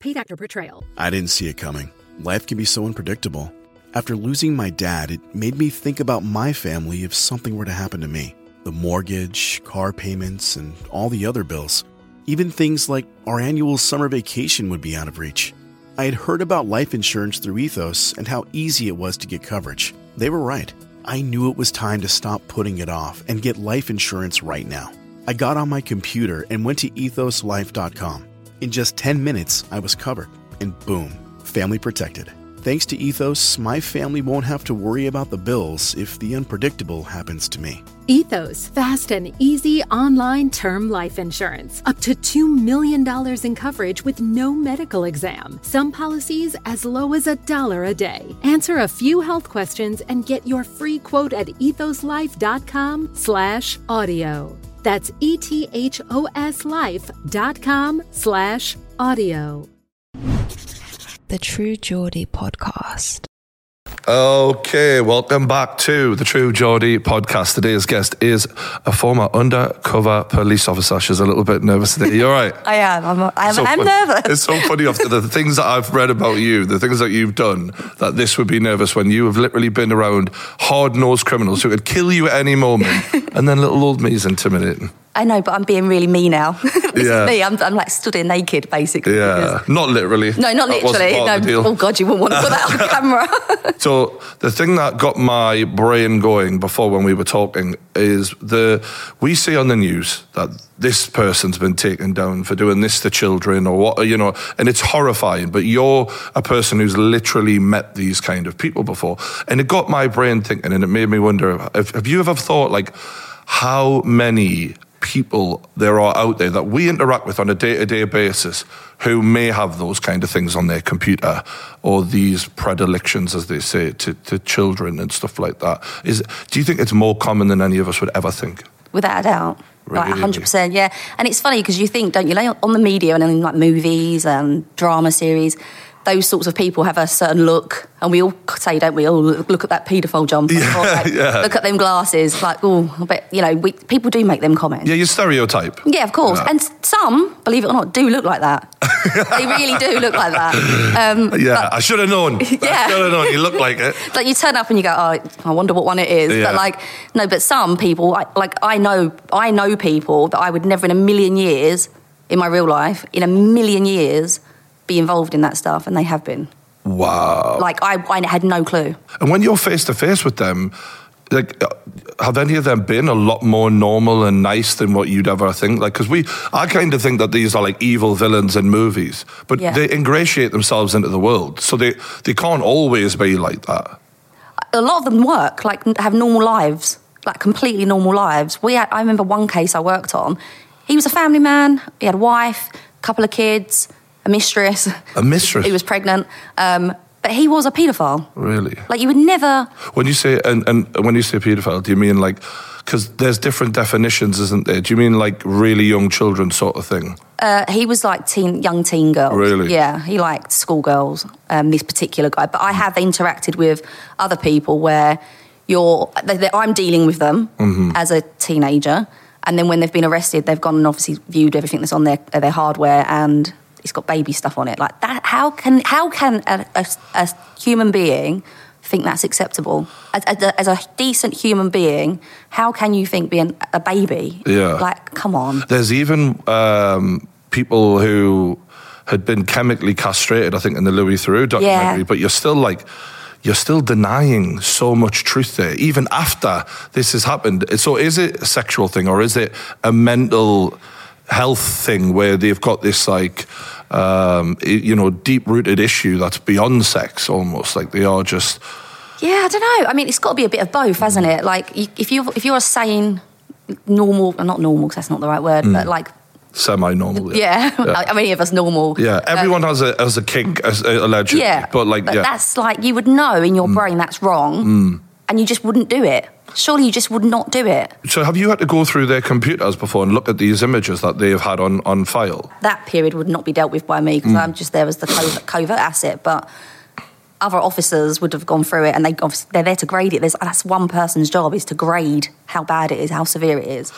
Paid actor portrayal. I didn't see it coming. Life can be so unpredictable. After losing my dad, it made me think about my family if something were to happen to me. The mortgage, car payments, and all the other bills. Even things like our annual summer vacation would be out of reach. I had heard about life insurance through Ethos and how easy it was to get coverage. They were right. I knew it was time to stop putting it off and get life insurance right now. I got on my computer and went to ethoslife.com. In just 10 minutes, I was covered, and boom, family protected. Thanks to Ethos, my family won't have to worry about the bills if the unpredictable happens to me. Ethos, fast and easy online term life insurance. Up to $2 million in coverage with no medical exam. Some policies as low as a dollar a day. Answer a few health questions and get your free quote at ethoslife.com slash audio. That's E E-T-H-O-S life.com slash audio. The True Geordie podcast. Okay, welcome back to the True Geordie podcast. Today's guest is a former undercover police officer. She's a little bit nervous today. You're right. I am. I'm, I'm, So I'm nervous. It's so funny after the things that I've read about you, the things that you've done, that this would be nervous when you have literally been around hard nosed criminals who could kill you at any moment. and then little old me is intimidating. I know, but I'm being really me now. this Yeah. is me. I'm, I'm like stood there naked, basically. Yeah, not literally. No, not literally. No. of the deal. Oh God, you wouldn't want to put that on camera. So the thing that got my brain going before when we were talking is the we see on the news that this person's been taken down for doing this to children or what you know, and it's horrifying. But you're a person who's literally met these kind of people before, and it got my brain thinking, and it made me wonder: if, have you ever thought like how many people there are out there that we interact with on a day-to-day basis who may have those kind of things on their computer or these predilections as they say to, to children and stuff like that is do you think it's more common than any of us would ever think Without a doubt. Like Really? 100%, yeah. And it's funny because you think, don't you, like on the media and in like movies and drama series, those sorts of people have a certain look, and we all say, don't we? Oh, look, at that paedophile jumper. Yeah, like, yeah. Look at them glasses. Like, oh, I bet, you know, we, people do make them comments. yeah you stereotype Yeah, of course. Yeah. And some, believe it or not, do look like that. they really do look like that. Um, yeah i should have known i Yeah. should have known you look like it like you turn up and you go, oh, I wonder what one it is. Yeah. But like, no, but some people, like I know, I know people that I would never in a million years, in my real life, in a million years, be involved in that stuff, and they have been. wow Like I, I had no clue. And when you're face to face with them, like, uh, have any of them been a lot more normal and nice than what you'd ever think? Like, because we, I kind of think that these are like evil villains in movies, but Yeah. they ingratiate themselves into the world, so they they can't always be like that. a lot of them work, like have normal lives, like completely normal lives. We had, I remember one case I worked on. He was a family man. He had a wife, a couple of kids, a mistress. A mistress? he was pregnant, um, but he was a paedophile. Really? Like you would never. When you say and, and when you say paedophile, do you mean like? Because there's different definitions, isn't there? Do you mean like really young children sort of thing? Uh, he was like teen, young teen girls. Really? Yeah, he liked schoolgirls. Um, this particular guy, but I have interacted with other people where you're. They, they, I'm dealing with them Mm-hmm. as a teenager, and then when they've been arrested, they've gone and obviously viewed everything that's on their their hardware, and it's got baby stuff on it. Like that. How can how can a, a, a human being think that's acceptable as, as, a, as a decent human being? How can you think being a baby? Yeah. Like, come on. There's even um, people who had been chemically castrated, I think, in the Louis Theroux documentary, Yeah. but you're still like, you're still denying so much truth there, even after this has happened. So is it a sexual thing or is it a mental health thing where they've got this like, um, you know, deep rooted issue that's beyond sex almost? Like they are just, Yeah, I don't know. I mean, it's got to be a bit of both, hasn't it? Like, if you if you're a sane, normal, not normal, because that's not the right word, but like, semi normal. yeah, are any of us normal? Mm. Yeah, everyone has a has a kink, as, uh, allegedly. Yeah, but like, yeah, Mm. that's like you would know in your brain that's wrong, and you just wouldn't do it. Surely you just would not do it. So have you had to go through their computers before and look at these images that they have had on, on file? That period would not be dealt with by me Mm. because I'm just there as the covert, covert asset, but. Other officers would have gone through it, and they obviously they're there to grade it. There's, that's one person's job is to grade how bad it is, how severe it is.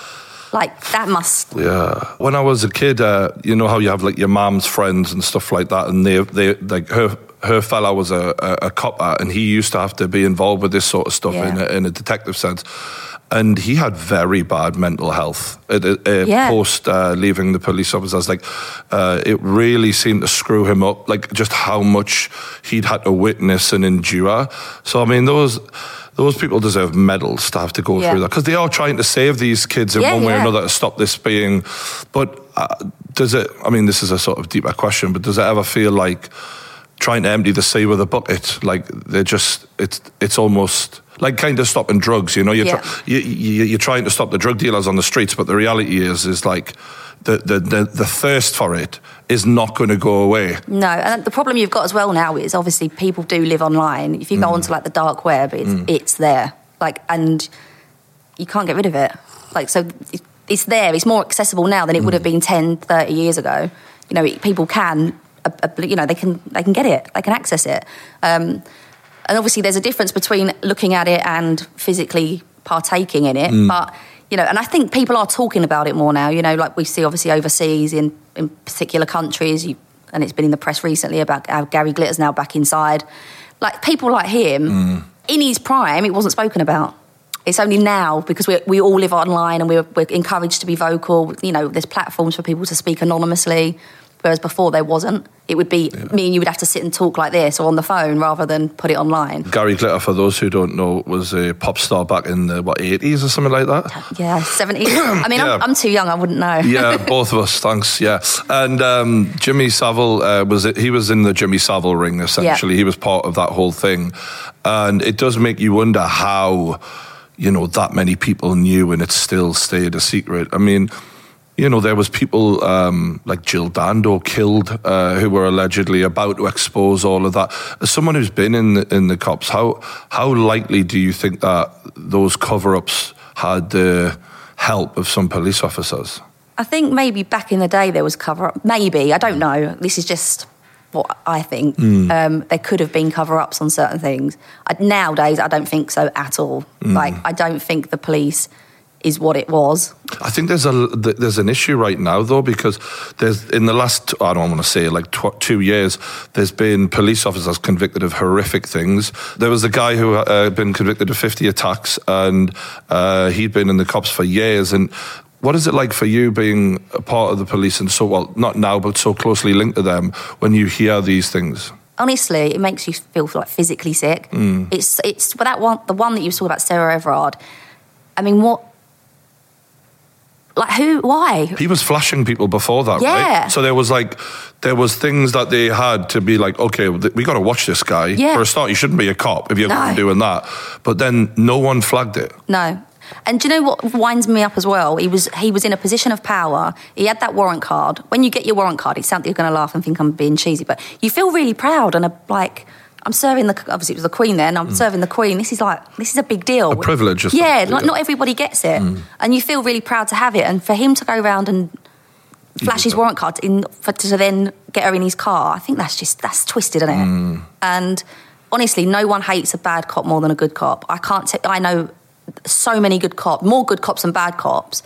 Like that must. Yeah. When I was a kid, uh, you know how you have like your mom's friends and stuff like that, and they, they like her. Her fella was a, a, a copper, and he used to have to be involved with this sort of stuff Yeah. in, a, in a detective sense. And he had very bad mental health uh, uh, Yeah. post uh, leaving the police officers. Like, uh, it really seemed to screw him up. Like, just how much he'd had to witness and endure. So, I mean, those those people deserve medals to have to go Yeah. through that because they are trying to save these kids in Yeah, one way or another to stop this being. But uh, does it? I mean, this is a sort of deeper question, but does it ever feel like trying to empty the sea with a bucket? Like they're just it's it's almost like kind of stopping drugs. You know, you're, Yeah. try, you, you, you're trying to stop the drug dealers on the streets, but the reality is is like the the the, the thirst for it is not going to go away. No, and the problem you've got as well now is obviously people do live online. If you Mm. go onto like the dark web, it's, it's there. Like, and you can't get rid of it. Like, so it's there. It's more accessible now than it Mm. would have been 10, 30 years ago. You know, it, people can, uh, uh, you know, they can they can get it. They can access it. Um, and obviously, there's a difference between looking at it and physically partaking in it. Mm. But you know, and I think people are talking about it more now. You know, like we see obviously overseas in in particular countries, you, and it's been in the press recently about how Gary Glitter's now back inside. Like people like him, Mm. in his prime, it wasn't spoken about. It's only now because we we all live online and we're, we're encouraged to be vocal. You know, there's platforms for people to speak anonymously, whereas before there wasn't. It would be me and you would have to sit and talk like this or on the phone rather than put it online. Gary Glitter, for those who don't know, was a pop star back in the what eighties or something like that. Yeah, seventies. I mean, Yeah. I'm, I'm too young, I wouldn't know. yeah, both of us. Thanks. Yeah, and um, Jimmy Savile uh, was he was in the Jimmy Savile ring essentially. He was part of that whole thing, and it does make you wonder how you know that many people knew and it still stayed a secret. I mean. You know, there was people um, like Jill Dando killed uh, who were allegedly about to expose all of that. As someone who's been in the, in the cops, how how likely do you think that those cover-ups had the help of some police officers? I think maybe back in the day there was cover up. Maybe I don't know. This is just what I think. Um, there could have been cover ups on certain things. I, nowadays, I don't think so at all. Like I don't think the police is what it was. I think there's a there's an issue right now though because there's in the last I don't want to say like tw- two years there's been police officers convicted of horrific things. There was a guy who uh, had been convicted of 50 attacks and uh, he'd been in the cops for years. And what is it like for you being a part of the police and so well not now but so closely linked to them when you hear these things? Honestly, it makes you feel like physically sick. It's it's but that one the one that you saw about Sarah Everard. I mean, what? Like who? Why? He was flashing people before that, Yeah. right? So there was like, there was things that they had to be like, okay, we got to watch this guy. Yeah. For a start, you shouldn't be a cop if you're No. doing that. But then no one flagged it. No. And do you know what winds me up as well? He was he was in a position of power. He had that warrant card. When you get your warrant card, it sounds like you're going to laugh and think I'm being cheesy, but you feel really proud and a, like I'm serving the obviously it was the Queen then. I'm serving the Queen. This is like this is a big deal. Mm. A privilege Yeah, yeah. not everybody gets it, and you feel really proud to have it. And for him to go around and flash his warrant card in for, to then get her in his car, I think that's just that's twisted, isn't it? Mm. And honestly, no one hates a bad cop more than a good cop. I can't. T- I know so many good cops, more good cops than bad cops,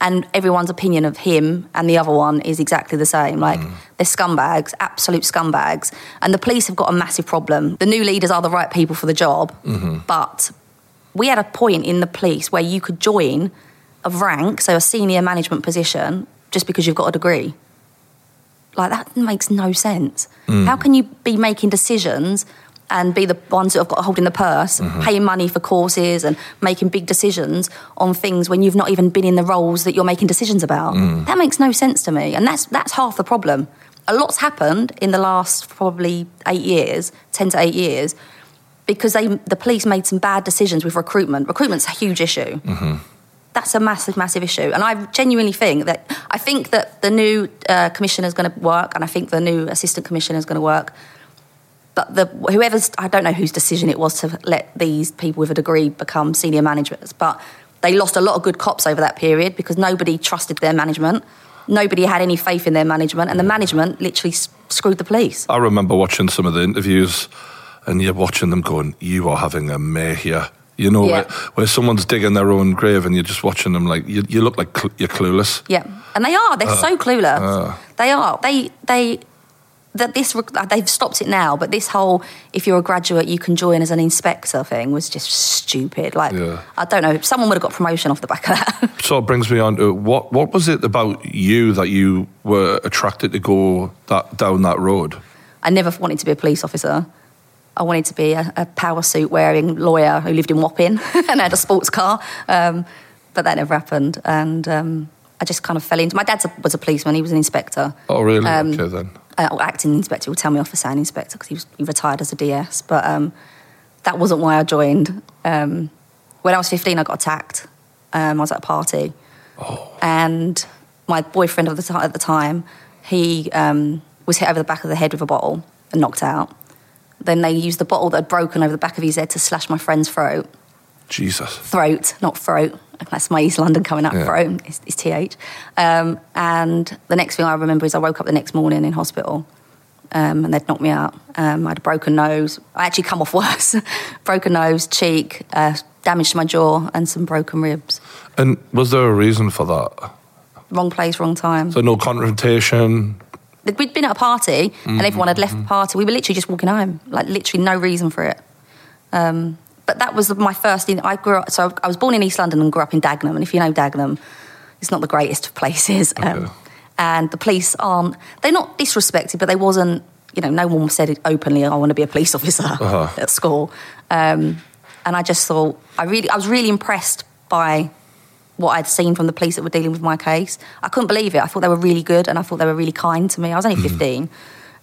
and everyone's opinion of him and the other one is exactly the same. Like mm. they're scumbags, absolute scumbags, and the police have got a massive problem. The new leaders are the right people for the job, mm-hmm. but we had a point in the police where you could join a rank, so a senior management position, just because you've got a degree. Like that makes no sense. Mm. How can you be making decisions and be the ones that have got holding the purse, mm-hmm. paying money for courses and making big decisions on things when you've not even been in the roles that you're making decisions about? Mm. That makes no sense to me, and that's that's half the problem. A lot's happened in the last probably eight years, ten to eight years, because they the police made some bad decisions with recruitment. Recruitment's a huge issue mm-hmm. that's a massive, massive issue. And I genuinely think that I think that the new uh, commissioner is going to work, and I think the new assistant commissioner is going to work. But the whoever's I don't know whose decision it was to let these people with a degree become senior managers, but they lost a lot of good cops over that period because nobody trusted their management. Nobody had any faith in their management, and the management literally s- screwed the police. I remember watching some of the interviews and you're watching them going, you are having a mare here. You know, Yeah. where, where someone's digging their own grave and you're just watching them like you, you look like cl- you're clueless. Yeah, and they are. Uh, They're so clueless. they are. They they that this they've stopped it now. But this whole if you're a graduate you can join as an inspector thing was just stupid. Like Yeah. I don't know. Someone would have got promotion off the back of that. So it brings me on to what what was it about you that you were attracted to go that down that road? I never wanted to be a police officer. I wanted to be a, a power suit wearing lawyer who lived in Wapping and had a sports car. Um, but that never happened. And um, I just kind of fell into. My dad was a policeman. He was an inspector. Oh, really? Um, okay, then. Uh, or acting inspector would tell me off for saying inspector because he, was- he retired as a DS. But um, that wasn't why I joined. Um, when I was 15, I got attacked. Um, I was at a party. And my boyfriend the ti- at the time, he um, was hit over the back of the head with a bottle and knocked out. Then they used the bottle that had broken over the back of his head to slash my friend's throat Jesus. throat, not throat. That's my East London coming up. Yeah. Throat is, is th. Um, and the next thing I remember is I woke up the next morning in hospital, um, and they'd knocked me out. Um, I had a broken nose. I actually come off worse. broken nose, cheek, uh, damage to my jaw, and some broken ribs. And was there a reason for that? Wrong place, wrong time. So no confrontation. We'd been at a party, and everyone had left the party. We were literally just walking home, like literally no reason for it. Um, but that was my first. I grew up. So I was born in East London and grew up in Dagenham. And if you know Dagenham, it's not the greatest of places. Um, and the police aren't. They're not disrespected, but they wasn't. You know, no one said it openly. I want to be a police officer Uh-huh. at school. Um, and I just thought I really, I was really impressed by what I'd seen from the police that were dealing with my case. I couldn't believe it. I thought they were really good and I thought they were really kind to me. I was only 15.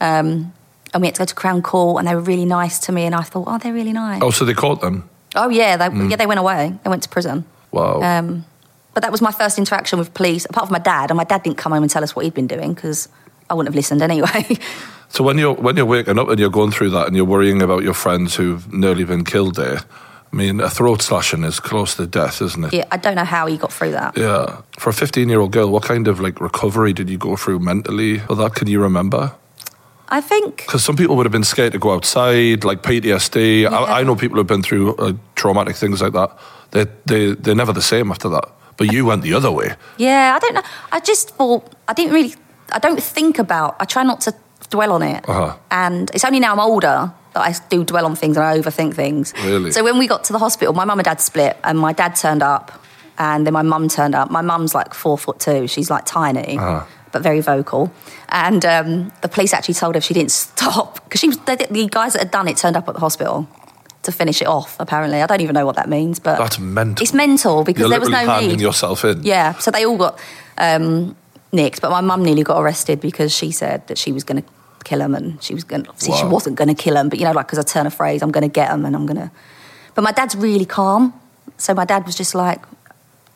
Um, and we had to go to Crown Court and they were really nice to me. And I thought, oh, they're really nice. Oh, so they caught them. Oh, yeah, they, yeah, they went away. They went to prison. Wow. Um, but that was my first interaction with police, apart from my dad. And my dad didn't come home and tell us what he'd been doing because I wouldn't have listened anyway. so when you're when you're waking up and you're going through that and you're worrying about your friends who've nearly been killed there, I mean, a throat slashing is close to death, isn't it? yeah, I don't know how he got through that. Yeah. For a 15 year old girl, what kind of like recovery did you go through mentally for that? Can you remember? I think Because some people would have been scared to go outside, like PTSD. I, I know people who've been through uh, traumatic things like that. They, they, they're never the same after that. But you went the other way. Yeah, I don't know. I just thought I didn't really. I don't think about. I try not to dwell on it. Uh-huh. And it's only now I'm older that I do dwell on things and I overthink things. Really? So when we got to the hospital, my mum and dad split, and my dad turned up, and then my mum turned up. My mum's like four foot two. She's like tiny. Uh-huh. But very vocal, and um, the police actually told her if she didn't stop because she the, the guys that had done it turned up at the hospital to finish it off. Apparently, I don't even know what that means, but That's mental. It's mental because You're there was no handing need. yourself in. Yeah, so they all got um, nicked, but my mum nearly got arrested because she said that she was going to kill him, and she was going. Obviously, she Wow. wasn't going to kill him, but you know, like as I turn a phrase, I'm going to get him, and I'm going to. But my dad's really calm, so my dad was just like.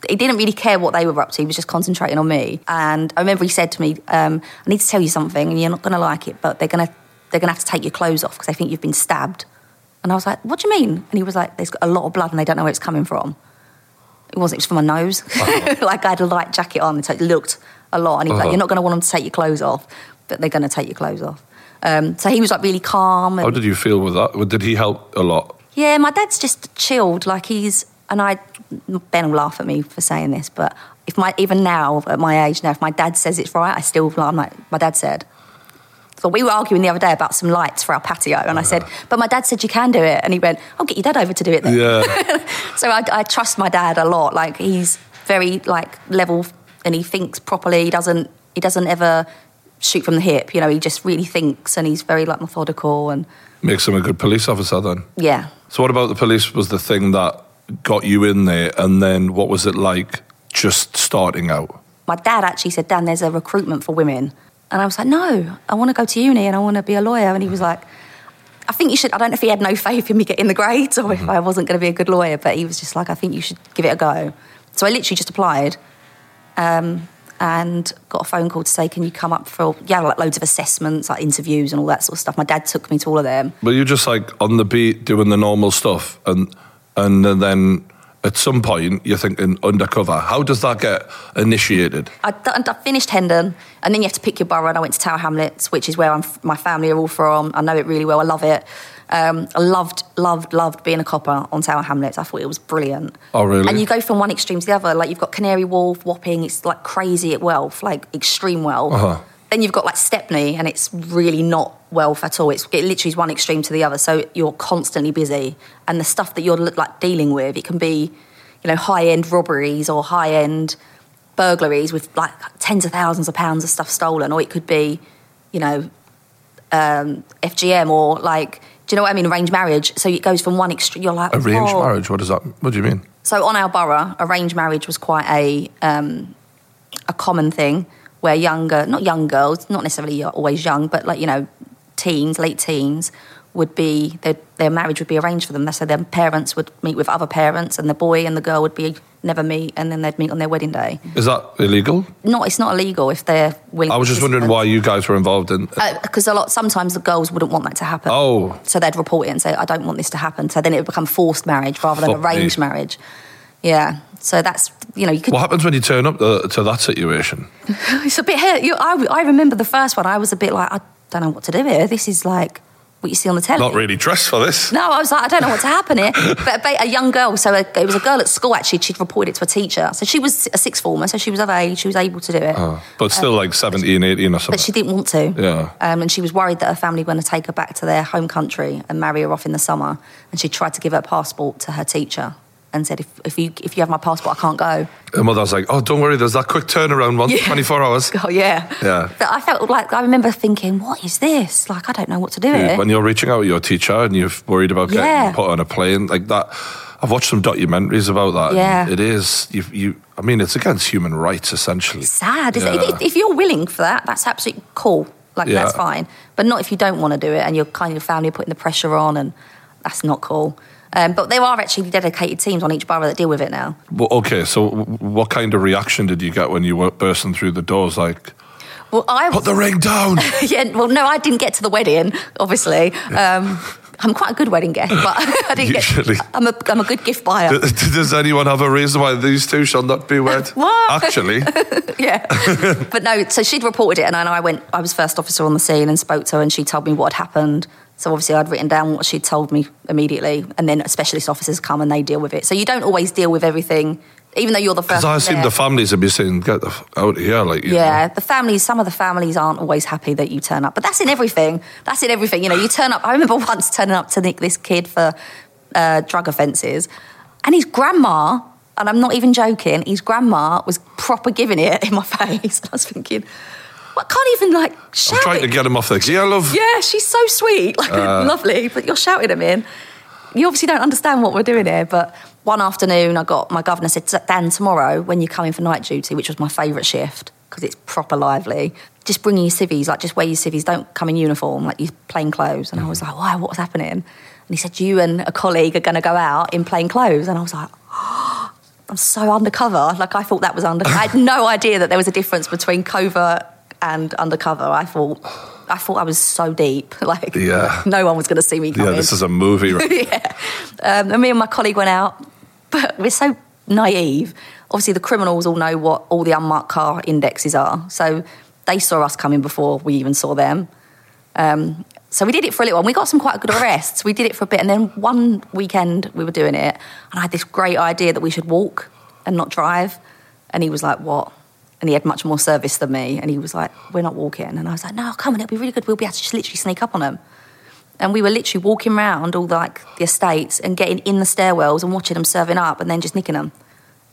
He didn't really care what they were up to. He was just concentrating on me. And I remember he said to me, um, "I need to tell you something, and you're not going to like it, but they're going to they're going to have to take your clothes off because they think you've been stabbed." And I was like, "What do you mean?" And he was like, "There's a lot of blood, and they don't know where it's coming from." It wasn't. It was from my nose. like I had a light jacket on, so it looked a lot. And he was Uh-huh. like, "You're not going to want them to take your clothes off, but they're going to take your clothes off." Um, so he was like really calm. And, How did you feel with that? Did he help a lot? yeah, my dad's just chilled. Like he's and I. Ben will laugh at me for saying this, but if my even now at my age now, if my dad says it's right, I still I'm like my dad said. So we were arguing the other day about some lights for our patio, and I said, uh-huh. "But my dad said you can do it," and he went, "I'll get your dad over to do it then." Yeah. So I, I trust my dad a lot. Like he's very like level, and he thinks properly. He doesn't. He doesn't ever shoot from the hip. You know, he just really thinks, and he's very like methodical. And Makes him a good police officer then. yeah, So what about the police was the thing that got you in there and then what was it like just starting out? my dad actually said, "Dan, there's a recruitment for women," and I was like, "No, I want to go to uni and I want to be a lawyer." And he was like. I think you should. I don't know if he had no faith in me getting the grades or if I wasn't going to be a good lawyer, but he was just like, I think you should give it a go. So I literally just applied um, and got a phone call to say, Can you come up for, yeah, like loads of assessments, like interviews and all that sort of stuff. My dad took me to all of them. Were you're just like on the beat doing the normal stuff and and then at some point you're thinking undercover. How does that get initiated? I, I finished Hendon, and then you have to pick your borough. And I went to Tower Hamlets, which is where I'm, my family are all from. I know it really well. I love it. Um, I loved, loved, loved being a copper on Tower Hamlets. I thought it was brilliant. Oh, really? And you go from one extreme to the other. Like you've got Canary Wharf, Wapping. It's like crazy at wealth, like extreme wealth. Uh-huh. Then you've got like Stepney, and it's really not wealth at all. It's it literally is one extreme to the other. So you're constantly busy, and the stuff that you're like dealing with, it can be, you know, high end robberies or high end burglaries with like tens of thousands of pounds of stuff stolen, or it could be, you know, um, FGM or like, do you know what I mean? Arranged marriage. So it goes from one extreme. You're like Arranged "Whoa." marriage. What does that? What do you mean? So on our borough, arranged marriage was quite a um, a common thing where younger, not young girls, not necessarily always young, but like you know, teens, late teens, would be their their marriage would be arranged for them. So their parents would meet with other parents, and the boy and the girl would be never meet, and then they'd meet on their wedding day. Is that illegal? Not, it's not illegal if they're willing. I was just wondering why you guys were involved in. Uh, because a lot sometimes the girls wouldn't want that to happen. Oh. so they'd report it and say, "I don't want this to happen." So then it would become forced marriage rather than Fuck me. arranged marriage. Yeah, so that's you know you could What happens when you turn up to, to that situation? it's a bit. You, I, I remember the first one. I was a bit like, I don't know what to do here. This is like what you see on the telly. Not really dressed for this. No, I was like, I don't know what's happen here. But, but a young girl, so a, it was a girl at school actually. She'd reported it to a teacher. So she was a sixth former, so she was of age. She was able to do it, But still like 17, 18 or something. but she didn't want to. Yeah. Um, and she was worried that her family were going to take her back to their home country and marry her off in the summer. And she tried to give her passport to her teacher and said, if, if you if you have my passport, I can't go. Her mother's like, oh, don't worry, there's that quick turnaround one, Yeah. 24 hours. Oh yeah. Yeah. But I felt like I remember thinking, what is this? Like I don't know what to do here. When you're reaching out to your teacher and you're worried about getting Yeah. put on a plane like that. I've watched some documentaries about that. Yeah. It is, you, you, I mean, it's against human rights, essentially. It's sad. Is it? Yeah. If, if you're willing for that, that's absolutely cool. Like Yeah. that's fine. But not if you don't want to do it and you're kind of your family are putting the pressure on, and that's not cool. Um, but there are actually dedicated teams on each borough that deal with it now. Well, okay, so what kind of reaction did you get when you were bursting through the doors? Like, Well, I put the ring down. yeah. Well, no, I didn't get to the wedding. Obviously, um, I'm quite a good wedding guest, but I didn't Usually. get. I'm a I'm a good gift buyer. Does anyone have a reason why these two shall not be wed? What? Actually, yeah. but no, so she'd reported it, and I went. I was first officer on the scene and spoke to her, and she told me what had happened. So obviously, I'd written down what she'd told me immediately, and then specialist officers come and they deal with it. So you don't always deal with everything, even though you're the first. because I assume there. the families would be saying, "Get the f- out of here!" Like, you Yeah, know. the families. Some of the families aren't always happy that you turn up, but that's in everything. That's in everything. You know, you turn up. I remember once turning up to nick this kid for uh, drug offences, and his grandma. And I'm not even joking. His grandma was proper giving it in my face. I was thinking, I can't even like shout. I'm trying to get him off the gear, love. Yeah, she's so sweet, like Uh. lovely, but you're shouting at me. And you obviously don't understand what we're doing here. But one afternoon, I got my governor said, Dan, tomorrow when you come in for night duty, which was my favourite shift because it's proper lively, just bring your civvies, like just wear your civvies, don't come in uniform, like your plain clothes. And I was like, why? What's happening? And he said, you and a colleague are going to go out in plain clothes. And I was like, I'm so undercover. Like I thought that was undercover. I had no idea that there was a difference between covert and undercover. I thought, I thought I was so deep. Like Yeah. no one was going to see me Yeah, this is a movie. right? yeah. Um, and me and my colleague went out, but we're so naive. Obviously, the criminals all know what all the unmarked car indexes are, so they saw us coming before we even saw them. Um, so we did it for a little while. We got some quite good arrests. We did it for a bit, and then one weekend we were doing it, and I had this great idea that we should walk and not drive. And he was like, "What?" And he had much more service than me, and he was like, "We're not walking." And I was like, "No, come on, it'll be really good. We'll be able to just literally sneak up on them." And we were literally walking around all the, like the estates and getting in the stairwells and watching them serving up, and then just nicking them.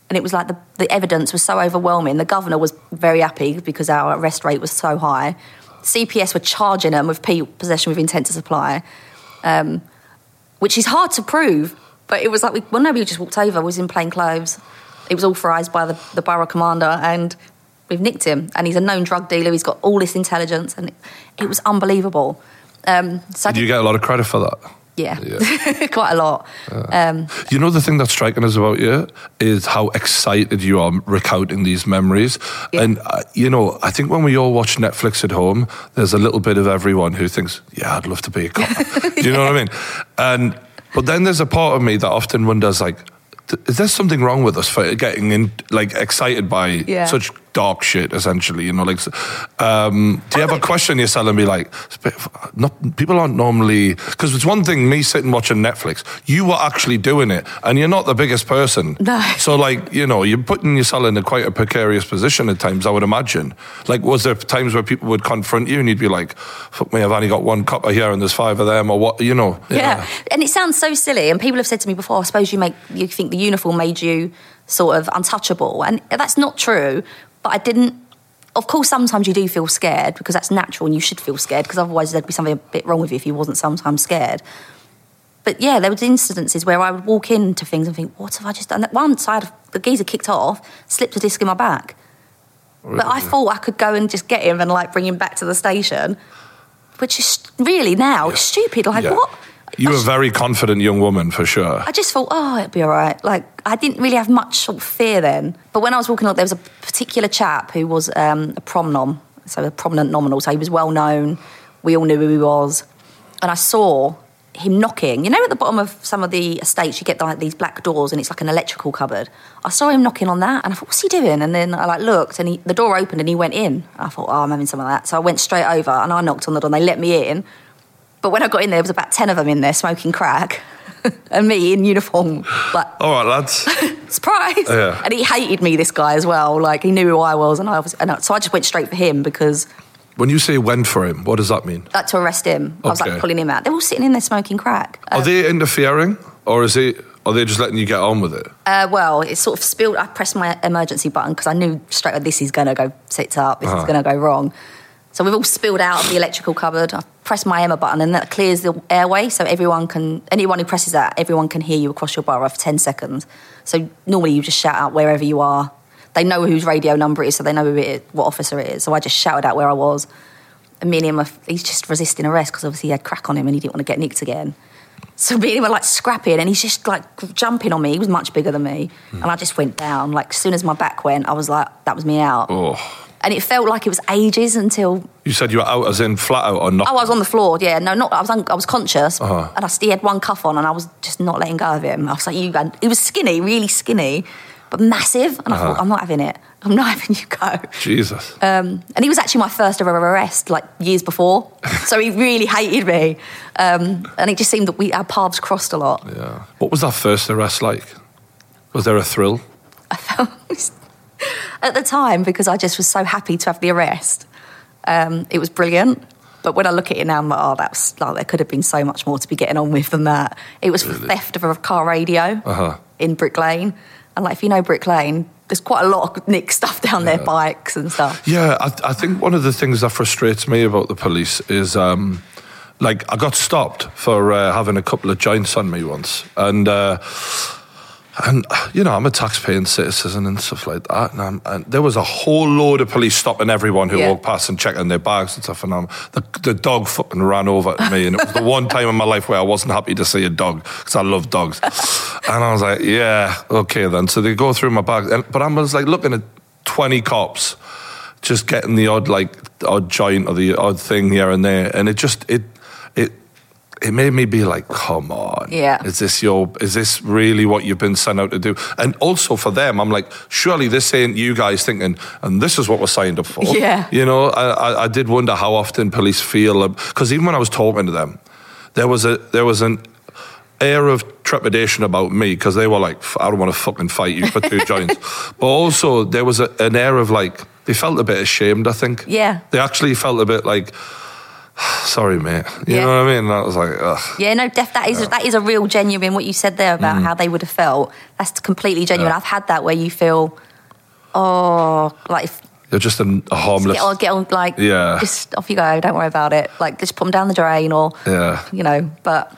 And it was like the, the evidence was so overwhelming. The governor was very happy because our arrest rate was so high. CPS were charging them with possession with intent to supply, um, which is hard to prove. But it was like, we, well, nobody just walked over, was in plain clothes. It was authorised by the, the borough commander, and we've nicked him. And he's a known drug dealer. He's got all this intelligence, and it, it was unbelievable. Um, so Do you get a lot of credit for that? yeah, quite a lot. Um, You know, the thing that's striking us about you is how excited you are recounting these memories. Yeah. And, uh, you know, I think when we all watch Netflix at home, there's a little bit of everyone who thinks, yeah, I'd love to be a cop. Do you know what I mean? And, but then there's a part of me that often wonders, like, is there something wrong with us for getting in, like excited by Yeah. such dark shit? Essentially, you know, like, um, do you ever question yourself and be like, "It's a bit- not, people aren't normally because it's one thing me sitting watching Netflix. You were actually doing it, and you're not the biggest person. No. So, like, you know, you're putting yourself in a quite a precarious position at times. I would imagine. Like, was there times where people would confront you and you'd be like, "Fuck me, I've only got one copper here and there's five of them," or what? You know? Yeah. and it sounds so silly. And people have said to me before, "I suppose you make you think the uniform made you sort of untouchable," and that's not true. But I didn't. Of course, sometimes you do feel scared because that's natural, and you should feel scared because otherwise there'd be something a bit wrong with you if you wasn't sometimes scared. But yeah, there was incidences where I would walk into things and think, "What have I just done?" That once I had the geezer kicked off, slipped a disc in my back. Oh, but I thought I could go and just get him and like bring him back to the station, which is really now it's stupid. Like Yeah. what? You were a very confident young woman for sure. I just thought, oh, it'll be all right. Like, I didn't really have much sort of fear then. But when I was walking up, there was a particular chap who was um, a prom nom, so a prominent nominal. So he was well known. We all knew who he was. And I saw him knocking. You know, at the bottom of some of the estates, you get like these black doors and it's like an electrical cupboard. I saw him knocking on that and I thought, what's he doing? And then I like looked and he, the door opened and he went in. I thought, oh, I'm having some of that. So I went straight over and I knocked on the door and they let me in. But when I got in there, there was about 10 of them in there smoking crack. and me in uniform, like, All right, lads. surprise. Yeah. And he hated me, this guy, as well. Like, he knew who I was. And I was, and I- so I just went straight for him because, when you say went for him, what does that mean? like, to arrest him. Okay. I was like pulling him out. They're all sitting in there smoking crack. Are they interfering, or is it? Are they just letting you get on with it? Uh, well, it sort of spilled. I pressed my emergency button because I knew straight away this is going to go sit up. This Uh-huh. is going to go wrong. So we've all spilled out of the electrical cupboard. I pressed my Emma button and that clears the airway so everyone can, anyone who presses that, everyone can hear you across your borough for 10 seconds. So normally you just shout out wherever you are. They know whose radio number it is, so they know who it is, what officer it is. So I just shouted out where I was. And me and him, he's just resisting arrest because obviously he had crack on him and he didn't want to get nicked again. So me and him were like scrapping, and he's just like jumping on me. He was much bigger than me, hmm. and I just went down. Like as soon as my back went, I was like, that was me out. Oh, And it felt like it was ages until you said you were out as in flat out or not? oh, I was on the floor. Yeah, no, not I was. Un- I was conscious, Uh-huh. and I still had one cuff on, and I was just not letting go of him. I was like, you. go. He was skinny, really skinny, but massive, and I Uh-huh. thought, I'm not having it. I'm not having you go. Jesus. Um, and he was actually my first ever arrest, like years before. so he really hated me, um, and it just seemed that we our paths crossed a lot. yeah. What was that first arrest like? Was there a thrill? I felt at the time because I just was so happy to have the arrest. Um, it was brilliant. But when I look at it now, I'm like, oh, that's like there could have been so much more to be getting on with than that. It was for theft of a car radio Uh-huh. in Brick Lane, and like if you know Brick Lane, there's quite a lot of nick stuff down there, bikes and stuff. Yeah, I, I think one of the things that frustrates me about the police is, um, like, I got stopped for uh, having a couple of joints on me once, and uh, and you know I'm a tax-paying citizen and stuff like that, and, um, and there was a whole load of police stopping everyone who Yeah. walked past and checking their bags and stuff, and um, the, the dog fucking ran over at me, and it was the one time in my life where I wasn't happy to see a dog because I love dogs, and I was like, yeah, okay then. So they go through my bag, and, but I was like looking at twenty cops just getting the odd like odd joint or the odd thing here and there, and it just it it made me be like, come on, Yeah. is this your is this really what you've been sent out to do? And also for them, I'm like, surely this ain't you guys thinking, and this is what we're signed up for. Yeah. you know, I I, did wonder how often police feel because even when I was talking to them, there was a there was an air of trepidation about me because they were like, I don't want to fucking fight you for two joints. But also there was a, an air of like, they felt a bit ashamed, I think. Yeah. They actually felt a bit like, sorry, mate. You Yeah. know what I mean? And I was like, ugh. Yeah, no, def, that is that is a real genuine. What you said there about how they would have felt. That's completely genuine. Mm. Yeah. I've had that where you feel, oh, like if, You're just a, a harmless. get on, get on, like Yeah. just off you go. Don't worry about it. Like just put them down the drain, or Yeah. you know. But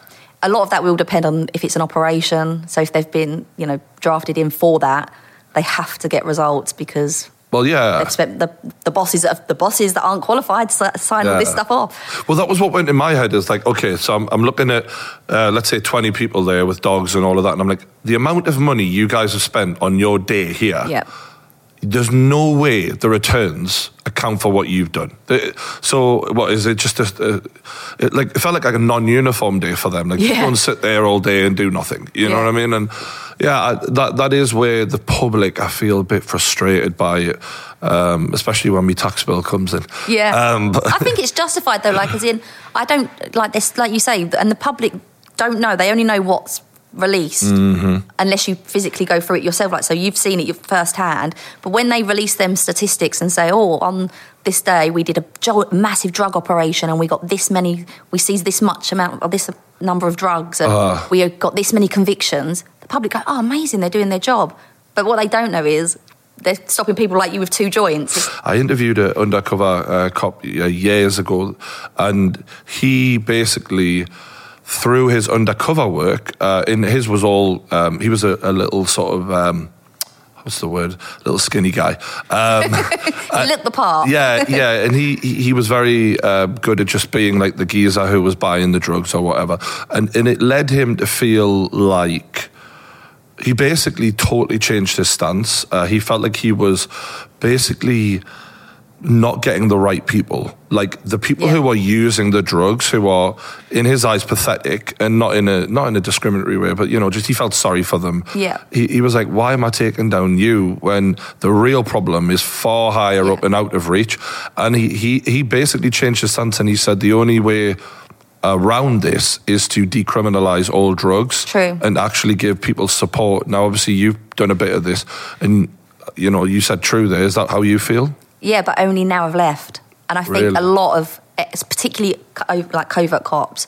a lot of that will depend on if it's an operation. So if they've been, you know, drafted in for that, they have to get results because Well, yeah. expect the the bosses that the bosses that aren't qualified to sign all this stuff off. Well, that was what went in my head. Is like, okay, so I'm, I'm looking at, uh, let's say, 20 people there with dogs and all of that, and I'm like, the amount of money you guys have spent on your day here, Yeah. There's no way the returns account for what you've done. So what is it? Just a, a it, like it felt like, like a non-uniform day for them. Like Yeah. go and sit there all day and do nothing. You know what I mean? And yeah, I, that that is where the public I feel a bit frustrated by it, um, especially when my tax bill comes in. Yeah, Um, but- I think it's justified though. Like, as in, I don't like this. Like you say, and the public don't know. They only know what's released Mm-hmm. unless you physically go through it yourself. Like, so you've seen it firsthand. But when they release them statistics and say, "Oh, on this day we did a massive drug operation and we got this many, we seized this much amount of this number of drugs and Ah. we got this many convictions," the public go, "Oh, amazing! They're doing their job." But what they don't know is. They're stopping people like you with two joints. I interviewed an undercover uh, cop uh, years ago, and he basically, through his undercover work, uh, in his was all um, he was a, a little sort of. Um, What's the word? Little skinny guy. Um, He looked the part. yeah, yeah, and he he he was very uh, good at just being like the geezer who was buying the drugs or whatever, and and it led him to feel like he basically totally changed his stance. Uh, he felt like he was basically not getting the right people, like the people Yeah. who are using the drugs, who are in his eyes pathetic, and not in a not in a discriminatory way, but you know, just he felt sorry for them. Yeah. he, he was like, "Why am I taking down you when the real problem is far higher Yeah. up and out of reach?" And he he he basically changed his stance, and he said the only way. Around this is to decriminalize all drugs True. and actually give people support. Now, obviously, you've done a bit of this, and you know, you said true there. Is that how you feel? Yeah, but only now I've left. And I think Really? a lot of, it's particularly like covert cops,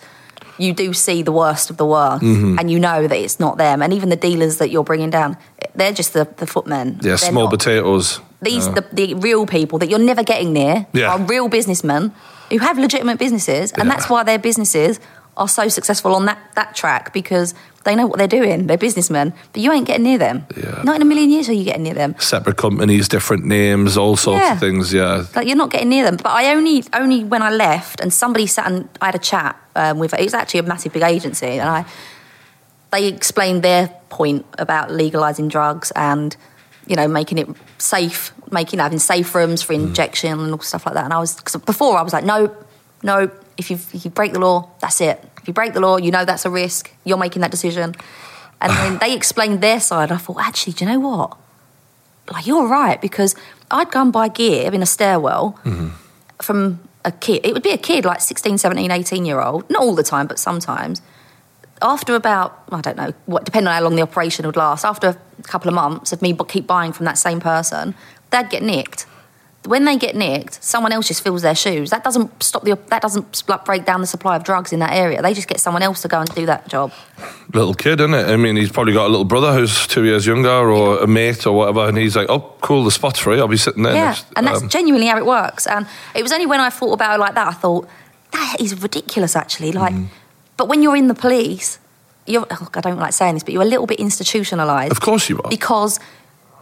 you do see the worst of the worst, Mm-hmm. and you know that it's not them. And even the dealers that you're bringing down, they're just the, the footmen. Yeah, They're small not- potatoes. These Yeah. the, the real people that you're never getting near Yeah. are real businessmen who have legitimate businesses, and Yeah. that's why their businesses are so successful on that, that track because they know what they're doing. They're businessmen, but you ain't getting near them. Yeah. Not in a million years are you getting near them. separate companies, different names, all sorts Yeah. of things. Yeah, Like you're not getting near them. But I only only when I left and somebody sat and I had a chat um, with it was actually a massive big agency and I they explained their point about legalizing drugs and you know making it safe, making having safe rooms for injection and all stuff like that. And I was cause before I was like no, no. If you if you break the law, that's it. If you break the law, you know that's a risk. You're making that decision. And then they explained their side. I thought, actually, do you know what? like you're right because I'd go and buy gear in a stairwell mm-hmm. from a kid. It would be a kid like 16, 17, 18 year old, not all the time, but sometimes. After about, I don't know, what, depending on how long the operation would last, after a couple of months of me keep buying from that same person, they'd get nicked. When they get nicked, someone else just fills their shoes. That doesn't stop the. That doesn't break down the supply of drugs in that area. They just get someone else to go and do that job. little kid, isn't it? I mean, he's probably got a little brother who's two years younger, or a mate, or whatever, and he's like, "Oh, cool, the spot's free. I'll be sitting there." Yeah, next." and that's Um, genuinely how it works. And it was only when I thought about it like that, I thought that is ridiculous. Actually, like, Mm. but when you're in the police, you're. Oh, I don't like saying this, but you're a little bit institutionalized. of course you are. because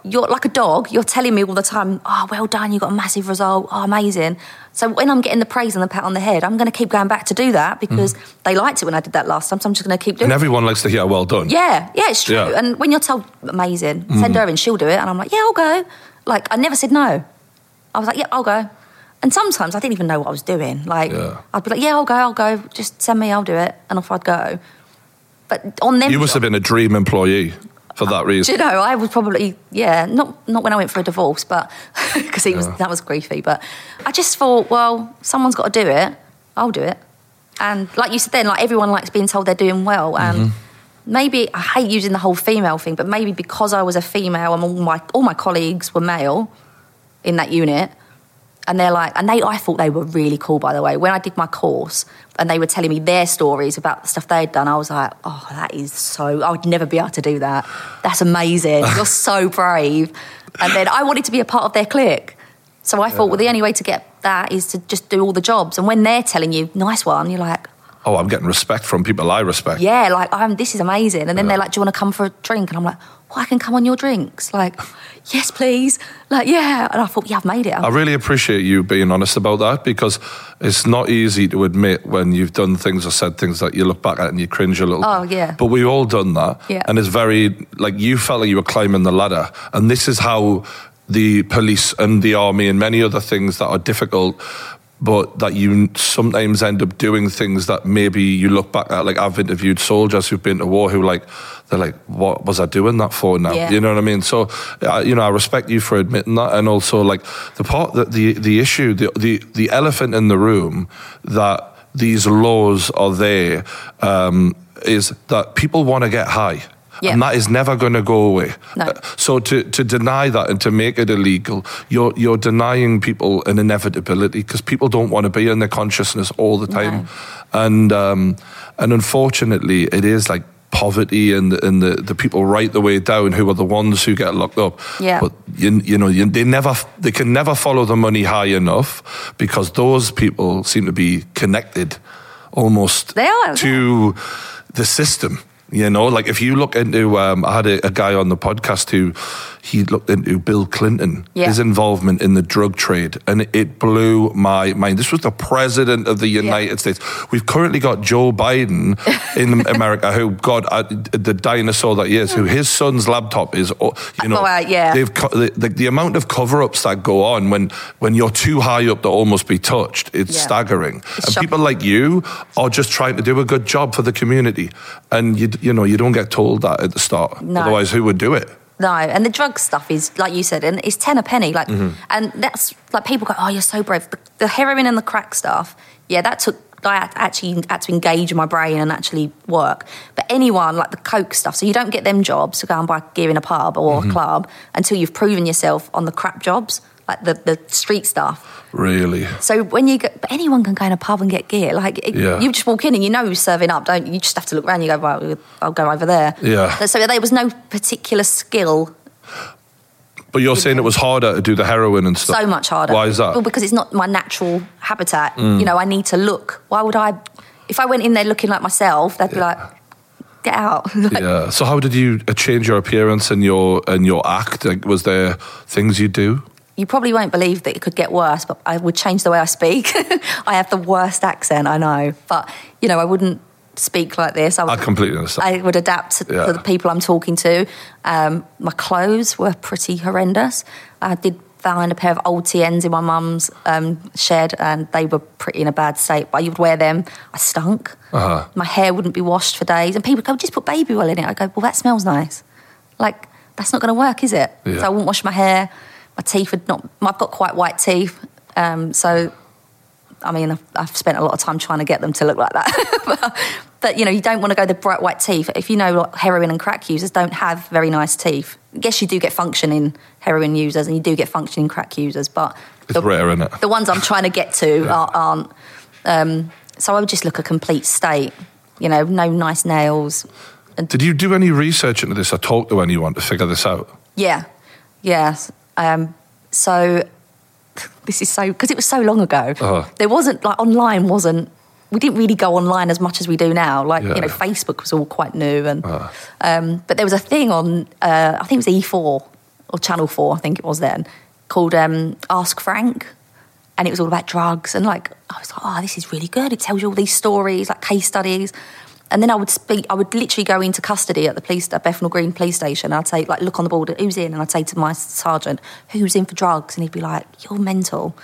you're like a dog. You're telling me all the time, "Oh, well done, you got a massive result. Oh, amazing." So when I'm getting the praise and the pat on the head, I'm going to keep going back to do that because they liked it when I did that last time. So I'm just going to keep doing. Mm. and it. everyone likes to hear "well done." Yeah, yeah, it's true. Yeah. Mm. And when you're told, amazing, send her in, she'll do it. And I'm like, yeah, I'll go. Like, I never said no. I was like, yeah, I'll go. And sometimes I didn't even know what I was doing. Like, Yeah. I'd be like, yeah, I'll go, I'll go. Just send me, I'll do it. And off I'd go. But on them, You must have been a dream employee for that do reason. you know, I was probably, yeah, not not when I went for a divorce, but because he was that was griefy. But I just thought, well, someone's got to do it. I'll do it. And like you said, then like everyone likes being told they're doing well, and Mm-hmm. maybe I hate using the whole female thing, but maybe because I was a female and all my all my colleagues were male in that unit. And they're like, and they, I thought they were really cool, by the way. When I did my course and they were telling me their stories about the stuff they'd done, I was like, oh, that is so, I would never be able to do that. That's amazing. You're so brave. And then I wanted to be a part of their clique. So I thought, well, the only way to get that is to just do all the jobs. And when they're telling you, nice one, you're like, Oh, I'm getting respect from people I respect. yeah, like I'm. This is amazing. And then they're like, "Do you want to come for a drink?" And I'm like, "Well, I can come on your drinks." Like, yes, please. Like, yeah. And I thought, yeah, I've made it. I really appreciate you being honest about that because it's not easy to admit when you've done things or said things that you look back at and you cringe a little. Oh, yeah. But we've all done that. Yeah. And it's very, like, you felt like you were climbing the ladder. And this is how the police and the army and many other things that are difficult but that you sometimes end up doing things that maybe you look back at like I've interviewed soldiers who've been to war who like they're like what was I doing that for now? Yeah. you know what I mean? So uh, you know I respect you for admitting that and also like the part that the the issue the the the elephant in the room that these laws are there um, is that people want to get high Yeah. and that is never going to go away No. Uh, so to, to deny that and to make it illegal, you're you're denying people an inevitability because people don't want to be in their consciousness all the time, and um, and unfortunately, it is like poverty and and the, the people right the way down who are the ones who get locked up. Yeah. But you, you know you, they never they can never follow the money high enough because those people seem to be connected almost They are, to the system. You know, like if you look into, um, I had a, a guy on the podcast who he looked into Bill Clinton, Yeah. his involvement in the drug trade, and it blew my mind. This was the president of the United States. We've currently got Joe Biden in America, who God, uh, the dinosaur that he is, who his son's laptop is, oh, you know, Oh, uh, yeah. they've co- the, the, the amount of cover-ups that go on when when you're too high up to almost be touched, it's Yeah. staggering. It's and shocking. people like you are just trying to do a good job for the community, and you you know you don't get told that at the start. No. Otherwise, who would do it? No, and the drug stuff is like you said, and it's ten a penny. Like, mm-hmm. and that's like people go, "Oh, you're so brave." The, the heroin and the crack stuff, yeah, that took. I had- actually had to engage my brain and actually work. But anyone like the coke stuff, so you don't get them jobs to go and buy gear in a pub or a mm-hmm. club until you've proven yourself on the crap jobs, like the the street stuff. Really? So when you go, but anyone can go in a pub and get gear. Like it, Yeah. you just walk in and you know who's serving up, don't you? You just have to look around. You go, well, I'll go over there. Yeah. So there was no particular skill But you're saying it was harder to do the heroin and stuff. so much harder. Why is that? Mm. Well, because it's not my natural habitat. You know, I need to look. Why would I? If I went in there looking like myself, they'd be like, "Get out!" Like, yeah. So how did you uh, change your appearance and your and your act? Like, was there things you do? You probably won't believe that it could get worse, but I would change the way I speak. I have the worst accent, I know, but you know, I wouldn't speak like this. I, would, I completely understand. I would adapt to, Yeah. to the people I'm talking to. Um, my clothes were pretty horrendous. I did find a pair of old TNs in my mum's um, shed, and they were pretty in a bad state. But you would wear them. I stunk. Uh-huh. My hair wouldn't be washed for days, and people go, "Just put baby oil in it." I go, "Well, that smells nice." Like that's not going to work, is it? Yeah. So I wouldn't wash my hair. My teeth would not. I've got quite white teeth, um, so I mean, I've, I've spent a lot of time trying to get them to look like that. but, but, you know, you don't want to go the bright white teeth. If you know like, heroin and crack users don't have very nice teeth. I guess you do get functioning heroin users and you do get functioning crack users, but It's rare, isn't it? the ones I'm trying to get to are, aren't. Um, so I would just look a complete state. You know, no nice nails. Did you do any research into this or talk to anyone to figure this out? Yeah, yes. Um, so this is so because it was so long ago. Uh-huh. There wasn't like online wasn't. We didn't really go online as much as we do now. Like Yeah. you know, Facebook was all quite new, and um, but there was a thing on. Uh, I think it was E4 or Channel Four. I think it was then called um, Ask Frank. And it was all about drugs, and like I was like, "Oh, this is really good." It tells you all these stories, like case studies. And then I would speak. I would literally go into custody at the police, at Bethnal Green Police Station. I'd say, like, look on the board, who's in? And I'd say to my sergeant, who's in for drugs? And he'd be like, you're mental.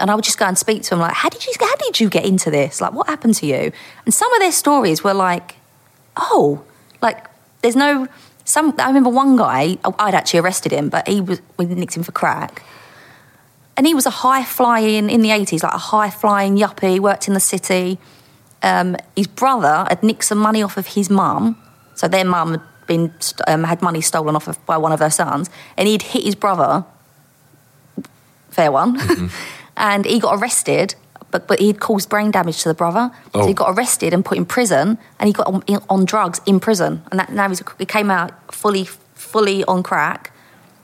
And I would just go and speak to him, like, how did you, how did you get into this? Like, what happened to you? And some of their stories were like, oh, like, there's no. Some. I remember one guy. I'd actually arrested him, but he was we nicked him for crack. And he was a high flying in the 80s, like a high flying yuppie, worked in the city. Um, his brother had nicked some money off of his mum. So their mum had been um, had money stolen off of by one of their sons, and he'd hit his brother. Fair one, and he got arrested. But but he'd caused brain damage to the brother, Oh. so he got arrested and put in prison, and he got on, on drugs in prison, and that, now he's, he came out fully fully on crack,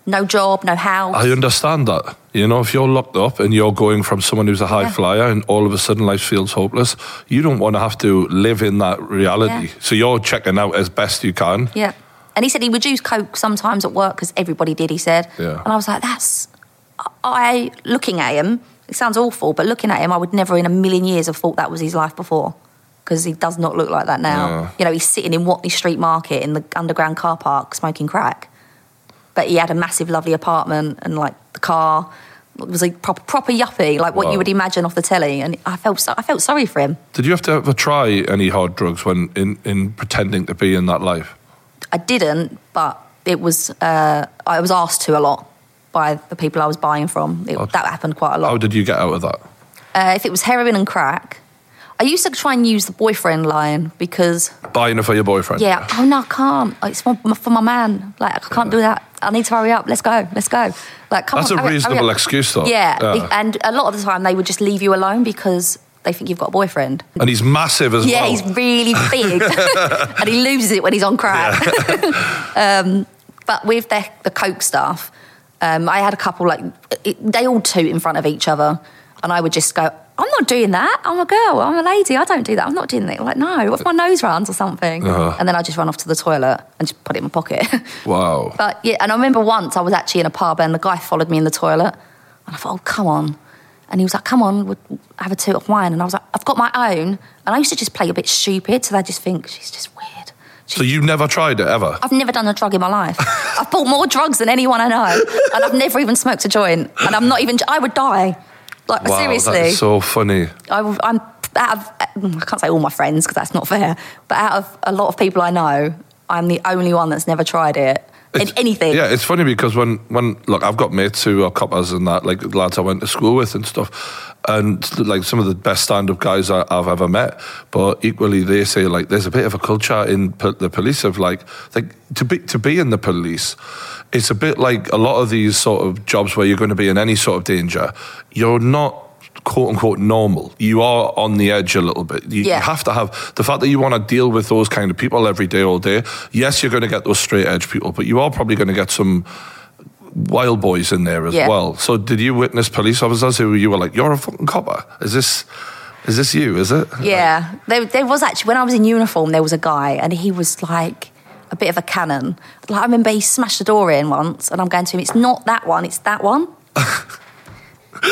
no job, no house. I understand that. You know, if you're locked up and you're going from someone who's a high Yeah. flyer and all of a sudden life feels hopeless, you don't want to have to live in that reality. Yeah. So you're checking out as best you can. Yeah. And he said he would use coke sometimes at work because everybody did. He said, Yeah. and I was like, "That's." I looking at him. It sounds awful, but looking at him, I would never in a million years have thought that was his life before, because he does not look like that now. Yeah. You know, he's sitting in Watney Street Market in the underground car park smoking crack, but he had a massive, lovely apartment and like the car. It was a proper, proper yuppie, like what Wow. you would imagine off the telly. And I felt, so, I felt sorry for him. Did you have to ever try any hard drugs when in, in pretending to be in that life? I didn't, but it was uh, I was asked to a lot by the people I was buying from. It. That happened quite a lot. How did you get out of that? Uh, if it was heroin and crack, I used to try and use the boyfriend line because Buying it for your boyfriend? yeah, oh no, I can't. It's for, for my man. Like I can't do that. I need to hurry up. Let's go. Let's go. Like come That's on. a hurry- hurry reasonable up. excuse, though. Yeah, Yeah. and a lot of the time they would just leave you alone because they think you've got a boyfriend. And he's massive as Yeah, well. he's really big, and he loses it when he's on crack. um, but with the the coke stuff, um, I had a couple like it, they all toot in front of each other, and I would just go, "I'm not doing that. I'm a girl. I'm a lady. I don't do that. I'm not doing that." Like, no, what if my nose runs or something? Uh-huh. And then I just run off to the toilet and just put it in my pocket. Wow. But yeah, and I remember once I was actually in a pub and the guy followed me in the toilet, and I thought, oh come on, and he was like, come on, we'll have a toot of wine, and I was like, I've got my own, and I used to just play a bit stupid, so they just think she's just weird. She's So you've never tried it ever? I've never done a drug in my life. I've bought more drugs than anyone I know, and I've never even smoked a joint, and I'm not even. I would die. Like Wow, seriously, so funny. I, am out of. Mm, I can't say all my friends because that's not fair, but out of a lot of people I know, I'm the only one that's never tried it. In It's- anything. Yeah, it's funny because when, when look, I've got mates who are coppers and that, like lads I went to school with and stuff, and like some of the best stand-up guys I, I've ever met. But equally, they say like there's a bit of a culture in po- the police of like like to be to be in the police. It's a bit like a lot of these sort of jobs where you're going to be in any sort of danger. You're not quote unquote normal. You are on the edge a little bit. You, Yeah. you have to have the fact that you want to deal with those kind of people every day, all day. Yes, you're going to get those straight edge people, but you are probably going to get some wild boys in there as Yeah. well. So, did you witness police officers who you were like, "You're a fucking copper"? Is this is this you? Is it? Yeah, there, there was actually when I was in uniform, there was a guy, and he was like a bit of a cannon. Like I remember he smashed the door in once, and I'm going to him. It's not that one. It's that one.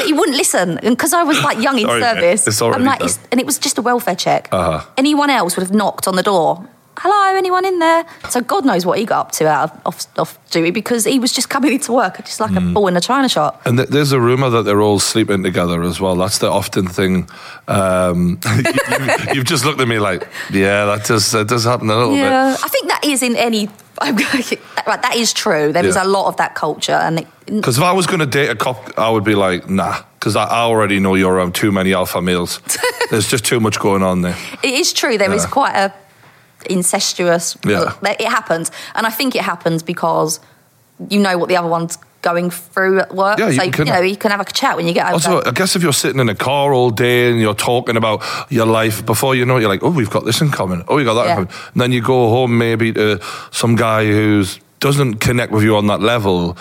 He wouldn't listen, and because I was like young in Sorry, service, It's already I'm like, done. it's, and it was just a welfare check. Uh-huh. Anyone else would have knocked on the door. Hello, anyone in there? So God knows what he got up to out of off, off duty because he was just coming into work just like Hmm. a bull in a china shop. And th- there's a rumor that they're all sleeping together as well. That's the often thing. Um, you, have just looked at me like, yeah, that does that does happen a little Yeah, bit. I think that is in any. I'm going- right, that is true. There is Yeah. a lot of that culture, and Because if I was going to date a cop, I would be like, nah, because I, I already know you're around too many alpha males. There's just too much going on there. it is true. There is Yeah. quite a incestuous. Yeah. Uh, it happens, and I think it happens because you know what the other one's going through at work. Yeah, you so can- you know you can have a chat when you get home. Also, I guess if you're sitting in a car all day and you're talking about your life, before you know it, you're like, oh, we've got this in common. Oh, we got that Yeah. in common. And then you go home maybe to some guy who doesn't connect with you on that level,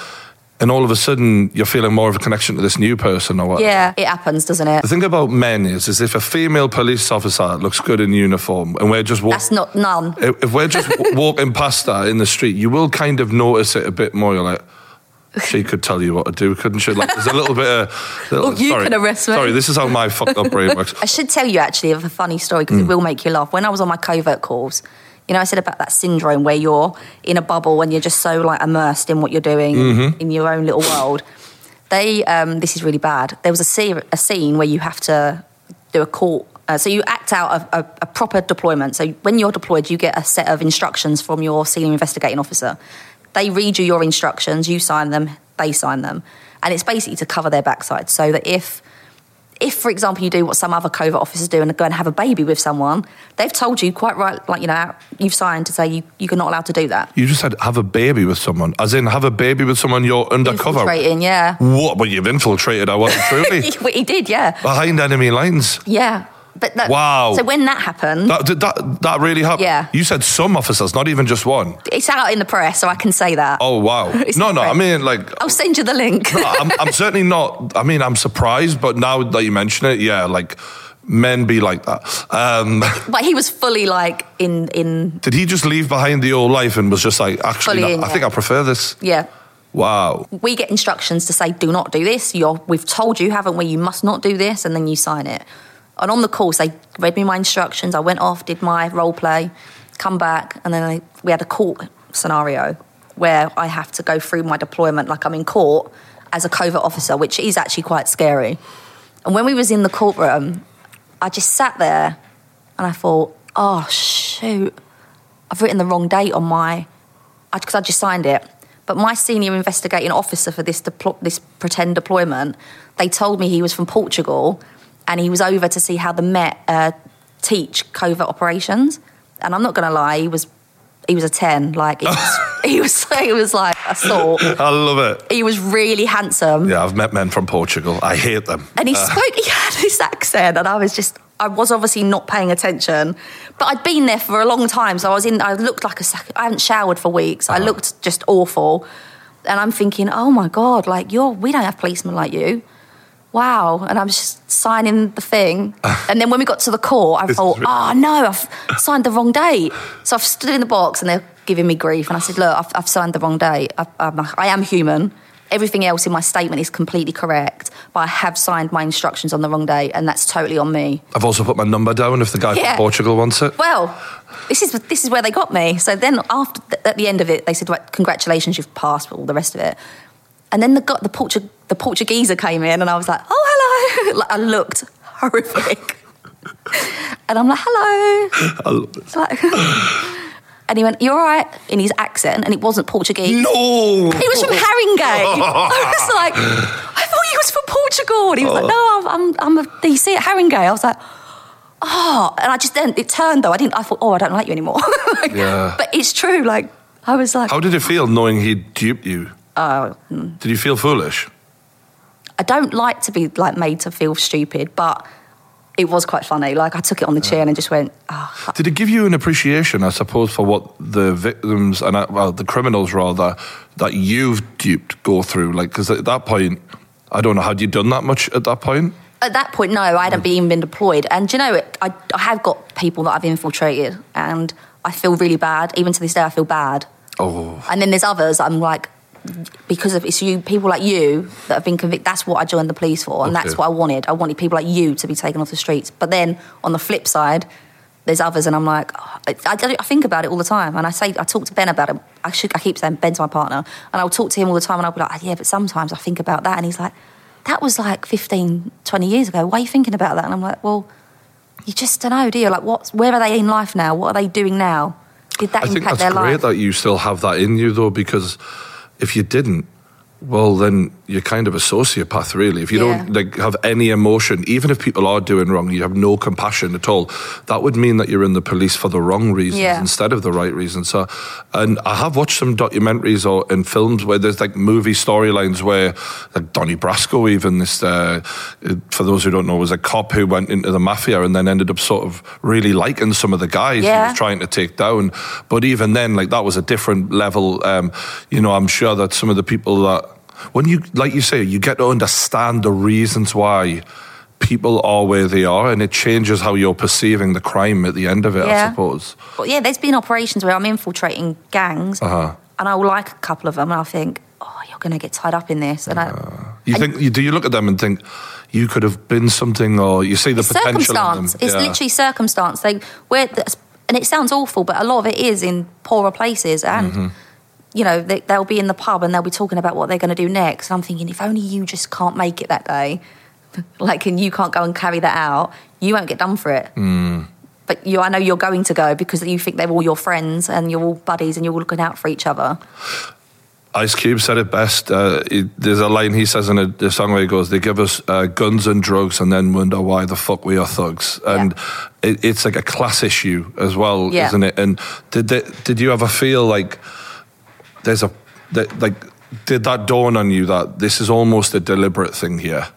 and all of a sudden you're feeling more of a connection to this new person or what. yeah, it happens, doesn't it? The thing about men is, is if a female police officer looks good in uniform and we're just walking. That's not none. if we're just walking past that in the street, you will kind of notice it a bit more. You're like, she could tell you what to do, couldn't she? Like, there's a little bit of. Little, Well, you sorry, can arrest me. Sorry, this is how my fucked up brain works. I should tell you actually of a funny story Mm. because it will make you laugh. When I was on my covert calls, you know, I said about that syndrome where you're in a bubble and you're just so like immersed in what you're doing Mm-hmm. in your own little world. They, um, this is really bad. There was a, se- a scene where you have to do a court. Uh, so you act out a, a, a proper deployment. So when you're deployed, you get a set of instructions from your senior investigating officer. They read you your instructions, you sign them, they sign them, and it's basically to cover their backside. So that if if, for example, you do what some other covert officers do and go and have a baby with someone, they've told you quite right, like, you know, you've signed to say you, you're not allowed to do that. You just said have a baby with someone, as in have a baby with someone you're undercover. Infiltrating, yeah. What? Well, you've infiltrated. I wasn't truly he did, yeah. behind enemy lines. Yeah. But that, Wow. So when that happened, That did that that really happened. Yeah. You said some officers, not even just one. it's out in the press, so I can say that. Oh wow. No, no. I mean, like I'll send you the link. I'm, I'm certainly not. I mean, I'm surprised, but now that you mention it, yeah, like men be like that. Um, but he was fully like in in did he just leave behind the old life and was just like, actually, Fully no, in, I think yeah. I prefer this? yeah. Wow. We get instructions to say, do not do this. You're, we've told you, haven't we? You must not do this, and then you sign it. And on the course, they read me my instructions. I went off, did my role play, come back, and then I, we had a court scenario where I have to go through my deployment like I'm in court, as a covert officer, which is actually quite scary. And when we was in the courtroom, I just sat there and I thought, oh shoot, I've written the wrong date on my, because I, just signed it. But my senior investigating officer for this deplo- this pretend deployment, they told me he was from Portugal, and he was over to see how the Met uh, teach covert operations. And I'm not going to lie, he was he was a ten. Like he was, he was he was like a sort. I love it. He was really handsome. Yeah, I've met men from Portugal. I hate them. And he spoke, he had this accent, and I was just, I was obviously not paying attention. But I'd been there for a long time, so I was in, I looked like a sack, I hadn't showered for weeks. I looked just awful. And I'm thinking, oh my God, like, you're, we don't have policemen like you. Wow. And I was just signing the thing. and then when we got to the court, I This thought, is really- oh no, I've signed the wrong date. So I've stood in the box and they're giving me grief. And I said, look, I've, I've signed the wrong date. I, I'm, I am human. Everything else in my statement is completely correct, but I have signed my instructions on the wrong date, and that's totally on me. I've also put my number down if the guy Yeah. from Portugal wants it. Well, this is this is where they got me. So then, after at the end of it, they said, right, "Congratulations, you've passed," all the rest of it. And then the got the Portu- the Portugueser came in, and I was like, "Oh, hello!" like, I looked horrific, and I'm like, "Hello." Like, and he went, "You're all right," in his accent, and it wasn't Portuguese. No! He was from Haringey. I was like, I thought he was from Portugal. And he was like, no, I'm, I'm, I'm a DC at Haringey. I was like, oh. And I just then, it turned though. I didn't, I thought, oh, I don't like you anymore. Yeah. But it's true. Like, I was like, How did it feel knowing he duped you? oh, hmm. Did you feel foolish? I don't like to be like made to feel stupid, but it was quite funny. Like, I took it on the chin and just went, oh, Did it give you an appreciation, I suppose, for what the victims and uh, well, the criminals rather that you've duped go through? Like, because at that point, I don't know, had you done that much at that point? At that point, no, I hadn't even been deployed. And do you know, it, I, I have got people that I've infiltrated, and I feel really bad. Even to this day, I feel bad. Oh, And then there's others I'm like, because of it's you, people like you that have been convicted. That's what I joined the police for, and that's what I wanted. I wanted people like you to be taken off the streets. But then on the flip side, there's others, and I'm like, oh, I, I, I think about it all the time, and I say I talk to Ben about it. I should I keep saying Ben's my partner, and I'll talk to him all the time, and I'll be like, ah, yeah, but sometimes I think about that, and he's like, that was like 15, 20 years ago. Why are you thinking about that? And I'm like, well, you just don't know, do you? Like, what? Where are they in life now? What are they doing now? Did that I think impact that's their great life? that you still have that in you, though, because if you didn't, well, then you're kind of a sociopath, really. If you Yeah. don't like have any emotion, even if people are doing wrong, you have no compassion at all. That would mean that you're in the police for the wrong reasons Yeah. instead of the right reasons. So, and I have watched some documentaries or in films where there's like movie storylines where, like Donnie Brasco, even this, uh, for those who don't know, was a cop who went into the mafia and then ended up sort of really liking some of the guys he was trying to take down. But even then, like that was a different level. Um, you know, I'm sure that some of the people that, when you, like you say, you get to understand the reasons why people are where they are, and it changes how you're perceiving the crime at the end of it. I Yeah. suppose. But yeah, there's been operations where I'm infiltrating gangs, Uh-huh. and I will like a couple of them, and I think, oh, you're going to get tied up in this, and I, You think? You, do you look at them and think you could have been something, or you see the potential in them? circumstance. It's Yeah. literally circumstance. Like, where, and it sounds awful, but a lot of it is in poorer places, and Mm-hmm. You know they, they'll be in the pub and they'll be talking about what they're going to do next. And I'm thinking, if only you just can't make it that day, like, and you can't go and carry that out, you won't get done for it. Mm. But you, I know you're going to go because you think they're all your friends and you're all buddies and you're all looking out for each other. Ice Cube said it best. Uh, he, there's a line he says in a, the song where he goes, "They give us uh, guns and drugs, and then wonder why the fuck we are thugs." And it, it's like a class issue as well, Yeah. isn't it? And did they, did you ever feel like there's a that, like did that dawn on you that this is almost a deliberate thing here?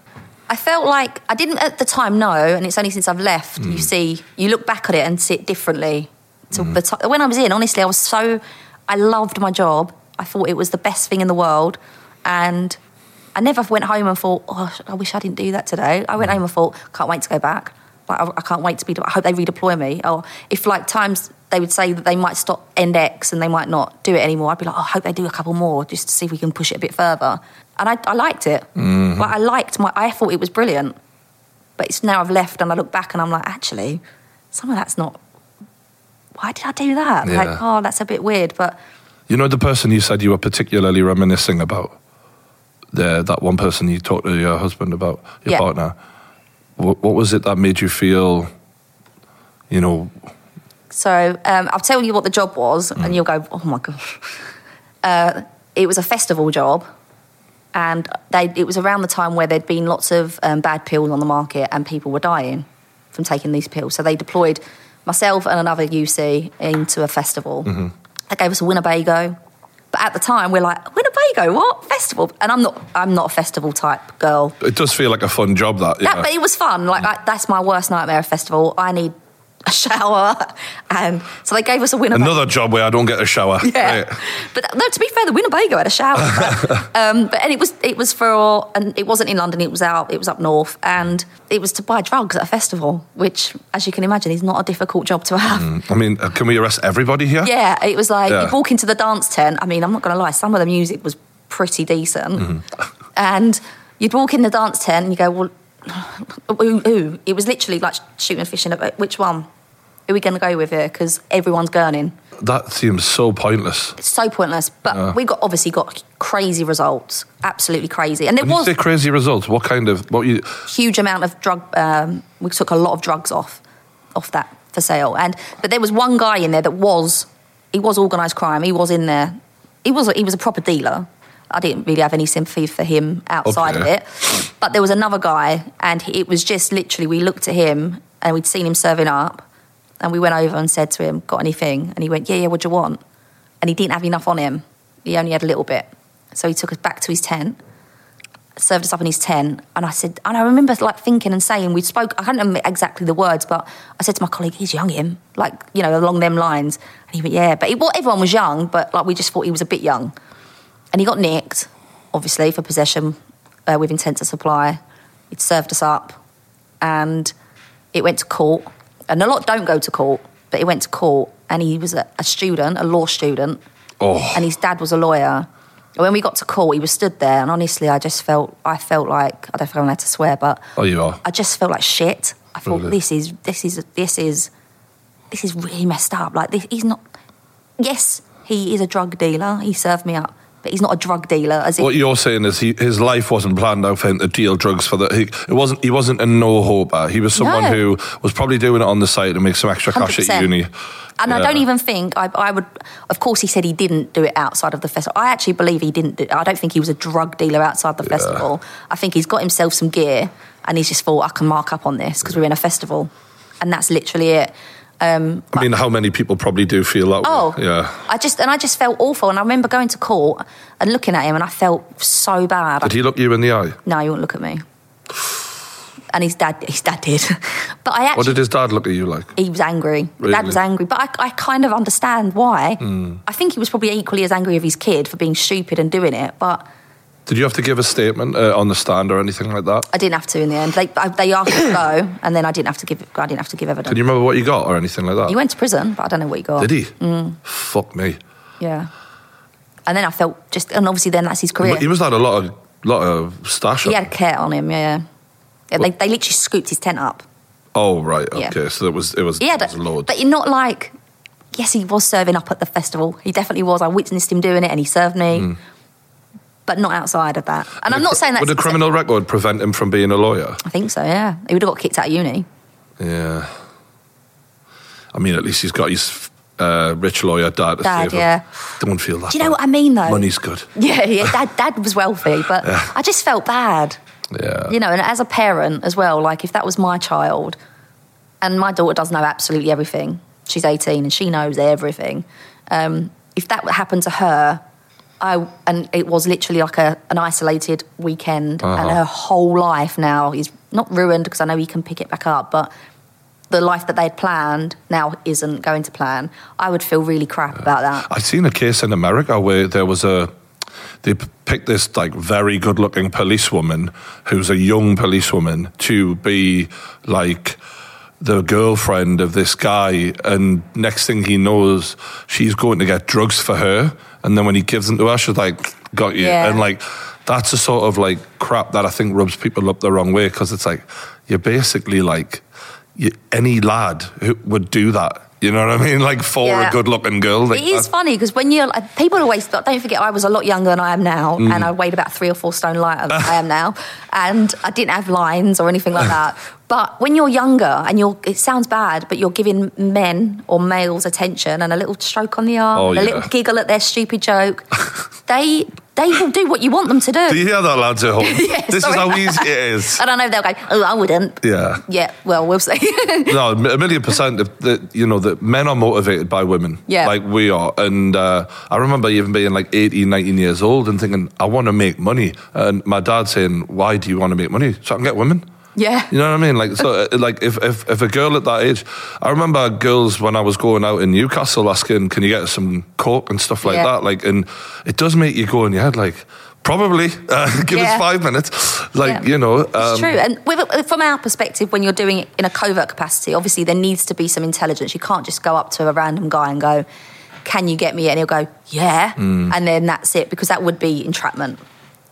I felt like I didn't at the time know, and it's only since I've left Mm. you see, you look back at it and see it differently. To Mm. the ti- when I was in, honestly, I was so I loved my job. I thought it was the best thing in the world, and I never went home and thought, "Oh, I wish I didn't do that today." I went Mm. home and thought, "Can't wait to go back. Like, I, I can't wait to be. I hope they redeploy me." Or if like times they would say that they might stop end X and they might not do it anymore, I'd be like, "Oh, I hope they do a couple more just to see if we can push it a bit further." And I, I liked it. Mm-hmm. Like I liked my. I thought it was brilliant. But it's now I've left and I look back and I'm like, actually, some of that's not. Why did I do that? Yeah. Like, oh, that's a bit weird. But You know the person you said you were particularly reminiscing about. there, that one person you talked to your husband about, your Yeah. partner. What, what was it that made you feel, you know, So um, I'll tell you what the job was, Mm. and you'll go, "Oh my god!" Uh, it was a festival job, and they, it was around the time where there'd been lots of um, bad pills on the market, and people were dying from taking these pills. So they deployed myself and another UC into a festival. Mm-hmm. They gave us a Winnebago, but at the time we're like, "Winnebago, what festival?" And I'm not, I'm not a festival type girl. it does feel like a fun job that, yeah. That, but it was fun. Like I, that's my worst nightmare of festival. I need a shower, and so they gave us a Winnebago. Another job where I don't get a shower. Yeah, Right. but no. To be fair, the Winnebago had a shower. But, um, but and it was it was for and it wasn't in London. It was out. It was up north, and it was to buy drugs at a festival, which, as you can imagine, is not a difficult job to have. I mean, uh, can we arrest everybody here? Yeah, it was like Yeah. you'd walk into the dance tent. I mean, I'm not going to lie, some of the music was pretty decent. Mm-hmm. And you'd walk in the dance tent and you go, well, ooh, ooh. It was literally like shooting a fish in a. Which one? Who are we going to go with here? Because everyone's gurning. That seems so pointless. It's so pointless. But we got obviously got crazy results, absolutely crazy. And you was say crazy results, what kind of, what you, huge amount of drug. Um, we took a lot of drugs off, off that for sale. And but there was one guy in there that was, he was organised crime. He was in there. He was he was a proper dealer. I didn't really have any sympathy for him outside of it. But there was another guy, and it was just literally we looked at him and we'd seen him serving up, and we went over and said to him, "Got anything?" And he went, "Yeah, yeah. What do you want?" And he didn't have enough on him. He only had a little bit, so he took us back to his tent served us up in his tent, and I said, and I remember like thinking and saying, we spoke. I can't remember exactly the words, but I said to my colleague, "He's young, him," like you know, along them lines. And he went, "Yeah," but he, well, everyone was young, but like we just thought he was a bit young, and he got nicked, obviously for possession uh, with intent to supply. It served us up, and it went to court, and a lot don't go to court, but it went to court, and he was a, a student, a law student, oh, and his dad was a lawyer. And when we got to court, he was stood there, and honestly, I just felt, I felt like, I don't know if I'm allowed to swear, but oh, you are. I just felt like shit. I thought Really? this is, this is, this is, this is really messed up. Like this, he's not. Yes, he is a drug dealer. He served me up, but he's not a drug dealer. As What you're saying is he, his life wasn't planned out for him to deal drugs for that. He, it wasn't. He wasn't a no hoper. He was someone No. who was probably doing it on the side to make some extra cash at 100%. uni. And I don't even think I, I would. Of course, he said he didn't do it outside of the festival. I actually believe he didn't. Do, I don't think he was a drug dealer outside the festival. I think he's got himself some gear, and he's just thought I can mark up on this because we're in a festival, and that's literally it. Um, I mean, how many people probably do feel that Oh, way? Yeah. I just and I just felt awful, and I remember going to court and looking at him, and I felt so bad. Did he look you in the eye? no, he wouldn't look at me. And his dad, his dad did, but I actually What did his dad look at you like? he was angry. My Dad was angry, but I, I kind of understand why. Hmm. I think he was probably equally as angry of his kid for being stupid and doing it, but Did you have to give a statement uh, on the stand or anything like that? I didn't have to in the end. They, I, they asked to go, and then I didn't have to give. I didn't have to give evidence. Can you remember what you got or anything like that? He went to prison, but I don't know what he got. Did he? Mm. Fuck me. Yeah. And then I felt just, and obviously then that's his career. He must have had a lot of lot of stash. He had cat on him, yeah. yeah they, they literally scooped his tent up. Oh right, Yeah. okay. So it was it was, yeah, it was loads. but you're not like, yes, he was serving up at the festival. He definitely was. I witnessed him doing it and he served me, Hmm. But not outside of that. And I'm not saying that. Would a criminal record prevent him from being a lawyer? I think so, yeah. He would have got kicked out of uni. Yeah. I mean, at least he's got his uh, rich lawyer dad to Dad, save him. yeah. Don't feel that. Do you know bad. what I mean, though? Money's good. Yeah, yeah. Dad, dad was wealthy, but I just felt bad. Yeah. You know, and as a parent as well, like if that was my child, and my daughter does know absolutely everything. She's 18 and she knows everything. Um, if that happened to her, I and it was literally like a, an isolated weekend, and Uh-huh. her whole life now is not ruined because I know he can pick it back up, but the life that they'd planned now isn't going to plan. I would feel really crap about that. I've seen a case in America where there was a they picked this like very good looking policewoman who's a young policewoman to be like the girlfriend of this guy and next thing he knows she's going to get drugs for her and then when he gives them to her she's like got you Yeah. and like that's the sort of like crap that I think rubs people up the wrong way because it's like you're basically like you, any lad who would do that You know what I mean? Like for Yeah. a good-looking girl. Like It is that- funny because when you're like, people always don't forget I was a lot younger than I am now, Mm. and I weighed about three or four stone lighter than I am now, and I didn't have lines or anything like that. But when you're younger and you're, it sounds bad, but you're giving men or males attention and a little stroke on the arm, Oh, and a yeah. little giggle at their stupid joke. they they will do what you want them to do. Do you hear that, lads at home? Yeah, this sorry. is how easy it is. I don't know if they'll go, oh, I wouldn't. Yeah. Yeah, well, we'll see. No, a million percent. That that, you know that men are motivated by women, Yeah. like we are. And uh, I remember even being like 18, 19 years old and thinking, I want to make money. And my dad saying, Why do you want to make money? So I can get women. Yeah. You know what I mean? Like, so, uh, like if, if if a girl at that age, I remember girls when I was going out in Newcastle asking, "Can you get some coke and stuff like Yeah. that?" Like, and it does make you go in your head, like, probably uh, give Yeah. us five minutes, like Yeah. you know. It's um, true. And with, from our perspective, when you're doing it in a covert capacity, obviously there needs to be some intelligence. You can't just go up to a random guy and go, Can you get me? And he'll go, Yeah. Mm. And then that's it, because that would be entrapment.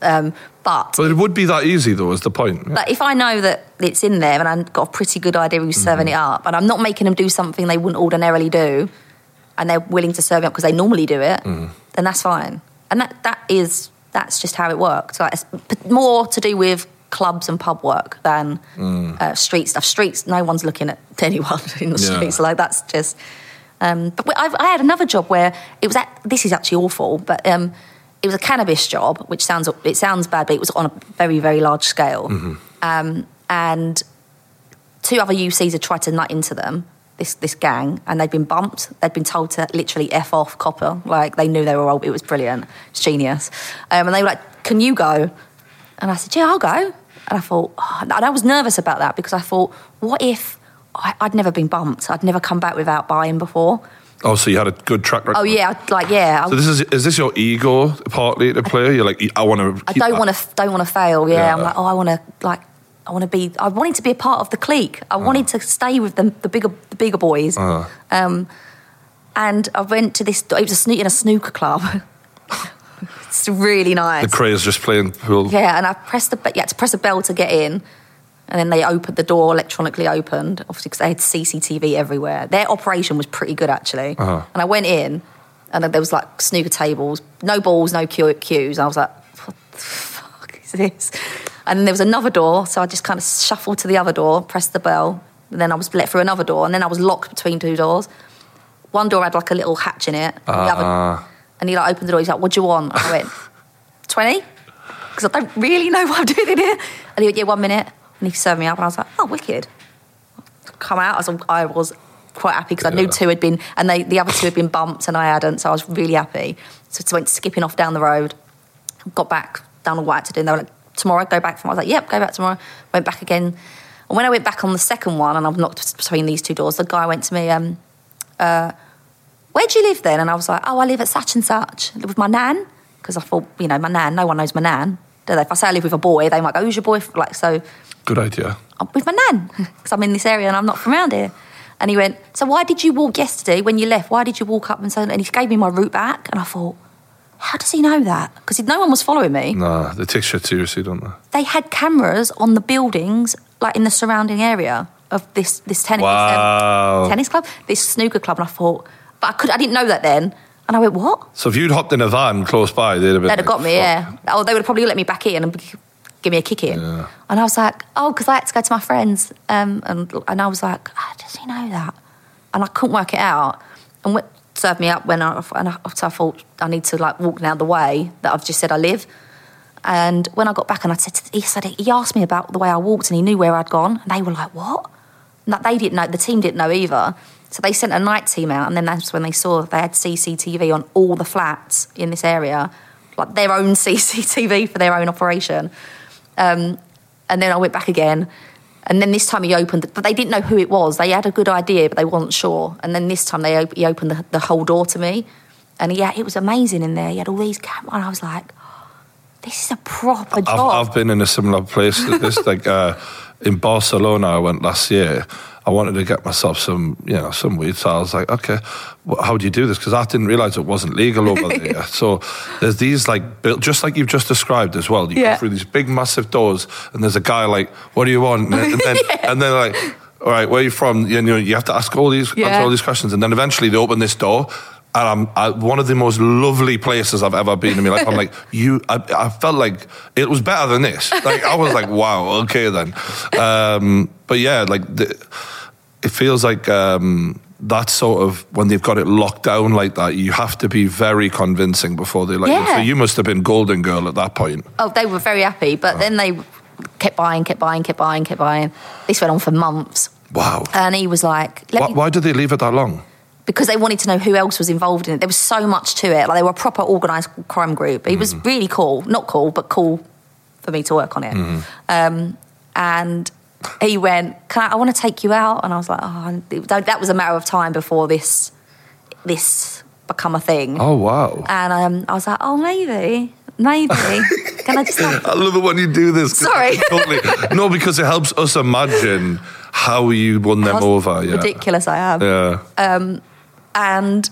Um, but, But it would be that easy, though, is the point. but if I know that it's in there and I've got a pretty good idea who's serving Mm-hmm. it up, and I'm not making them do something they wouldn't ordinarily do, and they're willing to serve it up because they normally do it, Mm-hmm. then that's fine. And that, that is that's just how it works. Like, it's more to do with clubs and pub work than Mm. uh, street stuff. Streets, no one's looking at anyone in the Yeah. streets. Like that's just. Um, but I've, I had another job where it was. At, this is actually awful, but um, it was a cannabis job, which sounds it sounds bad, but it was on a very very large scale. Um, and two other UCs had tried to nut into them, this this gang, and they'd been bumped. They'd been told to literally f off copper. Like they knew they were old. It was brilliant. It's genius. Um, and they were like, "Can you go?" And I said, "Yeah, I'll go." And I thought, oh, and I was nervous about that because I thought, what if I, I'd never been bumped? I'd never come back without buying before. Oh, so you had a good track record. Oh yeah, like yeah. So this is is this your ego partly to play? You're like, I want to. I don't want to don't want to fail. Yeah, Yeah. I'm like, oh, I want to like, I want to be. I wanted to be a part of the clique. I wanted to stay with the, the bigger the bigger boys. Uh. Um, and I went to this. It was a snoo- in a snooker club. it's really nice. The Krays just playing pool. Yeah, and I pressed the you had to press a bell to get in, and then they opened the door electronically opened, obviously because they had CCTV everywhere. Their operation was pretty good actually, Uh-huh. and I went in, and then there was like snooker tables, no balls, no cue- cues. I was like, what the fuck is this? And then there was another door, so I just kind of shuffled to the other door, pressed the bell, and then I was let through another door, and then I was locked between two doors. One door had like a little hatch in it, and the other, and he like opened the door. He's like, "What do you want?" I went, 20? Because I don't really know what I'm doing in here. And he went, yeah, one minute. And he served me up. And I was like, oh, wicked. Come out. I was, I was quite happy because I knew two had been, and they, the other two had been bumped and I hadn't. So I was really happy. So I went skipping off down the road, got back, done all what I had to do. And they were like, tomorrow, go back. Tomorrow. I was like, yep, go back tomorrow. Went back again. And when I went back on the second one and I'm knocked between these two doors, the guy went to me, um, uh, where do you live then? And I was like, oh, I live at such and such. I live with my nan. Because I thought, you know, my nan, no one knows my nan. Do they? If I say I live with a boy, they might go, who's your boy? Like, so Good idea. I'm with my nan because I'm in this area and I'm not from around here. And he went, so why did you walk yesterday when you left? Why did you walk up and so? And he gave me my route back, and I thought, how does he know that? Because no one was following me. Nah, they take shit seriously, don't they? They had cameras on the buildings, like in the surrounding area of this this tennis Wow. um, tennis club, this snooker club. And I thought, but I could, I didn't know that then. And I went, what? So if you'd hopped in a van close by, they'd have been. They'd have like, got me, "Fuck." yeah. Or they would have probably let me back in and give me a kick in. And I was like, oh, because I had to go to my friends. Um, and, and I was like, how does he know that? And I couldn't work it out. And what served me up when I, and I, so I thought I need to like walk now the way that I've just said I live. And when I got back and I said, he said, he asked me about the way I walked and he knew where I'd gone. And they were like, what? And that they didn't know, the team didn't know either. So they sent a night team out, and then that's when they saw they had CCTV on all the flats in this area, like their own CCTV for their own operation. Um, and then I went back again, and then this time he opened, but they didn't know who it was. They had a good idea, but they weren't sure. And then this time they op- he opened the, the whole door to me, and yeah, it was amazing in there. He had all these cameras, and I was like, this is a proper I've, job. I've been in a similar place to this. like uh, in Barcelona, I went last year. I wanted to get myself some, you know, some weed. So I was like, okay, wh- how do you do this? Because I didn't realize it wasn't legal over there. So there's these like built, just like you've just described as well. You Yeah. go through these big, massive doors, and there's a guy like, "What do you want?" And then, and then, and then like. all right, where are you from? You know, you have to ask all these, Yeah. answer all these questions, and then eventually they open this door. And I'm I, one of the most lovely places I've ever been in my life. I'm like, you, I, I felt like it was better than this. Like, I was like, wow, okay then. Um, but yeah, like, the, it feels like um, that sort of when they've got it locked down like that, you have to be very convincing before they let you. Yeah. So you must have been golden girl at that point. Oh, they were very happy, but then they kept buying, kept buying, kept buying, kept buying. This went on for months. Wow. And he was like, Why, me, why did they leave it that long? because they wanted to know who else was involved in it. There was so much to it. Like they were a proper organised crime group. It was really cool. Not cool, but cool for me to work on it. Um, and he went, Can I, I want to take you out. And I was like, oh, that that was a matter of time before this, this become a thing. Oh wow. And um, I was like, oh, maybe, maybe. Can I just I love it when you do this. Sorry. Totally. No, because it helps us imagine how you won them how over. Yeah. ridiculous I am? Yeah. And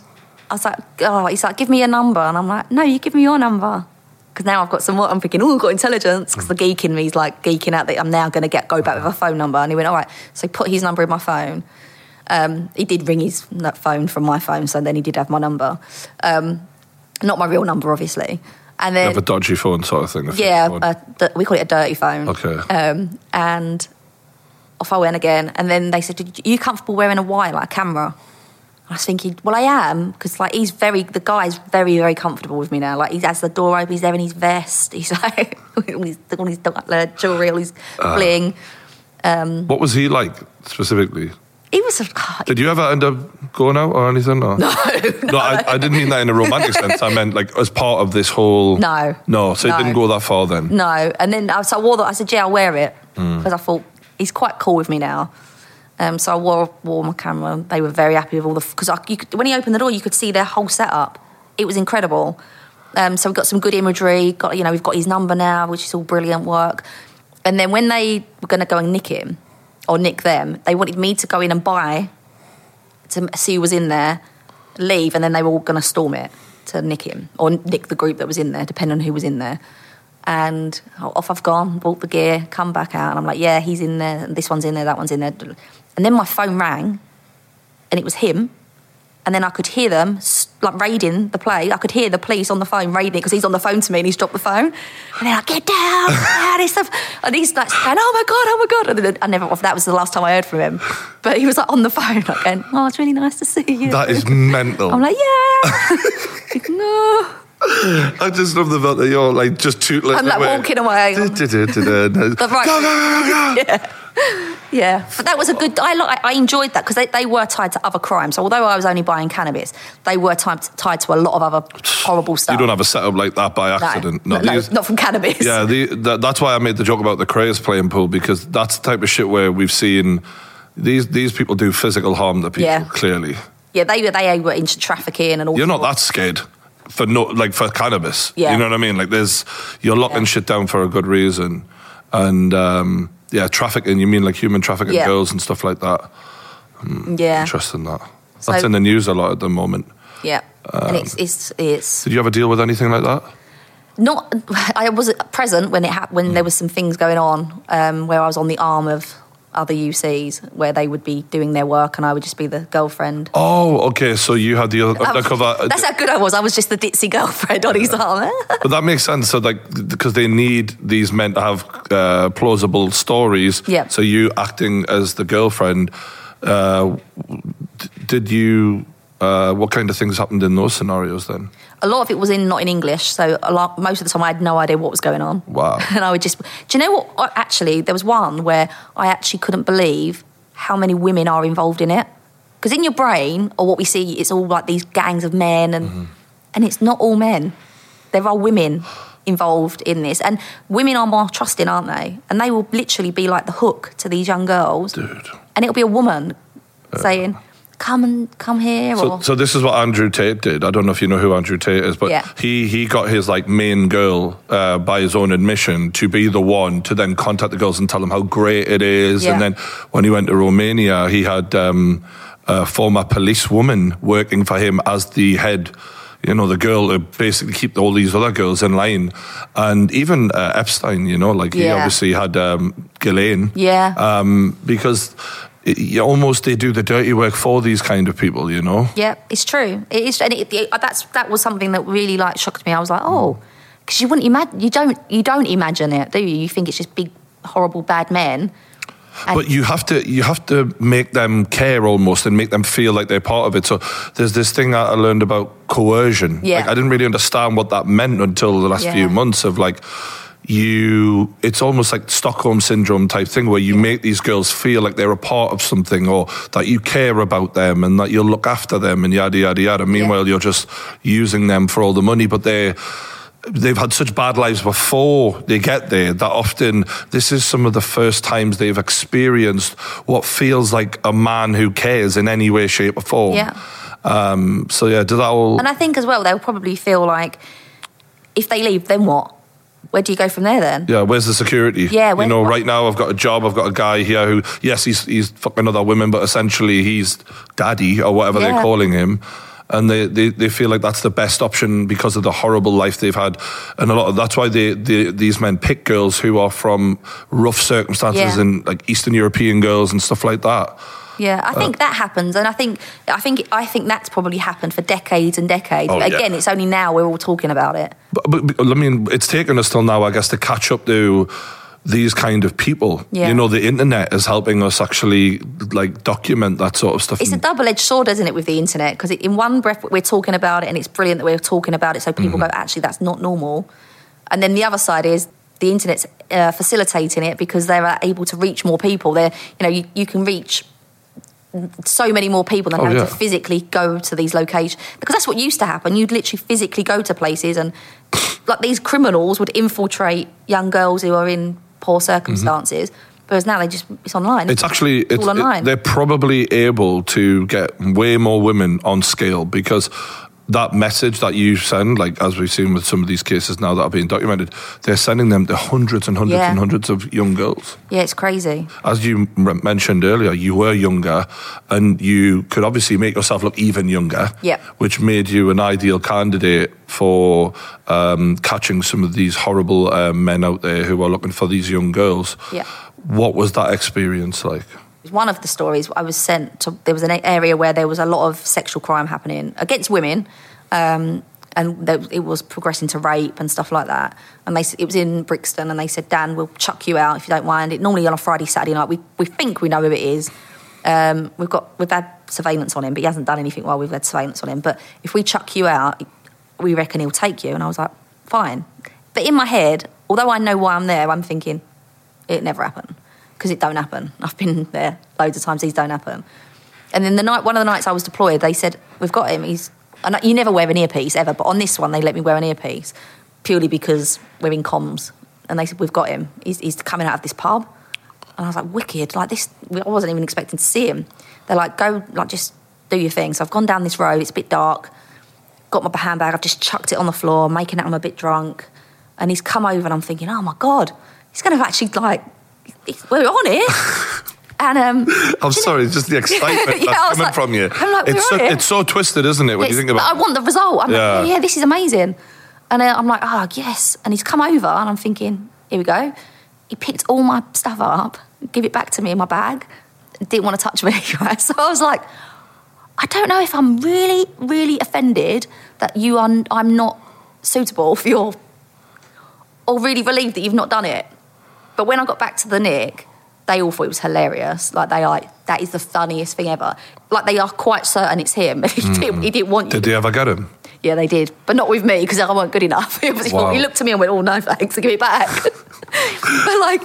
I was like, oh, he's like, give me a number. And I'm like, no, you give me your number. Because now I've got some more. I'm thinking, oh, I've got intelligence. Because the geek in me is like geeking out that I'm now going to get go back with a phone number. And he went, all right. So he put his number in my phone. Um, he did ring his phone from my phone. So then he did have my number. Um, not my real number, obviously. And You then, have a dodgy phone sort of thing. yeah, uh, we call it a dirty phone. Okay. Um, and off I went again. And then they said, "Are you comfortable wearing a wire, like a camera?" I was thinking, well, I am because like he's very, the guy's very, very comfortable with me now. Like he has the door open, he's there in his vest, he's like all his, all his uh, jewelry, all his Uh. bling. what was he like specifically? He was, a, Did you ever end up going out or anything? Or? No, no. I, I didn't mean that in a romantic sense. I meant like as part of this whole. No. No, so it didn't go that far then. no. And then I, so I wore that. I said, yeah, I'll wear it Hmm. because I thought he's quite cool with me now. Um, so I wore, wore my camera. They were very happy with all the because when he opened the door, you could see their whole setup. It was incredible. Um, so we got some good imagery. Got you know we've got his number now, which is all brilliant work. And then when they were going to go and nick him or nick them, they wanted me to go in and buy to see who was in there, leave, and then they were all going to storm it to nick him or nick the group that was in there, depending on who was in there. And off I've gone, bought the gear, come back out, and I'm like, yeah, he's in there, this one's in there, that one's in there. And then my phone rang, and it was him. And then I could hear them like raiding the place. I could hear the police on the phone raiding because he's on the phone to me and he's dropped the phone. And they're like, "Get down!" get down," and. And he's like going, "Oh my god! Oh my god!" And then I never. That was the last time I heard from him. But he was like on the phone, like going, "Oh, it's really nice to see you." That is mental. I'm like, "Yeah." Like, no. I just love the fact that you're like just tootling. I'm, like, away. walking away. But right. Go, go, go, go. Yeah, but that was a good. I I enjoyed that because they, they were tied to other crimes. So although I was only buying cannabis, they were tied tied to a lot of other horrible stuff. You don't have a setup like that by accident. no, no, these- not from cannabis. Yeah, the, that, that's why I made the joke about the Krays playing pool because that's the type of shit where we've seen these these people do physical harm to people. Yeah. Clearly, yeah. They were they were into trafficking and all. you're not that scared for no like for cannabis. Yeah. you know what I mean. Like there's you're locking Yeah. shit down for a good reason, and um, yeah, trafficking. You mean like human trafficking Yeah. girls and stuff like that. Yeah, Interesting that. So- That's in the news a lot at the moment. yeah. and Um, it's it's it's Did you ever deal with anything like that? not. I was present when it happened when Hmm. there was some things going on um, where I was on the arm of other UCs where they would be doing their work and I would just be the girlfriend. Oh, okay. So you had the undercover. That's how good I was. I was just the ditzy girlfriend on his arm. But that makes sense. So, like, because they need these men to have uh, plausible stories. Yeah. So, you acting as the girlfriend, uh, d- did you? Uh, what kind of things happened in those scenarios then? a lot of it was in not in English, so a lot, most of the time I had no idea what was going on. Wow. And I would just, do you know what? Actually, there was one where I actually couldn't believe how many women are involved in it. Because in your brain, or what we see, it's all like these gangs of men, and Mm-hmm. and it's not all men. There are women involved in this, and women are more trusting, aren't they? And they will literally be like the hook to these young girls, Dude. and it'll be a woman saying, "Come and come here," So, or so this is what Andrew Tate did. I don't know if you know who Andrew Tate is, but Yeah. he he got his like main girl uh, by his own admission to be the one to then contact the girls and tell them how great it is. Yeah. And then when he went to Romania, he had um, a former policewoman working for him as the head. You know, the girl to basically keep all these other girls in line, and even uh, Epstein. You know, like he obviously had um, Ghislaine Yeah. um, because it, almost they do the dirty work for these kind of people, you know. Yeah, it's true. It is, and it, it, uh, that's that was something that really like shocked me. I was like, oh, hmm. because you wouldn't imagine, you don't, you don't imagine it, do you? You think it's just big, horrible, bad men. And- But you have to you have to make them care almost and make them feel like they're part of it. So there's this thing that I learned about coercion. Yeah. Like I didn't really understand what that meant until the last Yeah. few months of like you it's almost like Stockholm syndrome type thing where you make these girls feel like they're a part of something or that you care about them and that you'll look after them and yada yada yada. Meanwhile you're just using them for all the money but they they've had such bad lives before they get there that often this is some of the first times they've experienced what feels like a man who cares in any way, shape, or form. Yeah. Um, so yeah, did that all? And I think as well, they'll probably feel like if they leave, then what? Where do you go from there then? yeah, where's the security? Yeah, you know, what- right now I've got a job. I've got a guy here who, yes, he's he's fucking other women, but essentially he's daddy or whatever they're calling him. And they, they, they feel like that's the best option because of the horrible life they've had, and a lot of that's why they, they these men pick girls who are from rough circumstances Yeah. and like Eastern European girls and stuff like that. Yeah, I Uh, think that happens, and I think I think I think that's probably happened for decades and decades. Oh, but yeah. again, it's only now we're all talking about it. But, but, but, I mean, it's taken us till now, I guess, to catch up to these kind of people. Yeah. You know, the internet is helping us actually like document that sort of stuff. It's a double edged sword, isn't it, with the internet? Because in one breath we're talking about it, and it's brilliant that we're talking about it, so people Mm-hmm. go, actually, that's not normal. And then the other side is the internet's uh, facilitating it because they're able to reach more people. They're, you know, you, you can reach so many more people than Oh, having yeah. to physically go to these locations because that's what used to happen. You'd literally physically go to places, and like these criminals would infiltrate young girls who are in poor circumstances. Whereas now they just it's online. Mm-hmm. It's actually it's, all online. it- they're probably able to get way more women on scale because that message that you send, like as we've seen with some of these cases now that are being documented, they're sending them to hundreds and hundreds Yeah. and hundreds of young girls. yeah, it's crazy. As you mentioned earlier, you were younger and you could obviously make yourself look even younger, Yep. which made you an ideal candidate for um, catching some of these horrible um, men out there who are looking for these young girls. Yeah. What was that experience like? One of the stories I was sent to. There was an area where there was a lot of sexual crime happening against women, um, and there, it was progressing to rape and stuff like that. And they it was in Brixton, and they said, "Dan, we'll chuck you out if you don't mind." It normally on a Friday, Saturday night. We we think we know who it is. Um, we've got we've had surveillance on him, but he hasn't done anything while we've had surveillance on him. But if we chuck you out, we reckon he'll take you. And I was like, fine. But in my head, although I know why I'm there, I'm thinking it never happened because it don't happen. I've been there loads of times. These don't happen. And then the night, one of the nights I was deployed, they said we've got him. He's and you never wear an earpiece ever, but on this one they let me wear an earpiece purely because we're in comms. And they said we've got him. He's, he's coming out of this pub. And I was like, wicked. Like this, I wasn't even expecting to see him. They're like, go, like just do your thing. So I've gone down this road. It's a bit dark. Got my handbag. I've just chucked it on the floor, making out I'm a bit drunk. And he's come over, and I'm thinking, oh my god, he's going to actually like, we're on it. and um, I'm sorry, it's just the excitement Yeah, that's coming like- from you. Like, it's, so, it's so twisted, isn't it, when you think about I want the result. I'm Yeah. like, yeah, yeah, this is amazing. And I'm like, oh, yes. And he's come over and I'm thinking, here we go. He picked all my stuff up, give it back to me in my bag, didn't want to touch me. Right? So I was like, I don't know if I'm really, really offended that you are, I'm not suitable for your, or really relieved that you've not done it. But when I got back to the Nick, they all thought it was hilarious. Like they are, like, that is the funniest thing ever. Like they are quite certain it's him. he, didn't, mm-hmm. he didn't want you. Did they ever get him? Yeah, they did, but not with me because I weren't good enough. He obviously Wow. he looked at me and went, "Oh no, thanks, give it back." but like,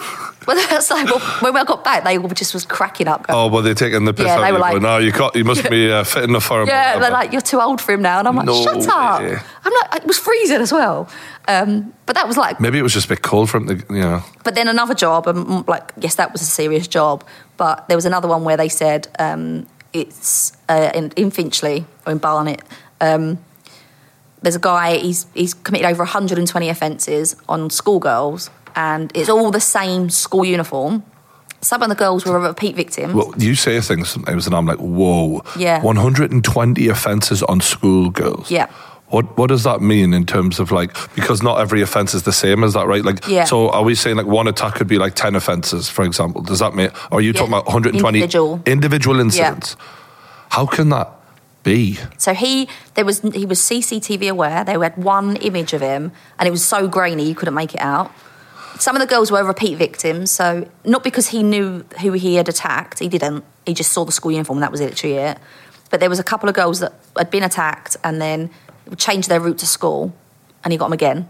but that's like well, when I got back, they all just was cracking up. going, Oh, well, they're taking the piss Yeah, out they were you. like- going, no, you, got, you must be uh, fit enough for him. yeah, they're like, "You're too old for him now," and I'm like, No "Shut up!" I'm like, it was freezing as well. Um, but that was like, Maybe it was just a bit cold for him to, you know. but then another job, and mm, like, yes, that was a serious job. But there was another one where they said um, it's uh, in, in Finchley or in Barnet. Um, there's a guy. He's he's committed over 120 offences on schoolgirls, and it's all the same school uniform. Some of the girls were repeat victim. Well, you say things sometimes, and I'm like, whoa. Yeah. 120 offences on schoolgirls. Yeah. What what does that mean in terms of like because not every offence is the same, is that right? Like Yeah. so are we saying like one attack could be like ten offences, for example? Does that mean are you Yeah. talking about 120 Individual. individual incidents? How can that be? So he there was he was CCTV aware. They had one image of him, and it was so grainy you couldn't make it out. Some of the girls were repeat victims, so not because he knew who he had attacked. He didn't. He just saw the school uniform, and that was literally it. But there was a couple of girls that had been attacked, and then changed their route to school, and he got them again.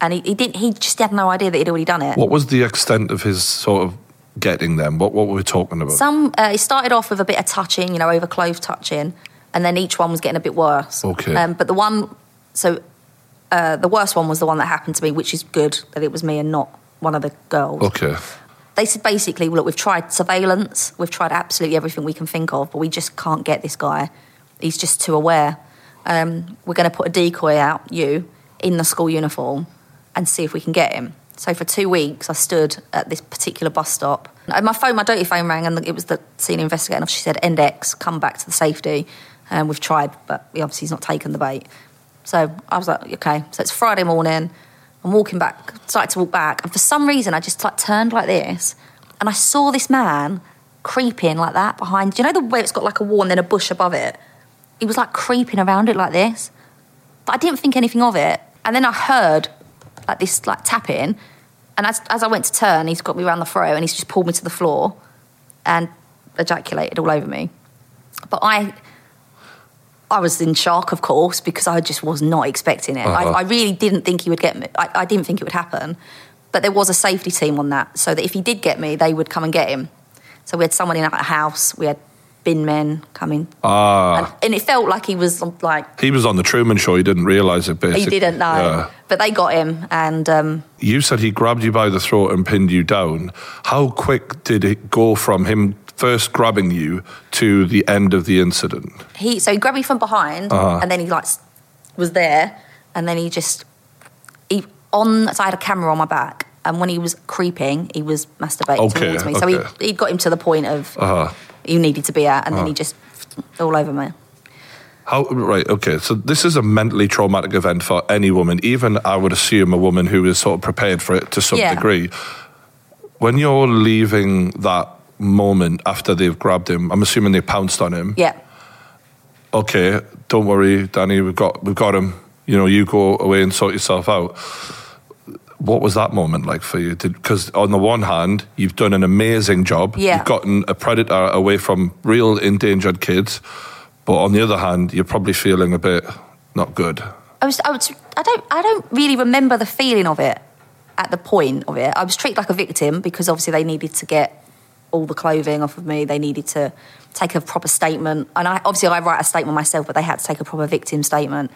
And he, he didn't. He just had no idea that he'd already done it. What was the extent of his sort of getting them? What what were we talking about? Some uh, it started off with a bit of touching, you know, over clove touching, and then each one was getting a bit worse. Okay. Um, but the one, so uh, the worst one was the one that happened to me, which is good that it was me and not one of the girls. okay. They said basically, look, we've tried surveillance, we've tried absolutely everything we can think of, but we just can't get this guy. He's just too aware. Um, we're going to put a decoy out, you, in the school uniform, and see if we can get him. So for two weeks, I stood at this particular bus stop. And my phone, my dirty phone rang, and it was the senior investigator. And she said, "Index, come back to the safety." And we've tried, but he obviously he's not taken the bait. So I was like, okay. So it's Friday morning. I'm walking back, started to walk back, and for some reason I just like turned like this, and I saw this man creeping like that behind. Do you know the way it's got like a wall and then a bush above it? He was like creeping around it like this, but I didn't think anything of it. And then I heard like this like tapping, and as as I went to turn, he's got me around the throat and he's just pulled me to the floor, and ejaculated all over me. But I I was in shock, of course, because I just was not expecting it. Uh-huh. I, I really didn't think he would get me. I, I didn't think it would happen. But there was a safety team on that, so that if he did get me, they would come and get him. So we had someone in our house, we had bin men coming. Ah. And, and it felt like he was like, He was on the Truman Show. He didn't realise it. Basically, he didn't know. Yeah. But they got him, and um, You said he grabbed you by the throat and pinned you down. How quick did it go from him first grabbing you to the end of the incident? he so he grabbed me from behind Uh-huh. and then he like was there and then he just he on so I had a camera on my back and when he was creeping he was masturbating Okay, towards me so okay. he, he got him to the point of Uh-huh. you needed to be at and then he just all over me How right? Okay, so this is a mentally traumatic event for any woman, even I would assume a woman who is sort of prepared for it to some Yeah. degree. When you're leaving that moment after they've grabbed him, I'm assuming they pounced on him. yeah Okay, don't worry, Danni. We've got we've got him. You know, you go away and sort yourself out. What was that moment like for you? Because on the one hand, you've done an amazing job. Yeah. You've gotten a predator away from real endangered kids. But on the other hand, you're probably feeling a bit not good. I was, I was I don't I don't really remember the feeling of it at the point of it. I was treated like a victim because obviously they needed to get all the clothing off of me. They needed to take a proper statement, and I obviously I write a statement myself, but they had to take a proper victim statement.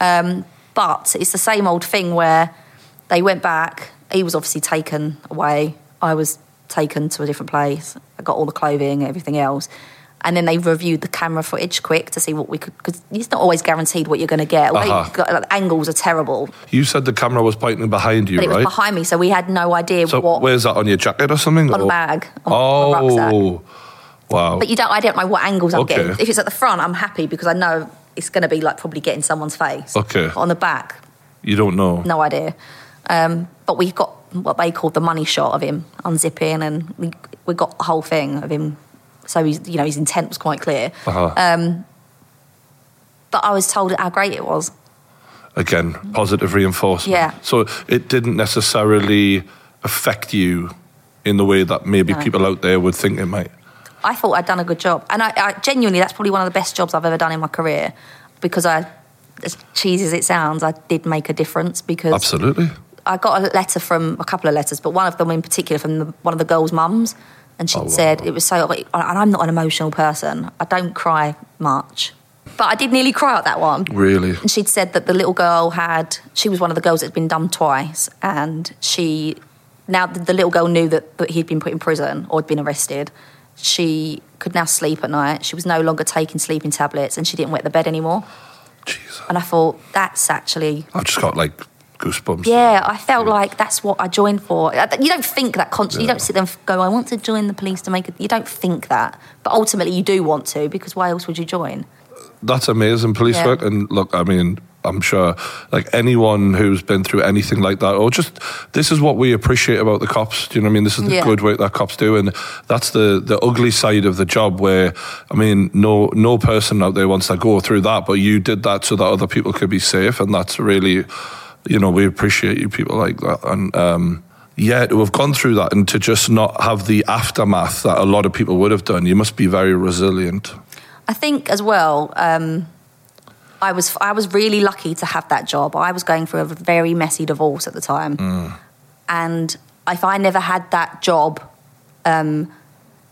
Um, but it's the same old thing where they went back. He was obviously taken away. I was taken to a different place. I got all the clothing, and everything else. And then they reviewed the camera footage quick to see what we could, because it's not always guaranteed what you're going to get. Like, Uh-huh. got- like, angles are terrible, You said the camera was pointing behind you, but it was right? behind me, so we had no idea so what where's that on your jacket or something? on a bag, on. Oh, wow. But you don't. I don't know what angles I'm Okay. getting. If it's at the front, I'm happy because I know it's going to be like probably getting someone's face. Okay. But on the back, you don't know. no idea. Um, but we got what they called the money shot of him unzipping, and we we got the whole thing of him. So he's you know his intent was quite clear. Uh-huh. Um, but I was told how great it was. Again, positive reinforcement. Yeah. So it didn't necessarily affect you in the way that maybe No. people out there would think it might. I thought I'd done a good job, and I, I genuinely that's probably one of the best jobs I've ever done in my career because I, as cheesy as it sounds, I did make a difference because Absolutely. I got a letter from a couple of letters, but one of them in particular from the, one of the girls' mums, and she Oh, wow. said it was so. And I'm not an emotional person. I don't cry much, but I did nearly cry at that one. Really. And she'd said that the little girl had. She was one of the girls that had been done twice, and she now the, the little girl knew that, that he'd been put in prison or had been arrested. She could now sleep at night. She was no longer taking sleeping tablets, and she didn't wet the bed anymore. Jeez. And I thought that's actually I've just got like goosebumps. yeah, I felt like that's what I joined for. You don't think that consciously. You don't sit there and go, I want to join the police to make it. You don't think that. But ultimately, you do want to because why else would you join? that's amazing police Yeah. work. And look, I mean, I'm sure like anyone who's been through anything like that, or just this is what we appreciate about the cops. Do you know what I mean? This is the Yeah. good work that cops do, and that's the the ugly side of the job. Where I mean, no no person out there wants to go through that, but you did that so that other people could be safe, and that's really, you know, we appreciate you people like that, and. um yeah, to have gone through that and to just not have the aftermath that a lot of people would have done, you must be very resilient. I think as well, um, I was I was really lucky to have that job. I was going through a very messy divorce at the time, and if I never had that job, um,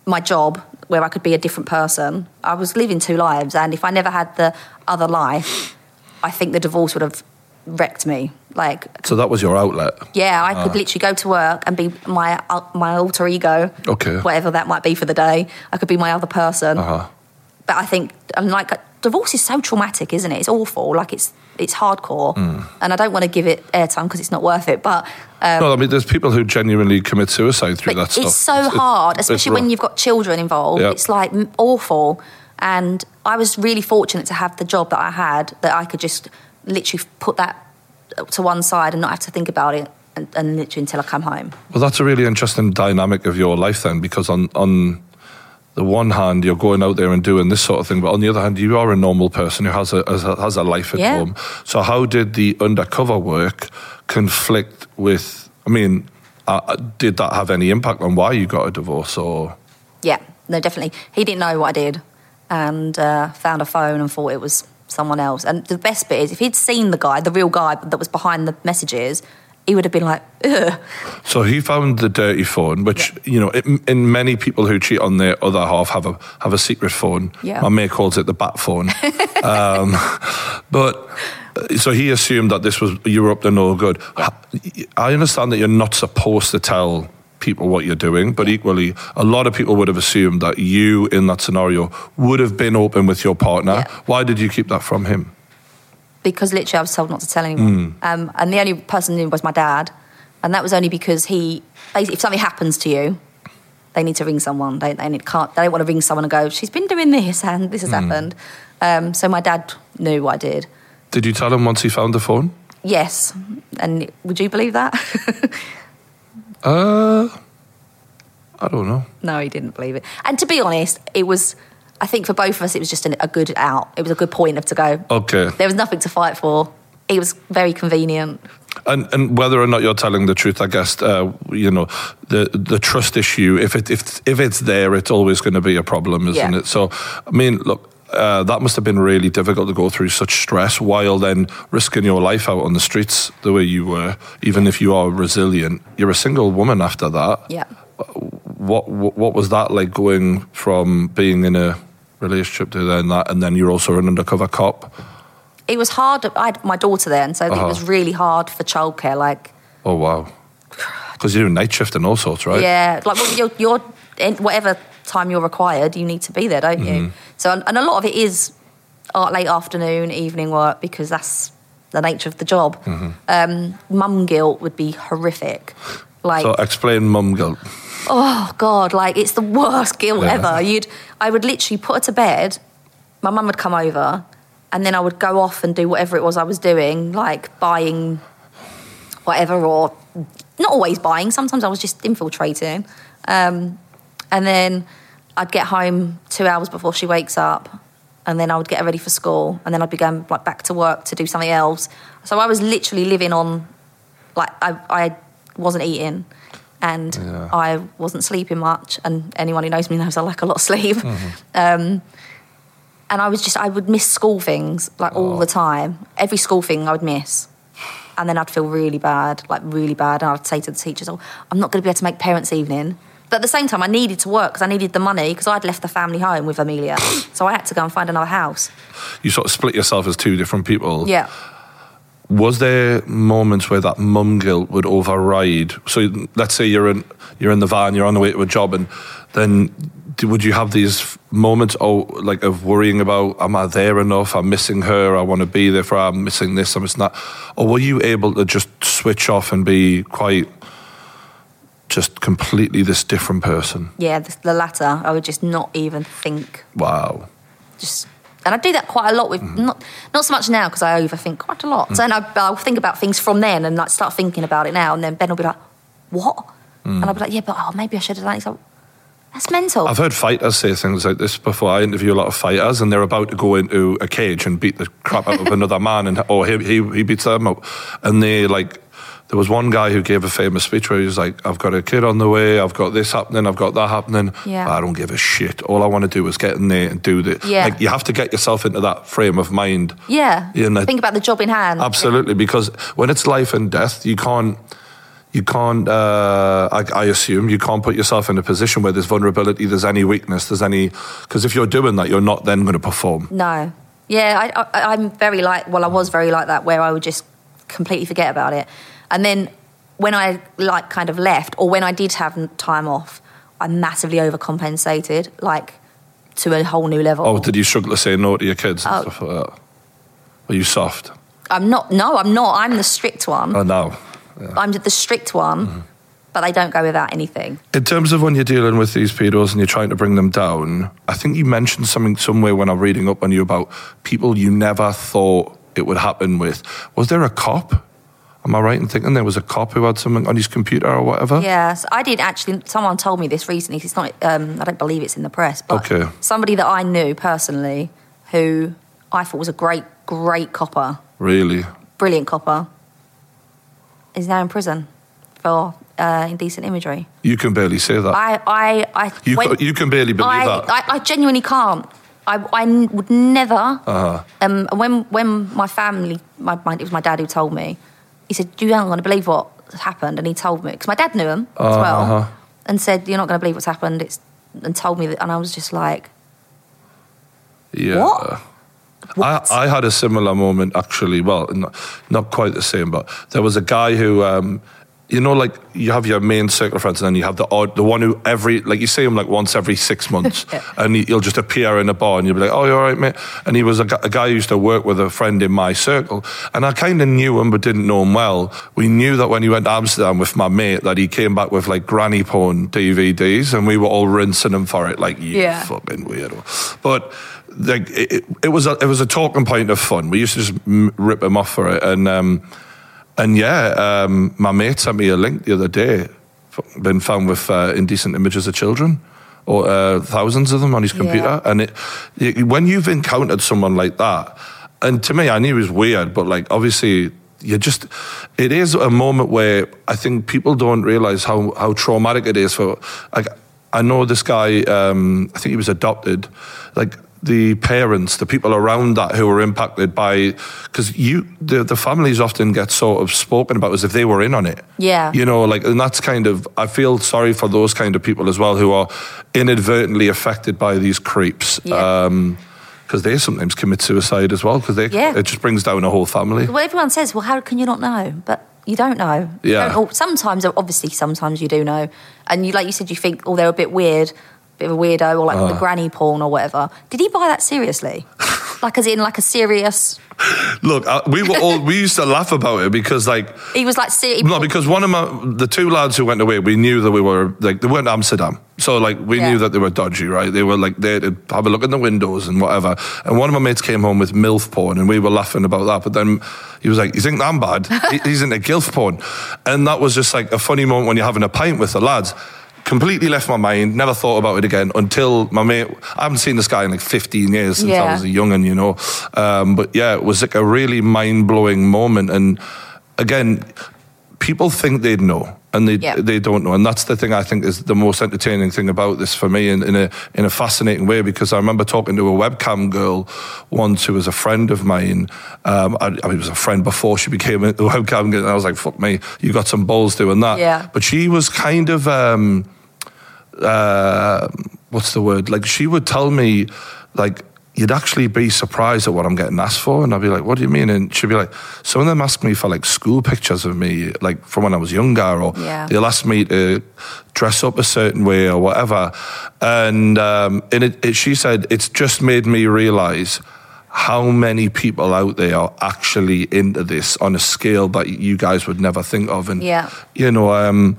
my job where I could be a different person, I was living two lives. And if I never had the other life, I think the divorce would have wrecked me. Like So that was your outlet. yeah, I could literally go to work and be my uh, my alter ego, Okay. whatever that might be for the day. I could be my other person. Uh-huh. But I think, and like, divorce is so traumatic, isn't it? It's awful. Like it's it's hardcore, Hmm. and I don't want to give it airtime because it's not worth it. But um, no, I mean, there's people who genuinely commit suicide through that stuff. it's so hard, it's especially when rough. you've got children involved. Yep. It's like awful. And I was really fortunate to have the job that I had that I could just literally put that to one side and not have to think about it and, and literally until I come home. Well, that's a really interesting dynamic of your life then, because on on the one hand you're going out there and doing this sort of thing, but on the other hand you are a normal person who has a has a, has a life at Yeah. home. So how did the undercover work conflict with? I mean, uh, did that have any impact on why you got a divorce? Or Yeah, no, definitely. He didn't know what I did and uh, found a phone and thought it was someone else. And the best bit is if he'd seen the guy, the real guy that was behind the messages, he would have been like, Ugh. So he found the dirty phone, which you know, it, in many people who cheat on their other half have a have a secret phone. Yeah. My mate calls it the bat phone. um, but so he assumed that this was you were up to no good. I understand that you're not supposed to tell people what you're doing, but equally, a lot of people would have assumed that you, in that scenario, would have been open with your partner. Yeah. Why did you keep that from him? because literally I was told not to tell anyone. Hmm. Um, and the only person who knew was my dad. And that was only because he, basically, if something happens to you, they need to ring someone. They, they, need, can't, they don't want to ring someone and go, she's been doing this and this has Hmm. happened. Um, so my dad knew what I did. Did you tell him once he found the phone? Yes. And would you believe that? Uh, I don't know. No, he didn't believe it. And to be honest, it was, I think for both of us, it was just an, a good out. It was a good point of to go. Okay. There was nothing to fight for. It was very convenient. And and whether or not you're telling the truth, I guess uh, you know the the trust issue. If it if if it's there, it's always going to be a problem, isn't Yeah. it? So I mean, look. Uh, that must have been really difficult to go through such stress while then risking your life out on the streets the way you were. Even if you are resilient, you're a single woman after that. Yeah. What what, what was that like going from being in a relationship to then that, and then you're also an undercover cop? It was hard. I had my daughter then, so Uh-huh. it was really hard for childcare. Like, Oh wow, because you're doing night shift and all sorts, right? yeah, like well, you're, you're in whatever time you're required, you need to be there, don't Mm-hmm. you? So, and, a lot of it is uh, late afternoon, evening work because that's the nature of the job. Mm-hmm. Um, mum guilt would be horrific. Like, So explain mum guilt. oh god, like it's the worst guilt Yeah. ever. You'd, I would literally put her to bed. My mum would come over, and then I would go off and do whatever it was I was doing, like buying whatever, or not always buying. Sometimes I was just infiltrating. Um, and then I'd get home two hours before she wakes up, and then I would get her ready for school, and then I'd be going like back to work to do something else. So I was literally living on, like I, I wasn't eating, and Yeah. I wasn't sleeping much. And anyone who knows me knows I like a lot of sleep. Um, and I was just I would miss school things like all the time. Every school thing I would miss. And then I'd feel really bad, like really bad. And I'd say to the teachers, "Oh, I'm not going to be able to make parents' evening." But at the same time, I needed to work because I needed the money because I'd left the family home with Amelia, so I had to go and find another house. You sort of split yourself as two different people. Yeah, Was there moments where that mum guilt would override? So let's say you're in you're in the van, you're on the way to a job, and then would you have these moments, oh, like of worrying about, am I there enough? I'm missing her. I want to be there for her. I'm missing this. I'm missing that. Or were you able to just switch off and be quite, just completely this different person? yeah, the, the latter. I would just not even think. Wow. Just And I do that quite a lot with mm-hmm. not not so much now because I overthink quite a lot. So then I, I'll think about things from then and like start thinking about it now. And then Ben will be like, "What?" And I'll be like, "Yeah, but oh, maybe I should have done it." Like, That's mental. I've heard fighters say things like this before. I interview a lot of fighters, and they're about to go into a cage and beat the crap out of another man, and or he, he he beats them up, and they like. There was one guy who gave a famous speech where he was like, "I've got a kid on the way. I've got this happening. I've got that happening. Yeah. I don't give a shit. All I want to do is get in there and do this. Yeah. Like you have to get yourself into that frame of mind. yeah. You know, Think about the job in hand. Absolutely, because when it's life and death, you can't. You can't. Uh, I, I assume you can't put yourself in a position where there's vulnerability, there's any weakness, there's any. Because if you're doing that, you're not then going to perform. No. Yeah, I, I, I'm very like, well, I was very like that where I would just completely forget about it. And then when I like kind of left or when I did have time off, I massively overcompensated, like to a whole new level. Oh, did you struggle to say no to your kids and Oh. stuff like that? Were you soft? I'm not, no, I'm not. I'm the strict one. Oh no. I'm the strict one, Mm-hmm. but they don't go without anything. In terms of when you're dealing with these pedos and you're trying to bring them down, I think you mentioned something somewhere when I'm reading up on you about people you never thought it would happen with. Was there a cop? Am I right in thinking there was a cop who had something on his computer or whatever? Yes, I did actually. Someone told me this recently. It's not. Um, I don't believe it's in the press, but Okay. somebody that I knew personally, who I thought was a great, great copper, Really? brilliant copper, is now in prison for uh, indecent imagery. You can barely say that. I, I, I. you, when- ca- you can barely believe I, that. I, I genuinely can't. I, I would never. uh-huh. Um, when when my family, my, my, it was my dad who told me. He said, "You aren't going to believe what happened," and he told me because my dad knew him as well, Uh-huh. and said, "You're not going to believe what's happened." It's and told me that, and I was just like, Yeah. What? What? I, I had a similar moment actually. Well, not, not quite the same, but there was a guy who, um, you know, like you have your main circle of friends, and then you have the odd, the one who every, like you see him like once every six months, and he, he'll just appear in a bar, and you'll be like, "Oh, you're all right, mate?" And he was a, a guy who used to work with a friend in my circle, and I kind of knew him, but didn't know him well. We knew that when he went to Amsterdam with my mate, that he came back with like granny porn DVDs, and we were all rinsing him for it, like, "You Yeah. fucking weirdo," but like it, it- was a, it was a talking point of fun. We used to just rip him off for it, and um, and yeah, um, my mate sent me a link the other day. Been found with uh, indecent images of children, or uh, thousands of them on his computer. Yeah. And it, it, when you've encountered someone like that, and to me, I knew it was weird, but like obviously. You just, it is a moment where I think people don't realize how, how traumatic it is for, like, I know this guy, um, I think he was adopted, like, the parents, the people around that who were impacted by, because you, the, the families often get sort of spoken about as if they were in on it. Yeah. You know, like, and that's kind of, I feel sorry for those kind of people as well who are inadvertently affected by these creeps. Yeah. Um, because they sometimes commit suicide as well, because they Yeah. it just brings down a whole family. well, everyone says, well, how can you not know? But you don't know. Yeah. don't- or sometimes, obviously, sometimes you do know, and you, like you said, you think, oh, they're a bit weird, bit of a weirdo, or like Uh. the granny porn or whatever. Did he buy that seriously? like, as in, like a serious? Look, uh, we were all we used to laugh about it because like He was like, ser- no, because one of my the two lads who went away, we knew that we were like they weren't Amsterdam, so like we Yeah. knew that they were dodgy, right? They were like to have a look in the windows and whatever. And one of my mates came home with milf porn, and we were laughing about that. But then he was like, "You think I'm bad? He- He's into gilf porn," and that was just like a funny moment when you're having a pint with the lads. Completely left my mind. Never thought about it again until my mate. I haven't seen this guy in like 15 years since I was a young'un, you know. Um, but yeah, it was like a really mind blowing moment. And again, people think they'd know, and they Yeah. they don't know. And that's the thing I think is the most entertaining thing about this for me, in, in a in a fascinating way. Because I remember talking to a webcam girl once who was a friend of mine. Um, I, I mean, it was a friend before she became a webcam girl, and I was like, "Fuck me, you got some balls doing that." Yeah. But she was kind of. Um, uh, what's the word? Like she would tell me, like you'd actually be surprised at what I'm getting asked for, and I'd be like, "What do you mean?" And she'd be like, "Some of them ask me for like school pictures of me, like from when I was younger, or Yeah. they'll ask me to dress up a certain way or whatever." And um, and it, it, she said, "It's just made me realize." How many people out there are actually into this on a scale that you guys would never think of? And Yeah. you know, um,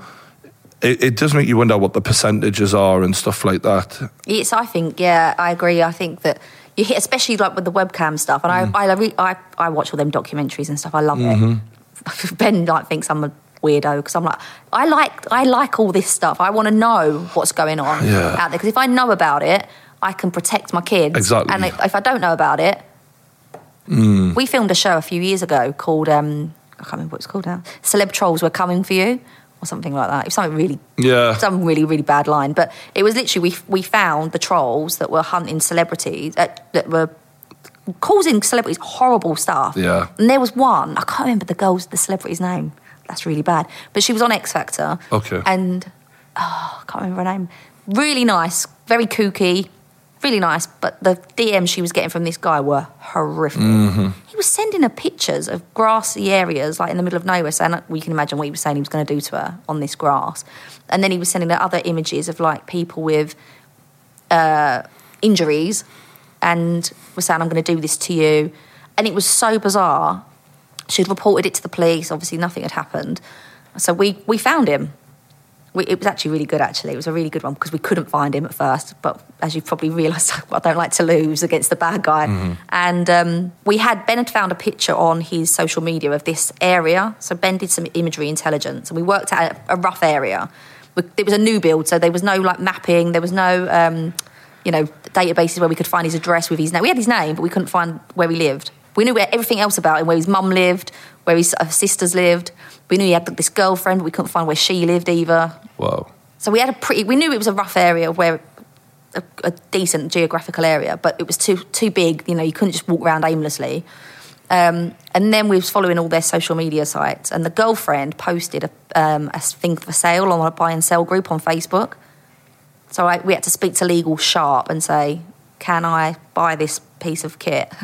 it, it does make you wonder what the percentages are and stuff like that. Yes, I think, yeah, I agree. I think that you hit, especially like with the webcam stuff. And Mm. I, I, re- I, I watch all them documentaries and stuff. I love Mm-hmm. it. ben like thinks I'm a weirdo because I'm like, I like, I like all this stuff. I want to know what's going on Yeah. out there because if I know about it, I can protect my kids. Exactly. And if I don't know about it, Mm. we filmed a show a few years ago called um, I can't remember what it's called now. Celeb trolls were coming for you, or something like that. It was something really Yeah. some really really bad line but it was literally we, we found the trolls that were hunting celebrities uh, that were causing celebrities horrible stuff Yeah. and there was one i can't remember the girl's the celebrity's name that's really bad but she was on x factor Okay. and oh, i can't remember her name really nice very kooky really nice but the dms she was getting from this guy were horrific. He was sending her pictures of grassy areas like in the middle of nowhere saying we can imagine what he was saying he was going to do to her on this grass. And then he was sending her other images of like people with uh, injuries and was saying i'm going to do this to you. And it was so bizarre. She'd reported it to the police obviously nothing had happened. So we we found him we, it was actually really good actually. It was a really good one because we couldn't find him at first. But as you probably realised i don't like to lose against the bad guy. And um, we had ben had found a picture on his social media of this area. So ben did some imagery intelligence and we worked out a, rough area. It was a new build so there was no like mapping. There was no um, you know databases where we could find his address with his name we had his name but we couldn't find where he lived. We knew where everything else about him where his mum lived where his uh, sisters lived we knew he had this girlfriend but we couldn't find where she lived either Wow. so we had a pretty. We knew it was a rough area where a, a decent geographical area, but it was too too big. You know, you couldn't just walk around aimlessly. Um, and then we was following all their social media sites, and the girlfriend posted a, um, a thing for sale on a buy and sell group on Facebook. So I, we had to speak to legal sharp and say, "Can I buy this piece of kit?"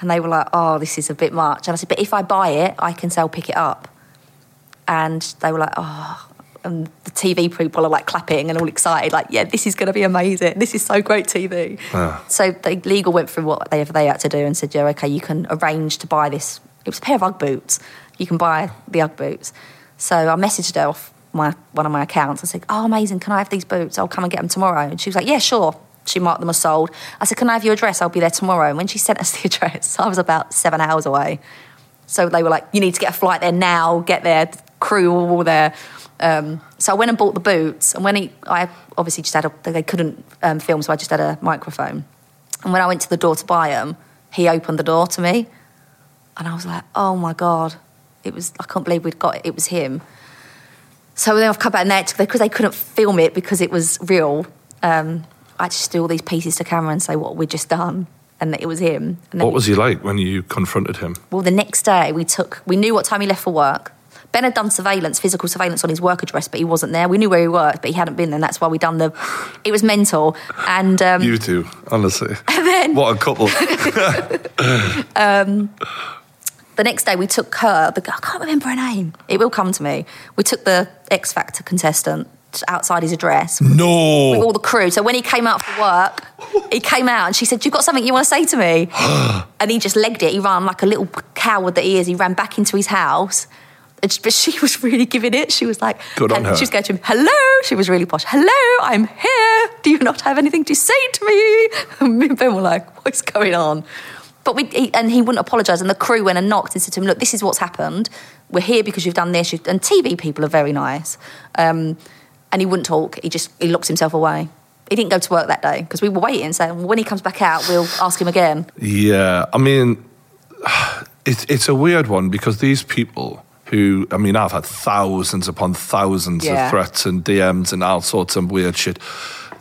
And they were like, "Oh, this is a bit much." And I said, "But if I buy it, I can sell pick it up." And they were like, "Oh." And the TV people are like clapping and all excited, like, "Yeah, this is going to be amazing. This is so great TV." Ah. So the legal went through whatever they had to do and said, "Yeah, okay, you can arrange to buy this." It was a pair of UGG boots. You can buy the UGG boots. So I messaged her off my one of my accounts. I said, "Oh, amazing! Can I have these boots? I'll come and get them tomorrow." And she was like, "Yeah, sure." She marked them as sold. I said, "Can I have your address? I'll be there tomorrow." And when she sent us the address, I was about seven hours away. So they were like, "You need to get a flight there now. Get there." Crew were all there. Um, so I went and bought the boots. And when he, I obviously just had a, they couldn't um, film, so I just had a microphone. And when I went to the door to buy them, he opened the door to me, and I was like, "Oh my god!" It was I can't believe we'd got it. It was him. So then I've come back next because they couldn't film it because it was real. Um, I just do all these pieces to camera and say what we'd just done, and that it was him. And then What was he like when you confronted him? well, the next day we took, we knew what time he left for work. Ben had done surveillance, physical surveillance on his work address, but he wasn't there. We knew where he worked, but he hadn't been there. And that's why we done the. It was mental, and um, You two, honestly. then What a couple. the next day we took her. The, I can't remember her name. It will come to me. We took the X Factor contestant outside his address No. with all the crew. So when he came out for work, he came out and she said, "You've got something you want to say to me?" and he just legged it. He ran like a little coward that he is. He ran back into his house. And she- But she was really giving it. She was like, Good on her. She was going to him, "Hello." She was really posh. "Hello, I'm here. Do you not have anything to say to me?" And me and Ben were like, "What's going on?" But we he, and he wouldn't apologise. And the crew went and knocked and said to him, "Look, this is what's happened. We're here because you've done this." You've, and TV people are very nice. Um, and he wouldn't talk. He just he locked himself away. He didn't go to work that day because we were waiting. So when he comes back out, we'll ask him again. Yeah, I mean, it's it's a weird one because these people who, I mean, I've had thousands upon thousands Yeah. of threats and DMs and all sorts of weird shit.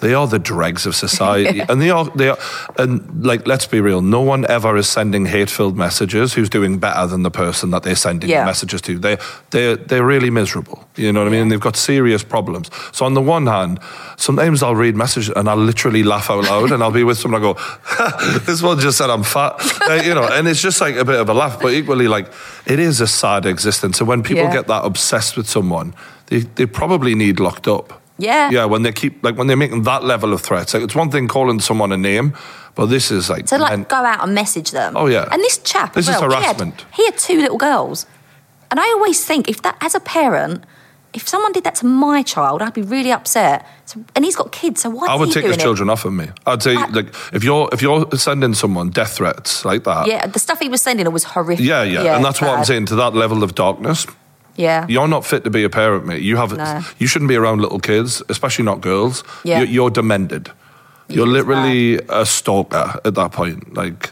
They are the dregs of society, and they are they are, and like let's be real. No one ever is sending hate-filled messages who's doing better than the person that they're sending Yeah. the messages to. They they they're really miserable. You know what I mean? And they've got serious problems. So on the one hand, sometimes I'll read messages and I'll literally laugh out loud, and I'll be with someone. I go, "This one just said I'm fat," Uh, you know, and it's just like a bit of a laugh. But equally, like it is a sad existence. And when people Yeah. get that obsessed with someone, they they probably need locked up. Yeah. Yeah, when they keep like when they're making that level of threats. Like it's one thing calling someone a name, but this is like To like men- go out and message them. Oh, yeah. And this chap, This as is well, he had- harassment. He had, two little girls, and I always think if that as a parent, if someone did that to my child, I'd be really upset. So, and he's got kids, so why? I would take his it? children off of me. I'd say, I- like, if you're if you're sending someone death threats like that, Yeah, the stuff he was sending was horrific. yeah, yeah, and that's what I'm saying. To that level of darkness, Yeah, you're not fit to be a parent, mate. You have, No. you shouldn't be around little kids, especially not girls. Yeah. You're, you're demented. You're literally a stalker at that point. Like,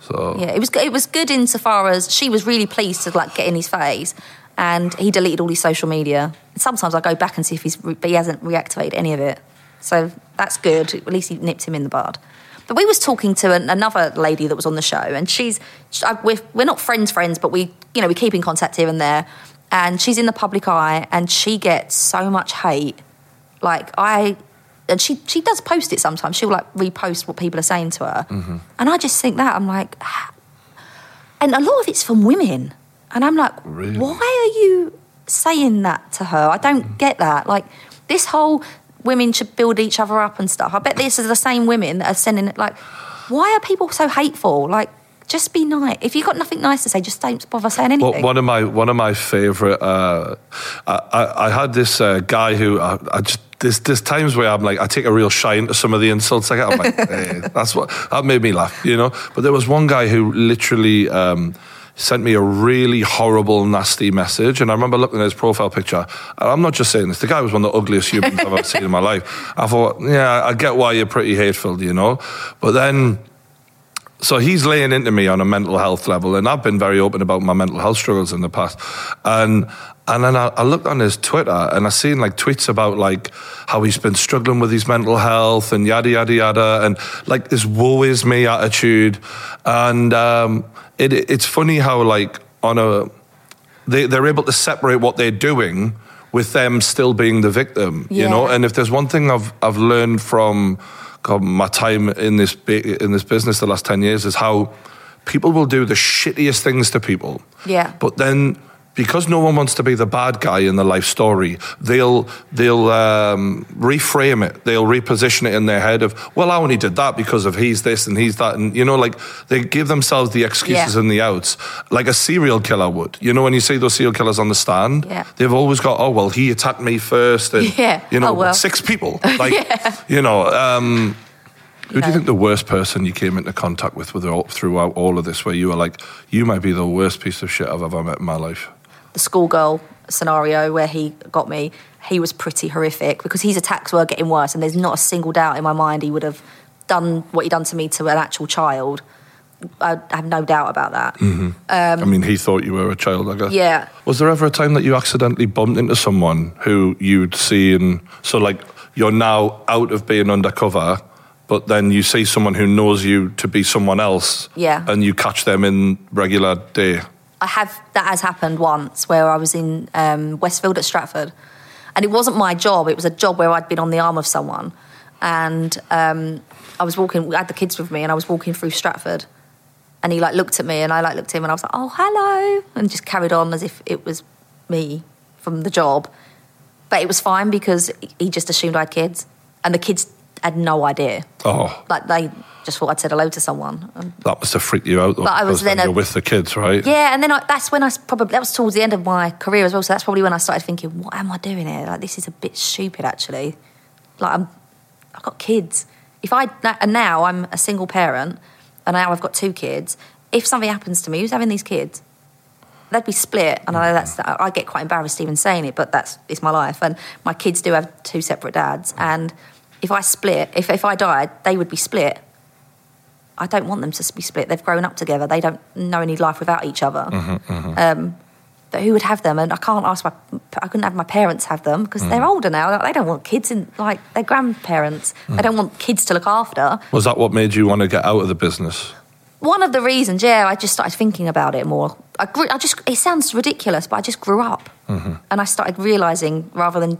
so yeah. It was it was good insofar as she was really pleased to like get in his face, and he deleted all his social media. Sometimes I go back and see if he's, but he hasn't reactivated any of it. So that's good. At least he nipped him in the bud. But we was talking to an, another lady that was on the show, and she's I- we're, we're not friends friends, but we you know we keep in contact here and there. And she's in the public eye, and she gets so much hate. Like I, and she she does post it sometimes. She'll like repost what people are saying to her, mm-hmm. and I just think that I'm like, and a lot of it's from women, and I'm like, Really? why are you saying that to her? I don't mm-hmm. get that. Like this whole women should build each other up and stuff. I bet this is the same women that are sending it. Like, why are people so hateful? Like, just be nice. If you've got nothing nice to say, just don't bother saying anything. Well, one of my one of my favorite. Uh, I, I, I had this uh, guy who I, I just. There's, there's times where I'm like, I take a real shine to some of the insults I get. I'm like, hey, that's what that made me laugh, you know. But there was one guy who literally um, sent me a really horrible, nasty message, and I remember looking at his profile picture. And I'm not just saying this. The guy was one of the ugliest humans I've ever seen in my life. I thought, yeah, I get why you're pretty hateful, you know. But then so he's laying into me on a mental health level, and I've been very open about my mental health struggles in the past. And and then I, I looked on his Twitter and I seen like tweets about like how he's been struggling with his mental health and yada yada yada, and like this woe is me attitude. And um, it, it's funny how like on a they, they're able to separate what they're doing with them still being the victim, you know. And if there's one thing I've I've learned from God, my time in this in this business the last ten years is how people will do the shittiest things to people. Yeah. But then because no one wants to be the bad guy in the life story, they'll they'll um, reframe it. They'll reposition it in their head of, well, I only did that because of he's this and he's that, and you know, like they give themselves the excuses Yeah. and the outs, like a serial killer would. You know, when you see those serial killers on the stand, Yeah. they've always got, oh well, he attacked me first, and Yeah. you know, Oh, well. six people, like you know. Um, who do you think the worst person you came into contact with, with all, throughout all of this, where you were like, you might be the worst piece of shit I've ever met in my life? The schoolgirl scenario where he got me, he was pretty horrific because his attacks were getting worse, and there's not a single doubt in my mind he would have done what he'd done to me to an actual child. I have no doubt about that. I mean, he thought you were a child, I guess. Um, Yeah. Was there ever a time that you accidentally bumped into someone who you'd seen? So, like, you're now out of being undercover, but then you see someone who knows you to be someone else. Yeah. And you catch them in regular day. I have that has happened once where I was in um, Westfield at Stratford, and it wasn't my job. It was a job where I'd been on the arm of someone, and um, I was walking. I had the kids with me, and I was walking through Stratford, and he like looked at me, and I like looked at him, and I was like, "Oh, hello," and just carried on as if it was me from the job. But it was fine because he just assumed I had kids, and the kids had no idea. Oh, Like they just thought I'd said hello to someone. Um, that must have freaked you out, though. But I was then then a- you're with the kids, right? Yeah, and then I, that's when I probably that was towards the end of my career as well. So that's probably when I started thinking, what am I doing here? Like this is a bit stupid, actually. Like I'm, I've got kids. If I and now I'm a single parent, and now I've got two kids. If something happens to me, who's having these kids? They'd be split, and I know that's mm. I get quite embarrassed even saying it, but that's it's my life, and my kids do have two separate dads, and if I split, if if I died, they would be split. I don't want them to be split. They've grown up together. They don't know any life without each other. Mm-hmm, mm-hmm. Um, but who would have them? And I can't ask my. I couldn't have my parents have them because they're mm. older now. Like, They don't want kids in like their grandparents. They mm. don't want kids to look after. Was that what made you want to get out of the business? One of the reasons, yeah, I just started thinking about it more. I, grew, I just. It sounds ridiculous, but I just grew up, mm-hmm. and I started realizing rather than.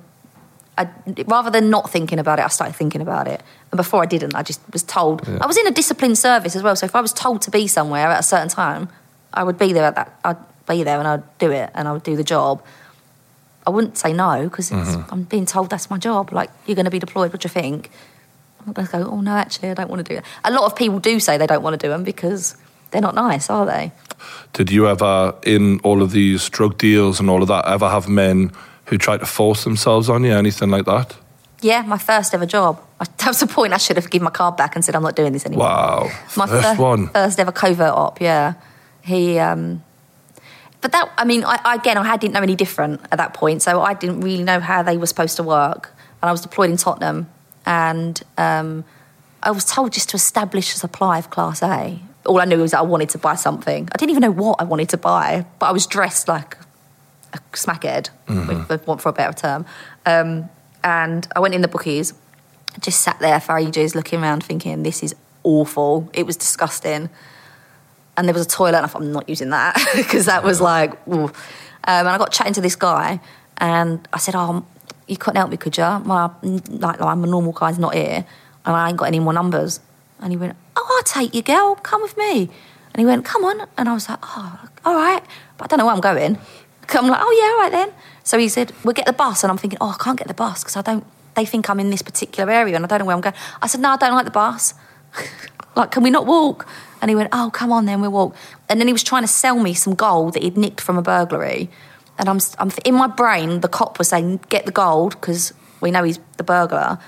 I, rather than not thinking about it, I started thinking about it. And before I didn't, I just was told. I was in a disciplined service as well, so if I was told to be somewhere at a certain time, I would be there at that. I'd be there and I'd do it and I would do the job. I wouldn't say no because mm-hmm. I'm being told that's my job. Like you're going to be deployed. What do you think? I'm not going to go. Oh no, actually, I don't want to do it. A lot of people do say they don't want to do them because they're not nice, are they? Did you ever, in all of these drug deals and all of that, ever have men who tried to force themselves on you? Anything like that? Yeah, my first ever job. That was the point. I should have given my card back and said, I'm not doing this anymore. Wow. My First fir- one. first ever covert op, yeah. He, um, but that, I mean, I, again, I didn't know any different at that point, so I didn't really know how they were supposed to work. And I was deployed in Tottenham, and um, I was told just to establish a supply of Class A. All I knew was that I wanted to buy something. I didn't even know what I wanted to buy, but I was dressed like a smackhead, with, for a better term. Um, and I went in the bookies, just sat there for ages, looking around, thinking, "This is awful. It was disgusting." And there was a toilet, and I thought, "I'm not using that," because that was like. Um, and I got chatting to this guy, and I said, "Oh, you couldn't help me, could you? My like, like, a normal guy's not here, and I ain't got any more numbers." And he went, "Oh, I'll take you, girl. Come with me." And he went, "Come on." And I was like, "Oh, all right," but I don't know where I'm going. I'm like, "Oh yeah, right then." So he said, "We'll get the bus," and I'm thinking, "Oh, I can't get the bus because I don't." They think I'm in this particular area, and I don't know where I'm going. I said, "No, I don't like the bus." like, can we not walk? And he went, oh, come on then, we'll walk. And then he was trying to sell me some gold that he'd nicked from a burglary. And I'm, I'm in my brain, the cop was saying, get the gold because we know he's the burglar.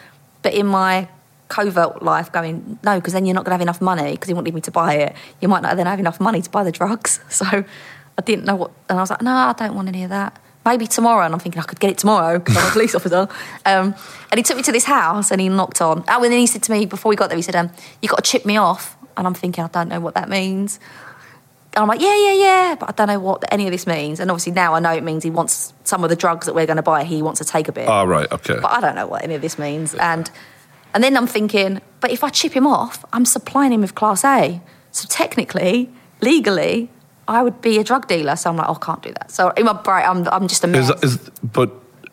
But in my covert life, going, no, because then you're not going to have enough money because he wanted me to buy it. You might not then have enough money to buy the drugs. So I didn't know what, and I was like, no, I don't want any of that. Maybe tomorrow, and I'm thinking I could get it tomorrow because I'm a police officer. Um, and he took me to this house and he knocked on. Oh, and then he said to me before we got there, he said, um, "You got to chip me off." And I'm thinking, I don't know what that means. And I'm like, yeah, yeah, yeah, but I don't know what any of this means. And obviously now I know it means he wants some of the drugs that we're going to buy. He wants to take a bit, Ah, right. Okay. but I don't know what any of this means. And and then I'm thinking, but if I chip him off, I'm supplying him with Class A. So technically, legally, I would be a drug dealer. So I'm like, oh, I can't do that. So in my brain, I'm I'm just a mess. Is, that- is but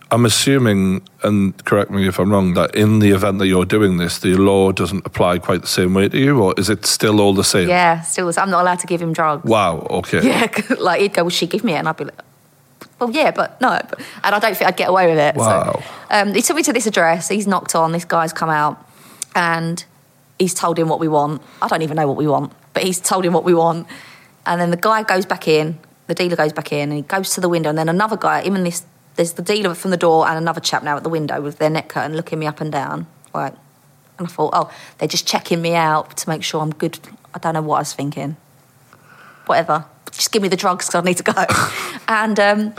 I'm assuming, and correct me if I'm wrong, that in the event that you're doing this, the law doesn't apply quite the same way to you, or is it still all the same? yeah, still, I'm not allowed to give him drugs. Wow. Okay. Yeah, like he'd go, "Will she give me it?" And I'd be like, "Well, yeah, but no." And I don't think I'd get away with it. Wow. So, um, he took me to this address. He's knocked on. This guy's come out, and he's told him what we want. I don't even know what we want, but he's told him what we want. And then the guy goes back in. The dealer goes back in, and he goes to the window. And then another guy, him and this, there's the dealer from the door, and another chap now at the window with their neck cut and looking me up and down, like. And I thought, oh, they're just checking me out to make sure I'm good. I don't know what I was thinking whatever. Just give me the drugs because I need to go. and um,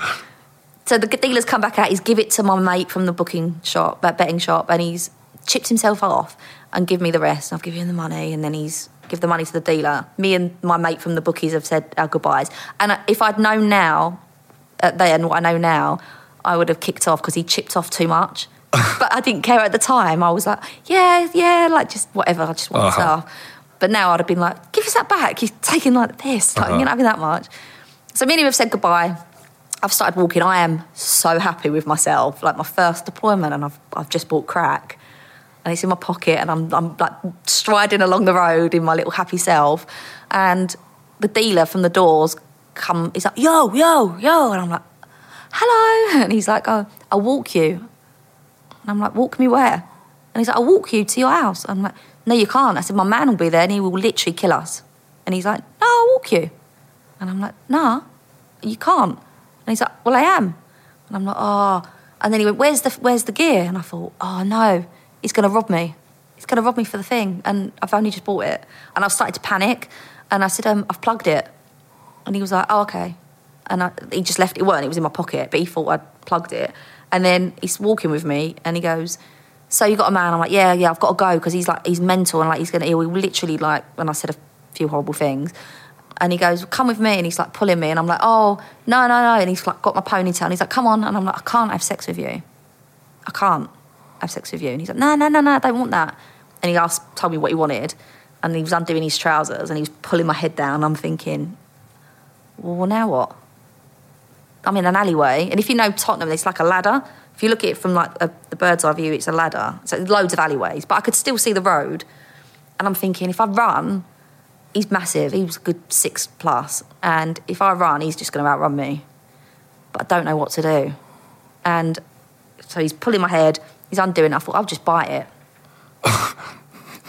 so the dealer's come back out. He's give it to my mate from the booking shop, that betting shop, and he's chipped himself off and give me the rest. And I've given him the money, and then he's give the money to the dealer. Me and my mate from the bookies have said our goodbyes. And if I'd known now, uh, then what I know now, I would have kicked off because he chipped off too much. but I didn't care at the time. I was like, yeah, yeah, like just whatever. I just want Uh-huh. stuff. But now I'd have been like, give us that back. You're taking like this. Like, You're not having that much. So me and him have said goodbye. I've started walking. I am so happy with myself. Like my first deployment, and I've, I've just bought crack. And it's in my pocket, and I'm, I'm like striding along the road in my little happy self. And the dealer from the doors come, he's like, yo, yo, yo. And I'm like, hello. And he's like, oh, I'll walk you. And I'm like, walk me where? And he's like, I'll walk you to your house. and I'm like, no, you can't. I said, my man will be there and he will literally kill us. And he's like, no, I'll walk you. And I'm like, nah, you can't. And he's like, well, I am. And I'm like, oh. And then he went, where's the, where's the gear? And I thought, oh, no, he's going to rob me. He's going to rob me for the thing. And I've only just bought it. And I started to panic. And I said, um, I've plugged it. And he was like, oh, okay. And I, he just left it, well, and it was in my pocket, but he thought I'd plugged it. And then he's walking with me and he goes, so you got a man? I'm like, yeah, yeah, I've got to go because he's like, he's mental and like he's going to, he will literally like, when I said a few horrible things. And he goes, come with me. And he's like pulling me. And I'm like, oh, no, no, no. And he's like got my ponytail. And he's like, come on. And I'm like, I can't have sex with you. I can't have sex with you. And he's like, no, no, no, no, I don't want that. And he asked, told me what he wanted. And he was undoing his trousers and he was pulling my head down. I'm thinking, well, now what? I'm in an alleyway. And if you know Tottenham, it's like a ladder. If you look at it from like a, the bird's eye view, it's a ladder. So loads of alleyways. But I could still see the road. And I'm thinking, if I run, he's massive. He was a good six plus. And if I run, he's just going to outrun me. But I don't know what to do. And so he's pulling my head, he's undoing it. I thought, I'll just bite it.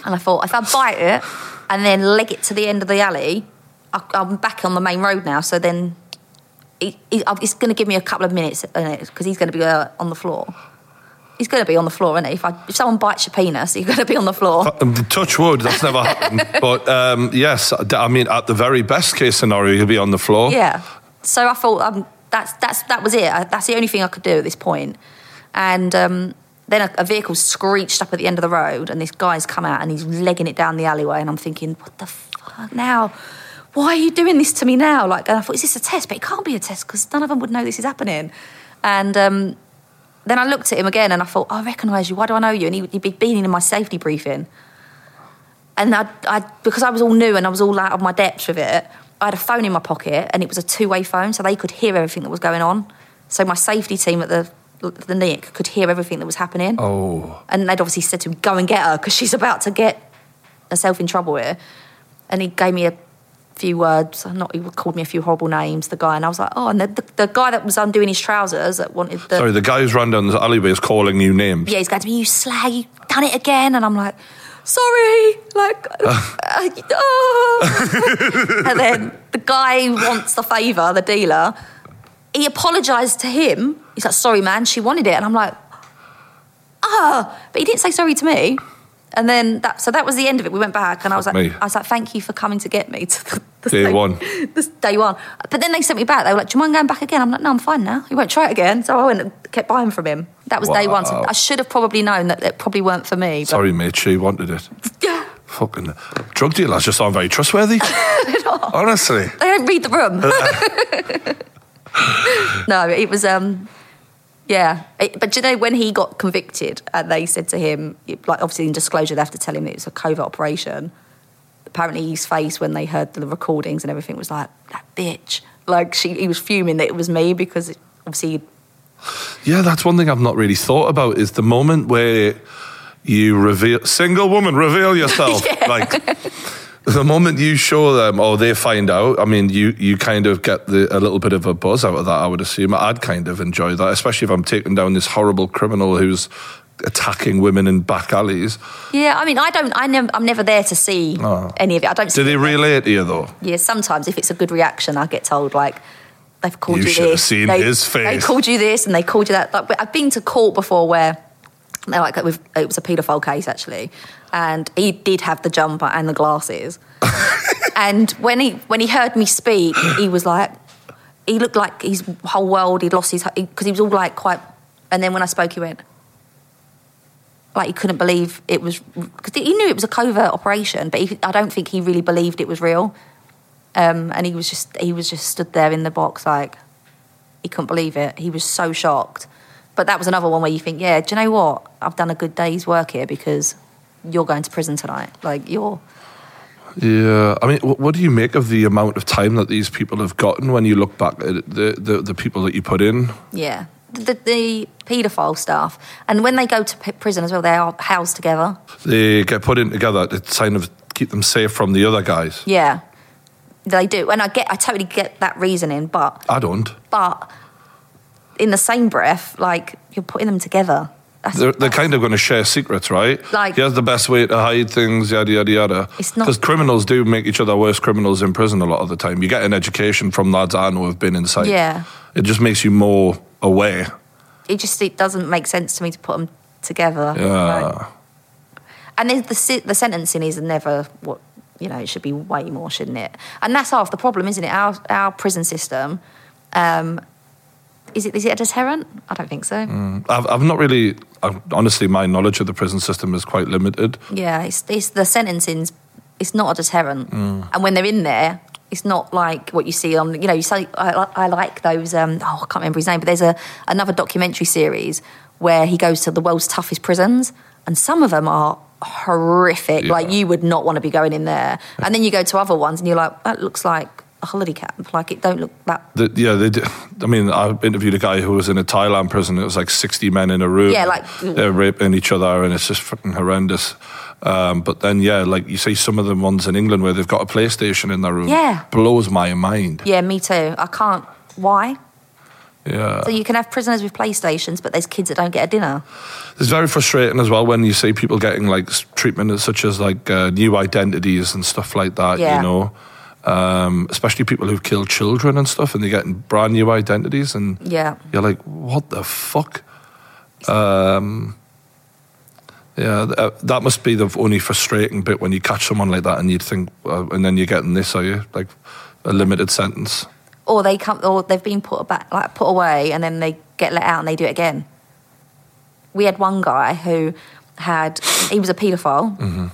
and I thought, if I bite it and then leg it to the end of the alley, I, I'm back on the main road now. So then he, he, uh, he's going to give me a couple of minutes because he's going to be uh, on the floor. He's going to be on the floor, isn't he? If, I, if someone bites your penis, you're going to be on the floor. Um, Touch wood, that's never happened. But um, yes, I mean, at the very best case scenario, you'll be on the floor. Yeah. So I thought um, that's that's that was it. I- That's the only thing I could do at this point. And um, then a, a vehicle screeched up at the end of the road, and this guy's come out and he's legging it down the alleyway, and I'm thinking, what the fuck now? Why are you doing this to me now? Like, and I thought, is this a test? But it can't be a test because none of them would know this is happening. And um, then I looked at him again, and I thought, I recognise you. Why do I know you? And he, he'd been in my safety briefing. And I, I, because I was all new and I was all out of my depth with it, I had a phone in my pocket and it was a two way phone, so they could hear everything that was going on. So my safety team at the the Nick could hear everything that was happening. Oh, And they'd obviously said to him, "Go and get her," because she's about to get herself in trouble here. And he gave me a few words. Not he called me a few horrible names. The guy, and I was like, "Oh." And the, the, the guy that was undoing his trousers that wanted the sorry, the guy who's run down the alleyway is calling you names. yeah, he's going to me, you slag, you done it again. And I'm like, sorry. Like, uh, oh. and then the guy who wants the favour, the dealer, he apologised to him. He's like, sorry, man, she wanted it. And I'm like, ah, but he didn't say sorry to me. And then that, so that was the end of it. We went back, and I was like, me. I was like, thank you for coming to get me to the, the Day same- one. This day one. But then they sent me back. They were like, do you mind going back again? I'm like, no, I'm fine now. He won't try it again. So I went and kept buying from him. That was day one. So I should have probably known that it probably weren't for me. But Sorry, mate, she wanted it. Yeah. Fucking drug dealers just aren't very trustworthy. Honestly. They don't read the room. no, it was um yeah. It- but do you know when he got convicted and they said to him like obviously in disclosure they have to tell him it was a covert operation. Apparently his face when they heard the recordings and everything was like that bitch. Like she he was fuming that it was me because it, obviously Yeah, that's one thing I've not really thought about is the moment where you reveal single woman, reveal yourself. Like the moment you show them or they find out, I mean you you kind of get the, a little bit of a buzz out of that, I would assume. I'd kind of enjoy that, especially if I'm taking down this horrible criminal who's attacking women in back alleys. Yeah, I mean I don't I never I'm never there to see oh. any of it. I don't Do see they relate to you though? Yeah, sometimes if it's a good reaction, I get told like they've called You you, should have this. seen they, his They called you this and they called you that. Like, I've been to court before where they're like with, it was a paedophile case actually, and he did have the jumper and the glasses. and when he when he heard me speak, he was like, he looked like his whole world. He'd lost his because he was all like quite. And then when I spoke, he went like he couldn't believe it was because he knew it was a covert operation, but he, I don't think he really believed it was real. Um, and he was just he was just stood there in the box like he couldn't believe it. He was so shocked. But that was another one where you think, yeah, do you know what? I've done a good day's work here because you're going to prison tonight. Like you're Yeah, I mean, what do you make of the amount of time that these people have gotten when you look back at the, the the people that you put in? yeah the, the paedophile stuff. And when they go to prison as well, they are housed together. They get put in together to kind of keep them safe from the other guys. Yeah, they do. And I get I totally get that reasoning, but I don't. but in the same breath, like you're putting them together. That's, They're, they're kind of going to share secrets, right? Like- here's the best way to hide things, yada yada yada. It's not- because criminals do make each other worse criminals in prison a lot of the time. You get an education from lads I know have been inside. Yeah. it just makes you more aware. it just it doesn't make sense to me to put them together. Yeah. Like- and the, the the sentencing is never what you know. It should be way more, shouldn't it? And that's half the problem, isn't it? Our our prison system. Um, is it is it a deterrent? I don't think so. I've, I've not really, I've, honestly, my knowledge of the prison system is quite limited. Yeah, it's, it's the sentencing's. It's not a deterrent, and when they're in there, it's not like what you see on. You know, you say I, I like those. Um, oh, I can't remember his name, but there's a another documentary series where he goes to the world's toughest prisons, and some of them are horrific. Yeah. Like you would not want to be going in there, and then you go to other ones, and you're like, that looks like a holiday camp. Like it don't look that. The, yeah, they do. I mean, I interviewed a guy who was in a Thailand prison. It was like 60 men in a room. Yeah, like- They're raping each other, and it's just fucking horrendous. Um, but then, yeah, like you see some of the ones in England where they've got a PlayStation in their room. Yeah. Blows my mind. Yeah, me too. I can't. Why? Yeah. So you can have prisoners with PlayStations, but there's kids that don't get a dinner. It's very frustrating as well when you see people getting like treatment such as like uh, new identities and stuff like that, Yeah. you know. Um, especially people who've killed children and stuff, and they're getting brand new identities, and Yeah. you're like, what the fuck? Um, yeah, uh, that must be the only frustrating bit when you catch someone like that, and you'd think, uh, and then you're getting this, are you like a limited sentence? or they come or they've been put back like put away and then they get let out and they do it again we had one guy who had he was a paedophile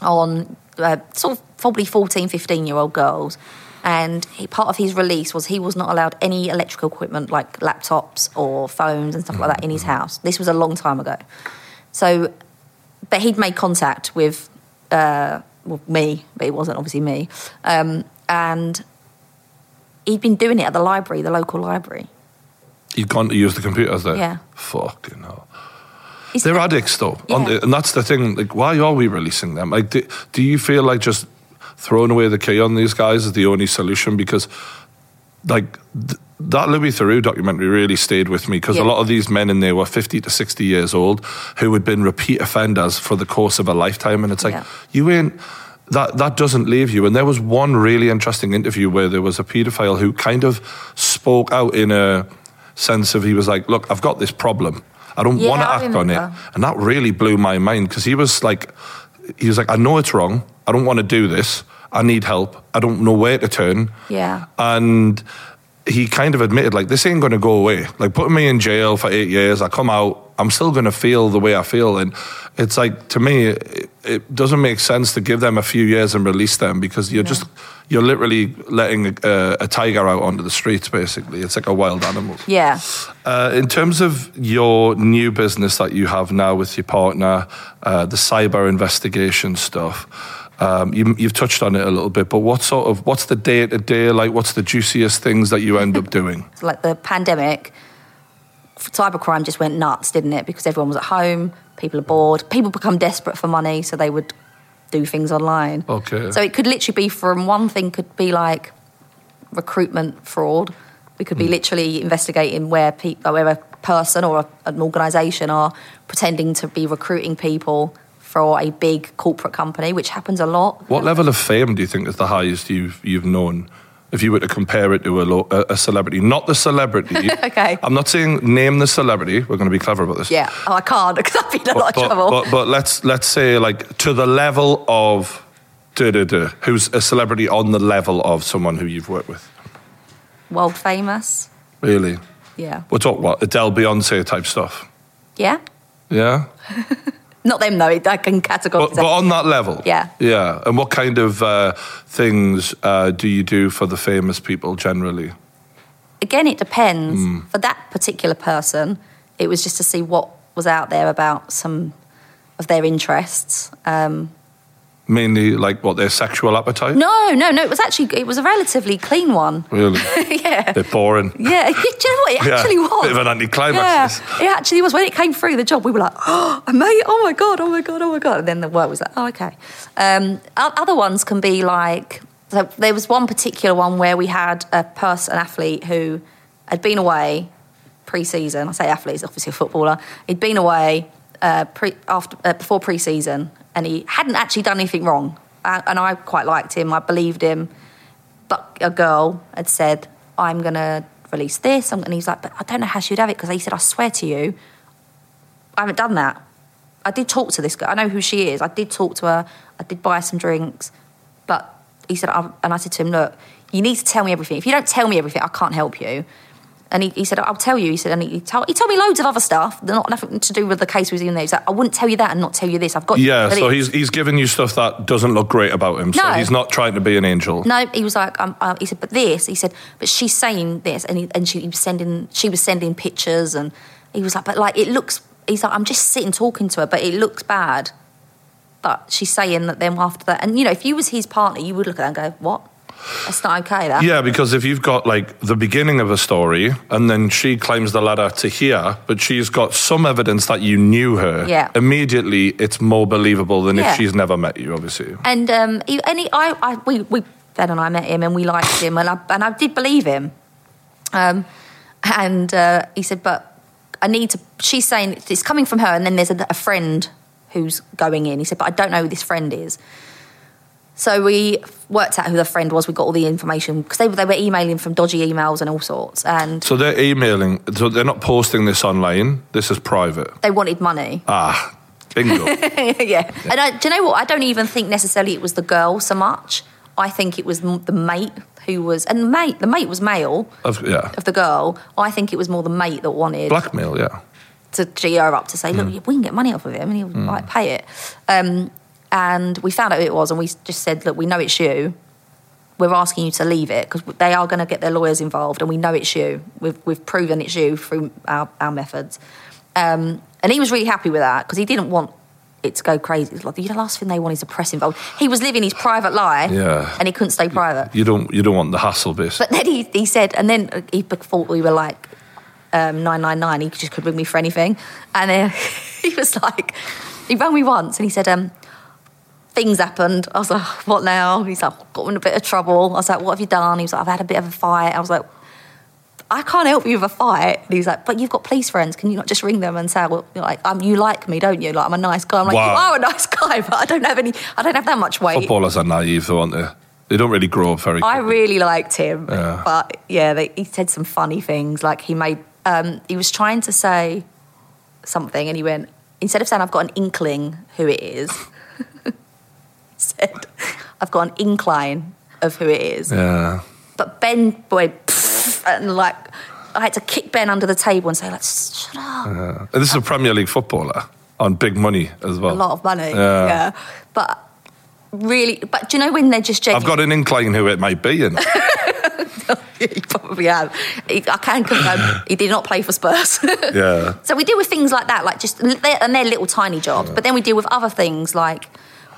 on uh, sort of probably 14 15 year old girls and he, part of his release was he was not allowed any electrical equipment like laptops or phones and stuff like that in his house this was a long time ago so but he'd made contact with uh, well, me but it wasn't obviously me um, and he'd been doing it at the library, the local library. He'd gone to use the computers there. Yeah. Fucking hell. They're addicts, though, Yeah. and that's the thing. Like, why are we releasing them? Like, do, do you feel like just throwing away the key on these guys is the only solution? Because, like, th- that Louis Theroux documentary really stayed with me because Yeah. a lot of these men in there were fifty to sixty years old who had been repeat offenders for the course of a lifetime, and it's like Yeah. you ain't. That, that doesn't leave you. And there was one really interesting interview where there was a paedophile who kind of spoke out in a sense of he was like, Look, I've got this problem. I don't Yeah, want to act on it. And that really blew my mind because he was like, he was like, I know it's wrong. I don't want to do this. I need help. I don't know where to turn. Yeah. And he kind of admitted, like, this ain't going to go away. Like, putting me in jail for eight years, I come out, I'm still going to feel the way I feel. And it's like, to me, it, it doesn't make sense to give them a few years and release them because you're just, you're literally letting a, a tiger out onto the streets, basically. It's like a wild animal. Yeah. Uh, in terms of your new business that you have now with your partner, uh, the cyber investigation stuff, um, you, you've touched on it a little bit. But what sort of what's the day to day like? What's the juiciest things that you end up doing? Like the pandemic, cybercrime just went nuts, didn't it? Because everyone was at home, people are bored, people become desperate for money, so they would do things online. Okay. So it could literally be from one thing could be like recruitment fraud. We could be Hmm. literally investigating where people, where a person or a, an organisation are pretending to be recruiting people for a big corporate company, which happens a lot. What level of fame do you think is the highest you've you've known? If you were to compare it to a, lo- a, celebrity, not the celebrity. Okay. I'm not saying name the celebrity. We're going to be clever about this. Yeah, oh, I can't because I'd be in a lot of but, trouble. But, but let's let's say like to the level of da da da, who's a celebrity on the level of someone who you've worked with. World famous. Really, Yeah. we're talking what Adele, Beyonce type stuff. Yeah. Yeah, Not them though. I can categorize. but, but on that level. Yeah. yeah. And what kind of uh, things uh, do you do for the famous people generally? Again, it depends. Hmm. For that particular person, it was just to see what was out there about some of their interests. Um, Mainly like what their sexual appetite. no, no, no. It was actually it was a relatively clean one. Really, yeah. bit boring. Yeah, do you know what? It Yeah, actually was. bit of an anticlimax, Yeah, it actually was. When it came through the job, we were like, oh, mate, oh my God, oh my God, oh my God. And then the work was like, oh, okay. Um, other ones can be like, so there was one particular one where we had a person, an athlete who had been away pre season. I say athlete, he's obviously a footballer. He'd been away uh, pre, after, uh, before pre season and he hadn't actually done anything wrong. And I quite liked him, I believed him but a girl had said, I'm going to release this. And he's like, but I don't know how she would have it because he said, I swear to you, I haven't done that. I did talk to this girl. I know who she is. I did talk to her. I did buy some drinks. But he said, and I said to him, look, you need to tell me everything. If you don't tell me everything, I can't help you. And he, he said, I'll tell you. He said, and he told, he told me loads of other stuff, not nothing to do with the case was in there. He's like, I wouldn't tell you that and not tell you this. I've got Yeah, so he's he's giving you stuff that doesn't look great about him. So No. he's not trying to be an angel. No, he was like, um, uh, he said, but this, he said, but she's saying this, and he, and she was sending, she was sending pictures, and he was like, but like it looks, he's like, I'm just sitting talking to her, but it looks bad. But she's saying that then after that, and you know, if you was his partner, you would look at that and go, what? That's not okay. That. Yeah, because if you've got like the beginning of a story and then she climbs the ladder to here, but she's got some evidence that you knew her, Yeah. immediately it's more believable than Yeah. if she's never met you, obviously. And um, he, and he, I, I, we, we, Ben and I met him, and we liked him, and I, and I did believe him. Um, and uh, he said, but I need to. She's saying it's coming from her, and then there's a, a friend who's going in. He said, but I don't know who this friend is. So we worked out who the friend was. We got all the information because they, they were emailing from dodgy emails and all sorts, and So they're emailing. So they're not posting this online. This is private. they wanted money. Ah, bingo. yeah. And I, do you know what? I don't even think necessarily it was the girl so much. I think it was the mate who was, and the mate, the mate was male Of- yeah. of the girl. I think it was more the mate that wanted Blackmail. Yeah. to G her up to say, look, we can get money off of him and he'll like pay it. Um, and we found out who it was and we just said, look, we know it's you. We're asking you to leave it because they are going to get their lawyers involved and we know it's you. We've, we've proven it's you through our, our methods. Um, and he was really happy with that because he didn't want it to go crazy. It's like the last thing they want is a press involved. He was living his private life Yeah. and he couldn't stay private. You don't. You don't want the hassle, basically. But then he, he said, and then he thought we were like um, 999, he just could ring me for anything. And then he was like, he rang me once and he said, um, things happened. I was like, what now? He's like, got in a bit of trouble. I was like, what have you done? He was like, I've had a bit of a fight. I was like, I can't help you with a fight. And he's like, but you've got police friends. Can you not just ring them and say, well, you're like, um, you like me, don't you? Like, I'm a nice guy. I'm like, Wow. you are a nice guy, but I don't have any, I don't have that much weight. Footballers are naive, though, aren't they? They don't really grow up very. I really liked him, Yeah. but yeah, they, he said some funny things. Like he made, um, he was trying to say something, and he went instead of saying "I've got an inkling who it is," said, "I've got an incline of who it is." Yeah. But Ben boy, and like I had to kick Ben under the table and say, "Like shut up." yeah. And this is a Premier League footballer on big money as well. A lot of money, Yeah. yeah. But really, but do you know when they're just genuine? I've got an incline who it might be. You know? he probably has. He, I can confirm he did not play for Spurs. yeah. So we deal with things like that, like just they're, and they're little tiny jobs. But then we deal with other things like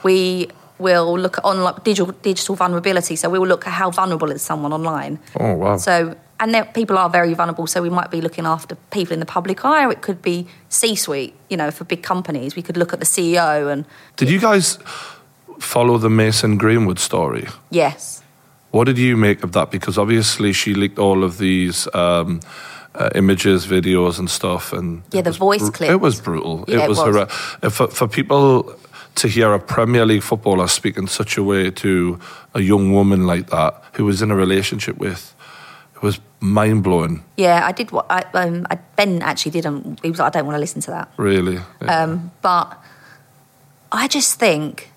we will look at on like digital digital vulnerability. So we will look at how vulnerable is someone online. Oh wow. So and there, people are very vulnerable. So we might be looking after people in the public eye, or it could be C-suite. You know, for big companies, we could look at the CEO and Did you guys follow the Mason Greenwood story? yes, What did you make of that? Because obviously she leaked all of these um, uh, images, videos, and stuff. And Yeah, the voice bru- clips. It was brutal. Yeah, it it was, was. horri- uh, for, for people to hear a Premier League footballer speak in such a way to a young woman like that who was in a relationship with. It was mind blowing, yeah, I did what I, um, I, Ben actually didn't. He was like, I don't want to listen to that. really. Yeah. Um, but I just think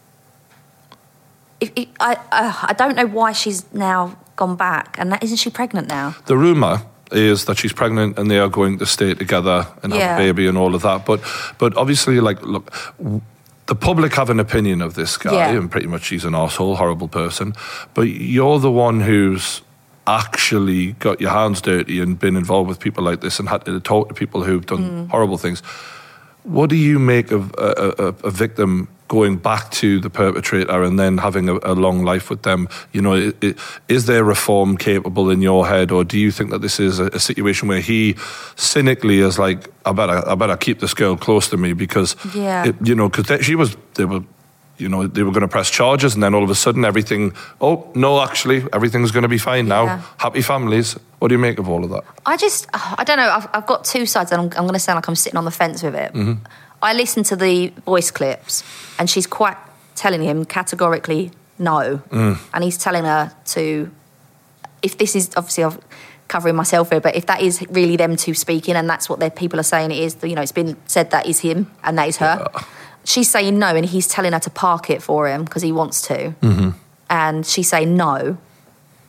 if, if, I uh, I don't know why she's now gone back, and that, isn't she pregnant now? The rumor is that she's pregnant and they are going to stay together and have Yeah. a baby and all of that. But but obviously, like, look, the public have an opinion of this guy, Yeah. and pretty much he's an asshole, horrible person. But you're the one who's actually got your hands dirty and been involved with people like this and had to talk to people who've done Mm. horrible things. What do you make of a, a, a victim going back to the perpetrator and then having a, a long life with them? You know, i i is there reform capable in your head, or do you think that this is a, a situation where he cynically is like, I better, I better keep this girl close to me because, Yeah. it, you know, because she was, they were. You know, they were going to press charges, and then all of a sudden, everything. Oh no, actually, everything's going to be fine now. Yeah. Happy families. What do you make of all of that? I just I don't know. I've, I've got two sides, and I'm, I'm going to sound like I'm sitting on the fence with it. Mm-hmm. I listened to the voice clips, and she's quite telling him categorically no, mm. and he's telling her to. If this is obviously I'm covering myself here, but if that is really them two speaking, and that's what their people are saying, it is. You know, it's been said that is him and that is her. She's saying no, and he's telling her to park it for him because he wants to, mm-hmm. and she's saying no.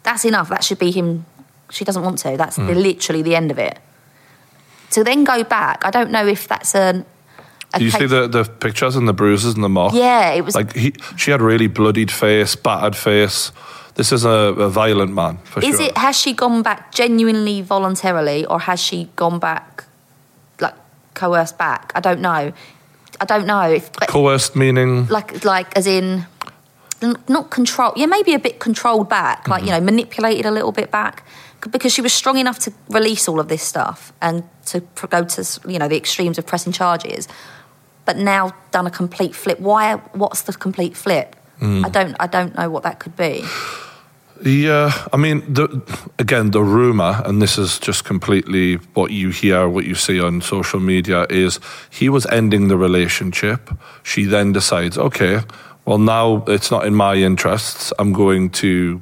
That's enough. That should be him. She doesn't want to. That's mm. the, literally the end of it. To then go back, I don't know if that's an. Do you see the, the pictures and the bruises and the marks? Yeah, it was. Like he, she had really bloodied face, battered face. This is a, a violent man for is sure. it? Has she gone back genuinely voluntarily, or has she gone back, like coerced back? I don't know. I don't know if but coerced meaning? like like as in n- not control. Yeah, maybe a bit controlled back, like you mm-hmm. know, manipulated a little bit back c- because she was strong enough to release all of this stuff and to pr- go to s- you know the extremes of pressing charges, but now done a complete flip. Why? What's the complete flip? Hmm. I don't. I don't know what that could be. Yeah, uh, I mean, the, again, the rumor, and this is just completely what you hear, what you see on social media, is he was ending the relationship. She then decides, okay, well, now it's not in my interests. I'm going to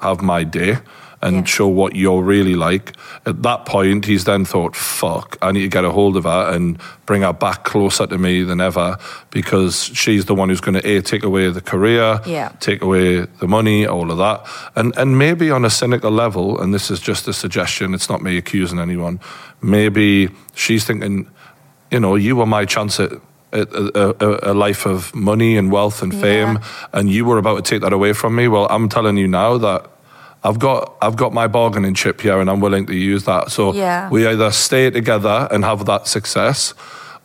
have my day and Yeah. show what you're really like. At that point, he's then thought, fuck, I need to get a hold of her and bring her back closer to me than ever because she's the one who's going to, A, take away the career, Yeah. take away the money, all of that. And, and maybe on a cynical level, and this is just a suggestion, it's not me accusing anyone, maybe she's thinking, you know, you were my chance at a, a, a- a life of money and wealth and fame, and you were about to take that away from me. Well, I'm telling you now that I've got I've got my bargaining chip here, and I'm willing to use that. So Yeah. we either stay together and have that success,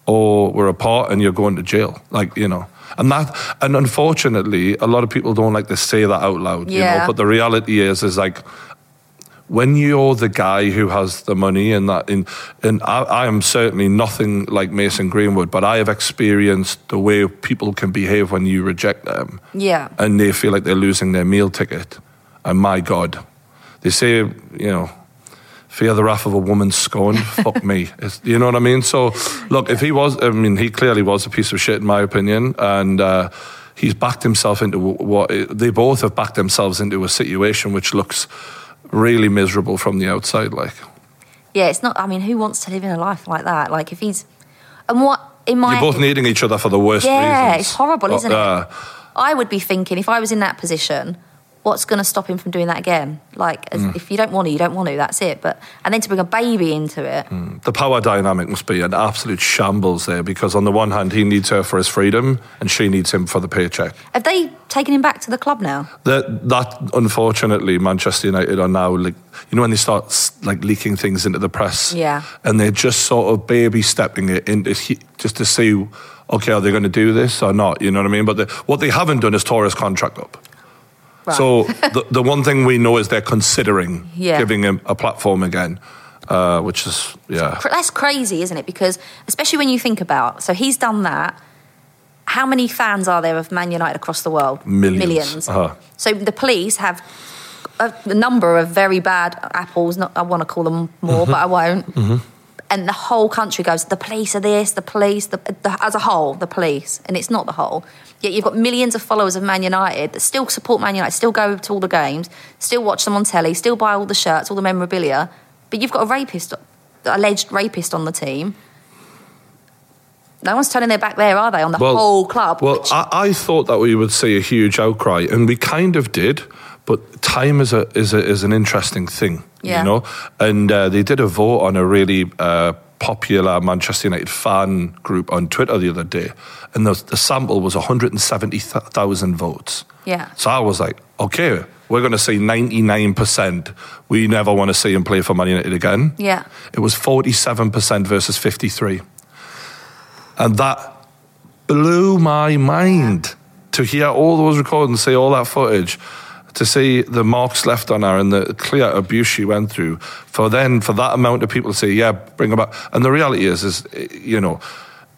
or we're apart and you're going to jail. Like you know. And that, and unfortunately, a lot of people don't like to say that out loud. You know, Yeah. but the reality is, is like when you're the guy who has the money and that in and I, I am certainly nothing like Mason Greenwood, but I have experienced the way people can behave when you reject them. Yeah. And they feel like they're losing their meal ticket. And my God. They say, you know, fear the wrath of a woman scorned. Fuck me. It's, you know what I mean? So look, if he was I mean, he clearly was a piece of shit in my opinion. And uh He's backed himself into what they both have backed themselves into a situation which looks really miserable from the outside. Like Yeah, it's not. I mean, who wants to live in a life like that? Like, if he's and what in my you're both needing each other for the worst yeah, reasons. it's horrible, But, isn't uh, it? I would be thinking if I was in that position, what's going to stop him from doing that again? Like, as, Mm. if you don't want to, you don't want to. That's it. But and then to bring a baby into it, The power dynamic must be an absolute shambles there because on the one hand he needs her for his freedom and she needs him for the paycheck. have they taken him back to the club now? That that unfortunately Manchester United are now like you know when they start like leaking things into the press, Yeah. and they're just sort of baby stepping it into just to see, okay, are they going to do this or not? You know what I mean? But the, what they haven't done is tore his contract up. Right. So the the one thing we know is they're considering Yeah. giving him a platform again, uh, which is yeah. That's crazy, isn't it? Because especially when you think about, so he's done that. How many fans are there of Man United across the world? Millions. Uh-huh. So the police have a, number of very bad apples. Not I want to call them more, but I won't. And the whole country goes, the police are this, the police, the, the, as a whole, the police, and it's not the whole. Yet you've got millions of followers of Man United that still support Man United, still go to all the games, still watch them on telly, still buy all the shirts, all the memorabilia. But you've got a rapist, alleged rapist on the team. No one's turning their back there, are they, on the whole club? Well, which- I, I thought that we would see a huge outcry, and we kind of did. But time is a is a, is an interesting thing, Yeah. you know. And uh, they did a vote on a really uh, popular Manchester United fan group on Twitter the other day, and the, the sample was 170,000 votes. Yeah. So I was like, okay, we're going to say 99%. We never want to see him play for Man United again. Yeah. It was 47% versus 53. And that blew my mind to hear all those recordings, see all that footage, to see the marks left on her and the clear abuse she went through. For then, for that amount of people to say, yeah, bring her back. And the reality is, is you know,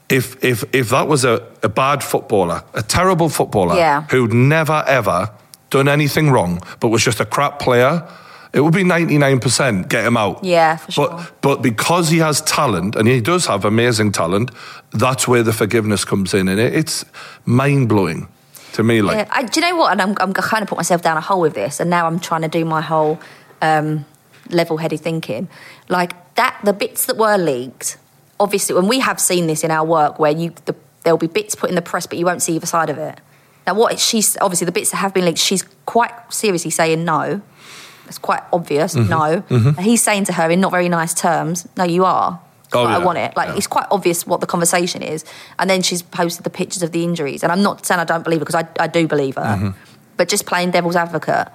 if if if that was a, a bad footballer, a terrible footballer Yeah. who'd never ever done anything wrong, but was just a crap player, it would be ninety nine percent get him out. Yeah, for but, sure. But because he has talent, and he does have amazing talent, that's where the forgiveness comes in, and it, it's mind blowing to me. Like, Yeah, I, do you know what? And I'm, I'm kind of put myself down a hole with this, and now I'm trying to do my whole um, level-headed thinking. Like that, the bits that were leaked. Obviously, when we have seen this in our work, where you the, there'll be bits put in the press, but you won't see either side of it. Now, what she's obviously the bits that have been leaked, she's quite seriously saying no. It's quite obvious, Mm-hmm. no. And he's saying to her in not very nice terms, "No, you are." Oh, Like, I want it. Like Yeah. it's quite obvious what the conversation is. And then she's posted the pictures of the injuries. And I'm not saying I don't believe her because I, I do believe her. Mm-hmm. But just playing devil's advocate,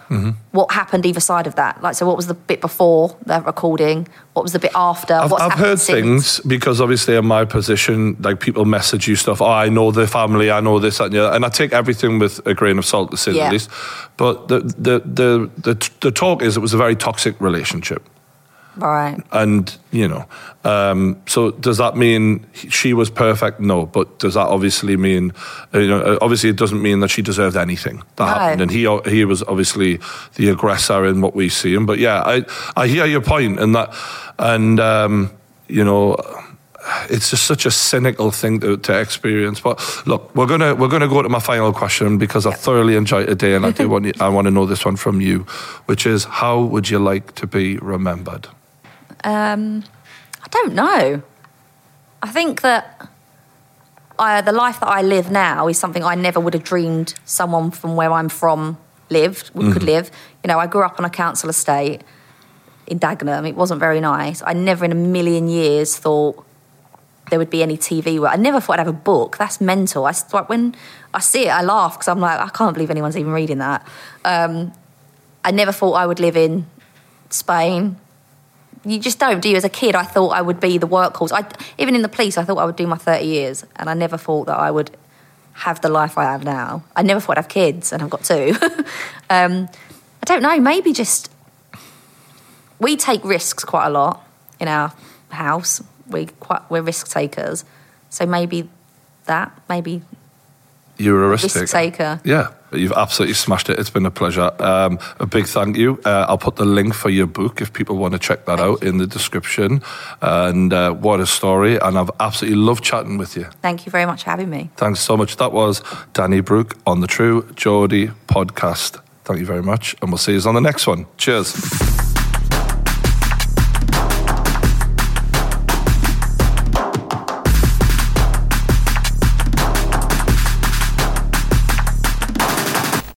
what happened either side of that? Like, so what was the bit before that recording? What was the bit after? I've, What's I've heard since? things because obviously in my position, like people message you stuff. Oh, I know the family, I know this, that, and the other. and I take everything with a grain of salt to say Yeah. the least. But the the, the the the talk is it was a very toxic relationship. Right. And you know, um, so does that mean she was perfect? No, but does that obviously mean, uh, you know, uh, obviously it doesn't mean that she deserved anything that No. happened, and he he was obviously the aggressor in what we see him. But yeah, I I hear your point, and that, and um, you know, it's just such a cynical thing to, to experience. But look, we're gonna we're gonna go to my final question because I thoroughly enjoyed today, and I do want I want to know this one from you, which is how would you like to be remembered? Um, I don't know. I think that I, the life that I live now is something I never would have dreamed someone from where I'm from lived would, could live. You know, I grew up on a council estate in Dagenham. It wasn't very nice. I never in a million years thought there would be any TV. Where I never thought I'd have a book. That's mental. I when I see it, I laugh because I'm like, I can't believe anyone's even reading that. Um, I never thought I would live in Spain. You just don't, do you? As a kid, I thought I would be the workhorse. I, even in the police, I thought I would do my 30 years, and I never thought that I would have the life I have now. I never thought I'd have kids, and I've got two. um, I don't know, maybe just. We take risks quite a lot in our house. We quite, we're risk takers. So maybe that, maybe You're a risk risk taker. taker. You've absolutely smashed it. It's been a pleasure. Um, a big thank you. Uh, I'll put the link for your book if people want to check that out in the description. And uh, what a story! And I've absolutely loved chatting with you. Thank you very much for having me. Thanks so much. That was Danni Brooke on the True Geordie podcast. Thank you very much, and we'll see you on the next one. Cheers.